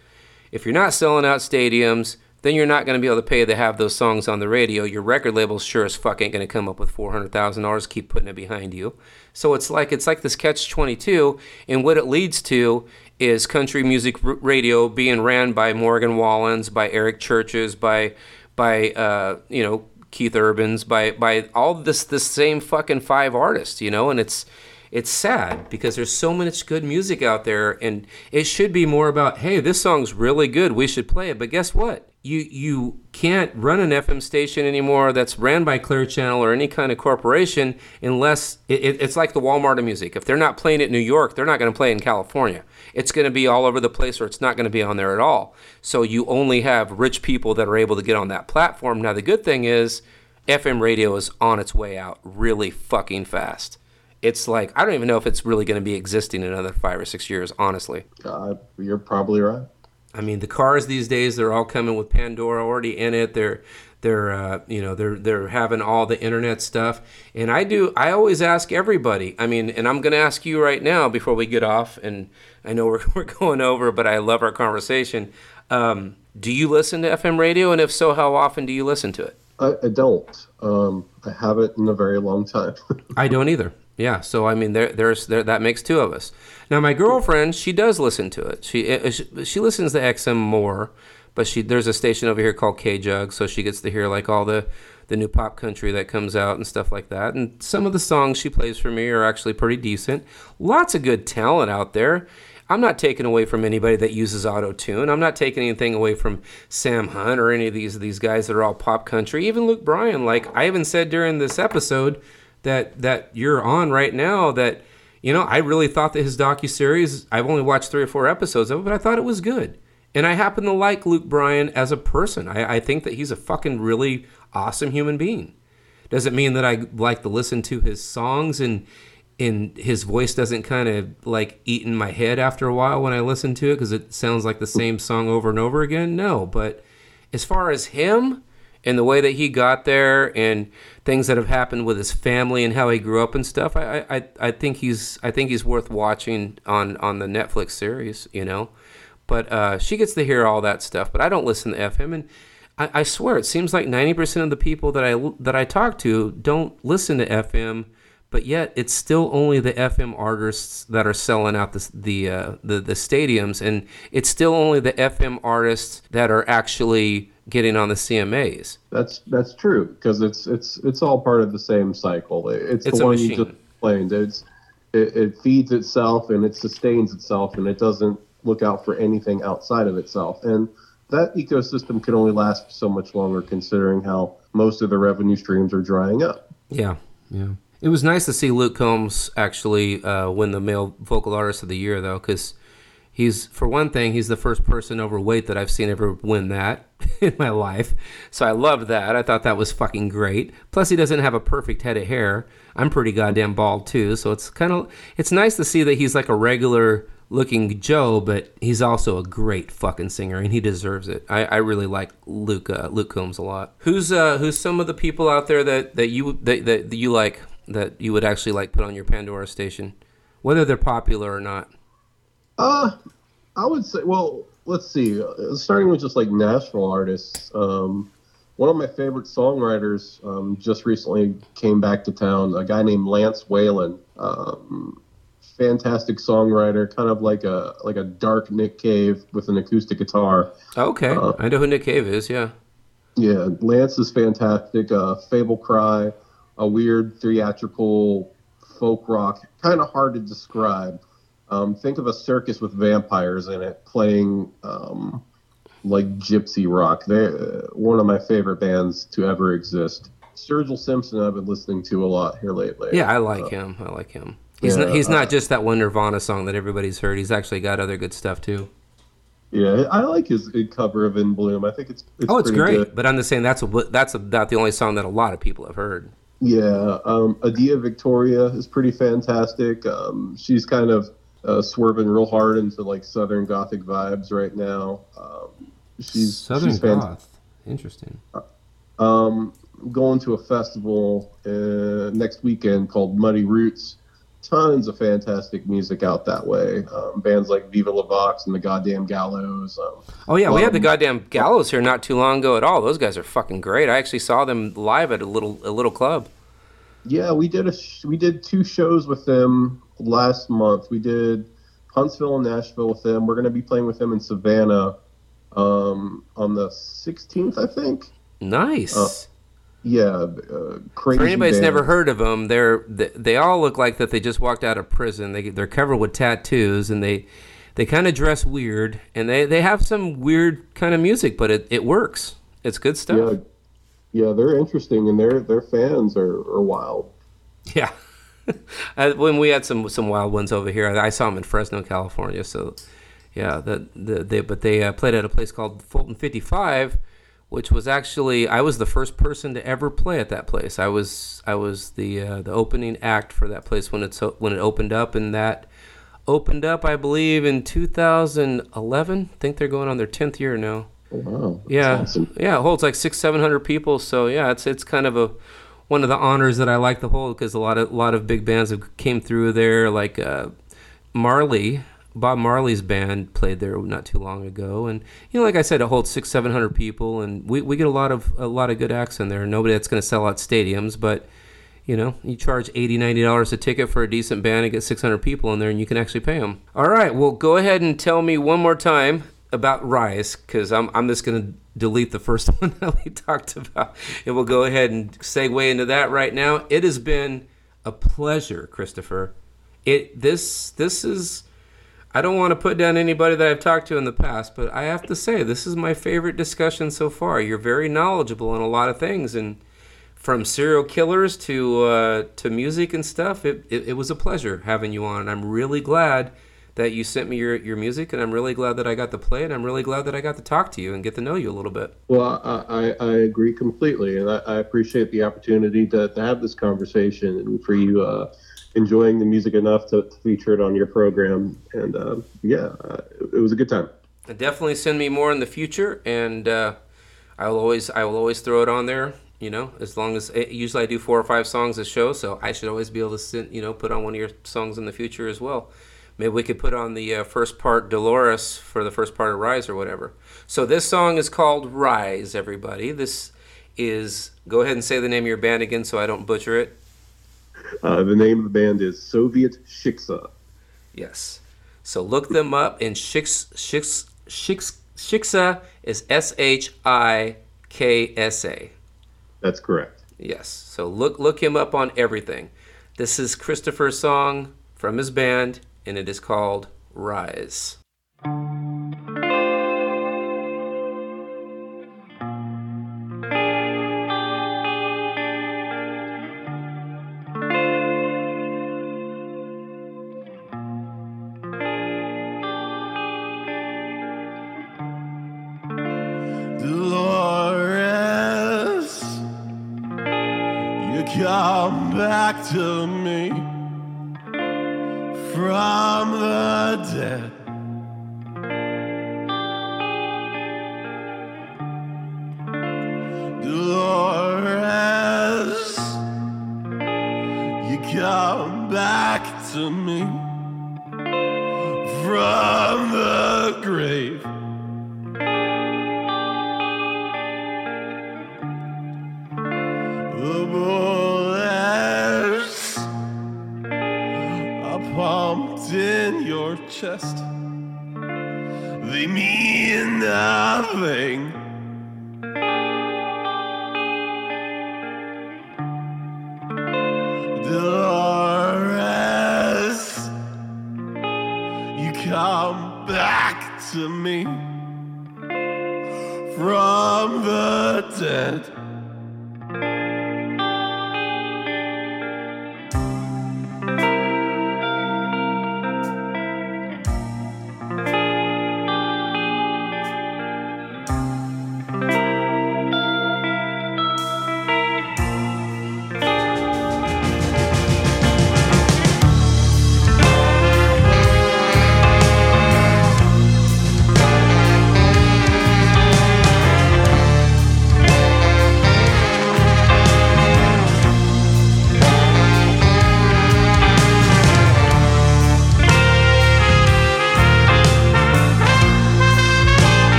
If you're not selling out stadiums, then you're not going to be able to pay to have those songs on the radio. Your record label sure as fuck ain't going to come up with four hundred thousand dollars. Keep putting it behind you. So it's like it's like this catch twenty two, and what it leads to is country music radio being ran by Morgan Wallens, by Eric Churches, by by uh, you know Keith Urbans, by by all this this same fucking five artists, you know, and it's it's sad because there's so much good music out there and it should be more about hey this song's really good we should play it. But guess what? You you can't run an fm station anymore that's ran by clear channel or any kind of corporation unless it, it- it's like the walmart of music. If they're not playing it in new york they're not going to play it in california. It's going to be all over the place or it's not going to be on there at all. So you only have rich people that are able to get on that platform. Now the good thing is fm radio is on its way out really fucking fast it's like I don't even know if it's really going to be existing in another five or six years. Honestly, Uh, you're probably right. I mean the cars these days they're all coming with Pandora already in it. They're they're uh, you know they're they're having all the internet stuff. And I do I always ask everybody. I mean, and I'm going to ask you right now before we get off. And I know we're we're going over, but I love our conversation. Um, do you listen to FM radio? And if so, how often do you listen to it? I, I don't. Um, I haven't in a very long time. I don't either. Yeah, so I mean, there, there's there, that makes two of us. Now, my girlfriend, she does listen to it. She uh, she, she listens to XM more, but she there's a station over here called K Jug, so she gets to hear like all the the new pop country that comes out and stuff like that. And some of the songs she plays for me are actually pretty decent. Lots of good talent out there. I'm not taking away from anybody that uses auto tune. I'm not taking anything away from Sam Hunt or any of these these guys that are all pop country. Even Luke Bryan. Like I even said during this episode that that you're on right now that you know I really thought that his docu series. I've only watched three or four episodes of it, but I thought it was good. And I happen to like Luke Bryan as a person. I, I think that he's a fucking really awesome human being. Doesn't mean that I like to listen to his songs and and his voice doesn't kind of like eat in my head after a while when I listen to it because it sounds like the same song over and over again. No, but as far as him and the way that he got there and things that have happened with his family and how he grew up and stuff, I I, I think he's I think he's worth watching on on the Netflix series. You know, but uh, she gets to hear all that stuff. But I don't listen to FM and. I, I swear, it seems like ninety percent of the people that I that I talk to don't listen to FM but yet it's still only the FM artists that are selling out the the uh, the, the stadiums, and it's still only the FM artists that are actually getting on the CMAs. That's that's true because it's it's it's all part of the same cycle. It's, It's the one you just explained. It's it, it feeds itself and it sustains itself and it doesn't look out for anything outside of itself. And that ecosystem can only last so much longer, considering how most of the revenue streams are drying up. Yeah, yeah. It was nice to see Luke Combs actually uh, win the male vocal artist of the year, though, because He's for one thing, he's the first person overweight that I've seen ever win that in my life. So I loved that. I thought that was fucking great. Plus he doesn't have a perfect head of hair. I'm pretty goddamn bald too, so it's kind of it's nice to see that he's like a regular looking Joe, but he's also a great fucking singer and he deserves it. I, I really like Luke uh, Luke Combs a lot. Who's uh who's some of the people out there that that you that, that you like that you would actually like put on your Pandora station, whether they're popular or not? Uh, I would say, well, let's see. Uh, starting with just like national artists, um, one of my favorite songwriters um, just recently came back to town. A guy named Lance Whalen, um, fantastic songwriter, kind of like a like a dark Nick Cave with an acoustic guitar. Okay, Uh, I know who Nick Cave is. Yeah. Yeah, Lance is fantastic. Uh, Fable Cry, a weird theatrical folk rock, kind of hard to describe. Um, think of a circus with vampires in it playing um, like gypsy rock. They're uh, one of my favorite bands to ever exist. Sturgill Simpson, I've been listening to a lot here lately. Yeah, I like him. I like him. He's yeah, not, he's uh, not just that one Nirvana song that everybody's heard. He's actually got other good stuff too. Yeah, I like his cover of In Bloom. I think it's, it's oh, it's great. good. But I'm just saying that's a, that's about the only song that a lot of people have heard. Yeah, um, Adia Victoria is pretty fantastic. Um, she's kind of uh, swerving real hard into like Southern Gothic vibes right now. Um, she's Southern she's Goth. Interesting. Um, going to a festival uh, next weekend called Muddy Roots. Tons of fantastic music out that way. Um, bands like Viva Le Vox and the Goddamn Gallows. Um, Oh yeah, we had the goddamn Gallows here not too long ago at all. Those guys are fucking great. I actually saw them live at a little a little club. Yeah, we did a sh- we did two shows with them last month. We did Huntsville and Nashville with them. We're going to be playing with them in Savannah um, on the 16th, I think. Nice. Uh, yeah, uh, crazy. For anybody's band. never heard of them, they're they, they all look like that they just walked out of prison. They they're covered with tattoos and they they kind of dress weird and they they have some weird kind of music, but it, it works. It's good stuff. Yeah, yeah, they're interesting and their their fans are, are wild. Yeah. When we had some some wild ones over here, I saw them in Fresno, California. So, yeah, the, the they but they uh, played at a place called Fulton 55, which was actually I was the first person to ever play at that place. I was I was the uh, the opening act for that place when it's when it opened up, and that opened up I believe in 2011. I think they're going on their 10th year now. Oh, wow. Yeah, awesome. yeah, it holds like six, seven hundred people. So yeah, it's it's kind of a one of the honors that I like to hold because a lot of a lot of big bands have came through there. Like uh, Marley, Bob Marley's band played there not too long ago, and you know, like I said, it holds six, seven hundred people, and we, we get a lot of a lot of good acts in there. Nobody that's going to sell out stadiums, but you know, you charge 80 90 dollars a ticket for a decent band and get 600 people in there, and you can actually pay them. All right, well, go ahead and tell me one more time about Rise, because I'm I'm just going to delete the first one that we talked about, and we'll go ahead and segue into that right now. It has been a pleasure, Christopher. It this this is. I don't want to put down anybody that I've talked to in the past, but I have to say this is my favorite discussion so far. You're very knowledgeable on a lot of things, and from serial killers to uh, to music and stuff, it, it, it was a pleasure having you on, and I'm really glad that you sent me your, your music, and I'm really glad that I got to play it. I'm really glad that I got to talk to you and get to know you a little bit. Well, I, I, I agree completely, and I, I appreciate the opportunity to, to have this conversation and for you uh, enjoying the music enough to, to feature it on your program. And uh, yeah, uh, it, it was a good time. Definitely send me more in the future, and uh, I will always I will always throw it on there. You know, as long as eh, usually I do four or five songs a show, so I should always be able to send, you know put on one of your songs in the future as well. Maybe we could put on the uh, first part Dolores for the first part of Rise or whatever. So this song is called Rise. Everybody, this is go ahead and say the name of your band again so I don't butcher it. Uh, the name of the band is Soviet Shiksa. Yes. So look them up, and Shiks Shiks Shiks Shiksa is S H I K S A. That's correct. Yes. So look look him up on everything. This is Christopher's song from his band, and it is called Rise.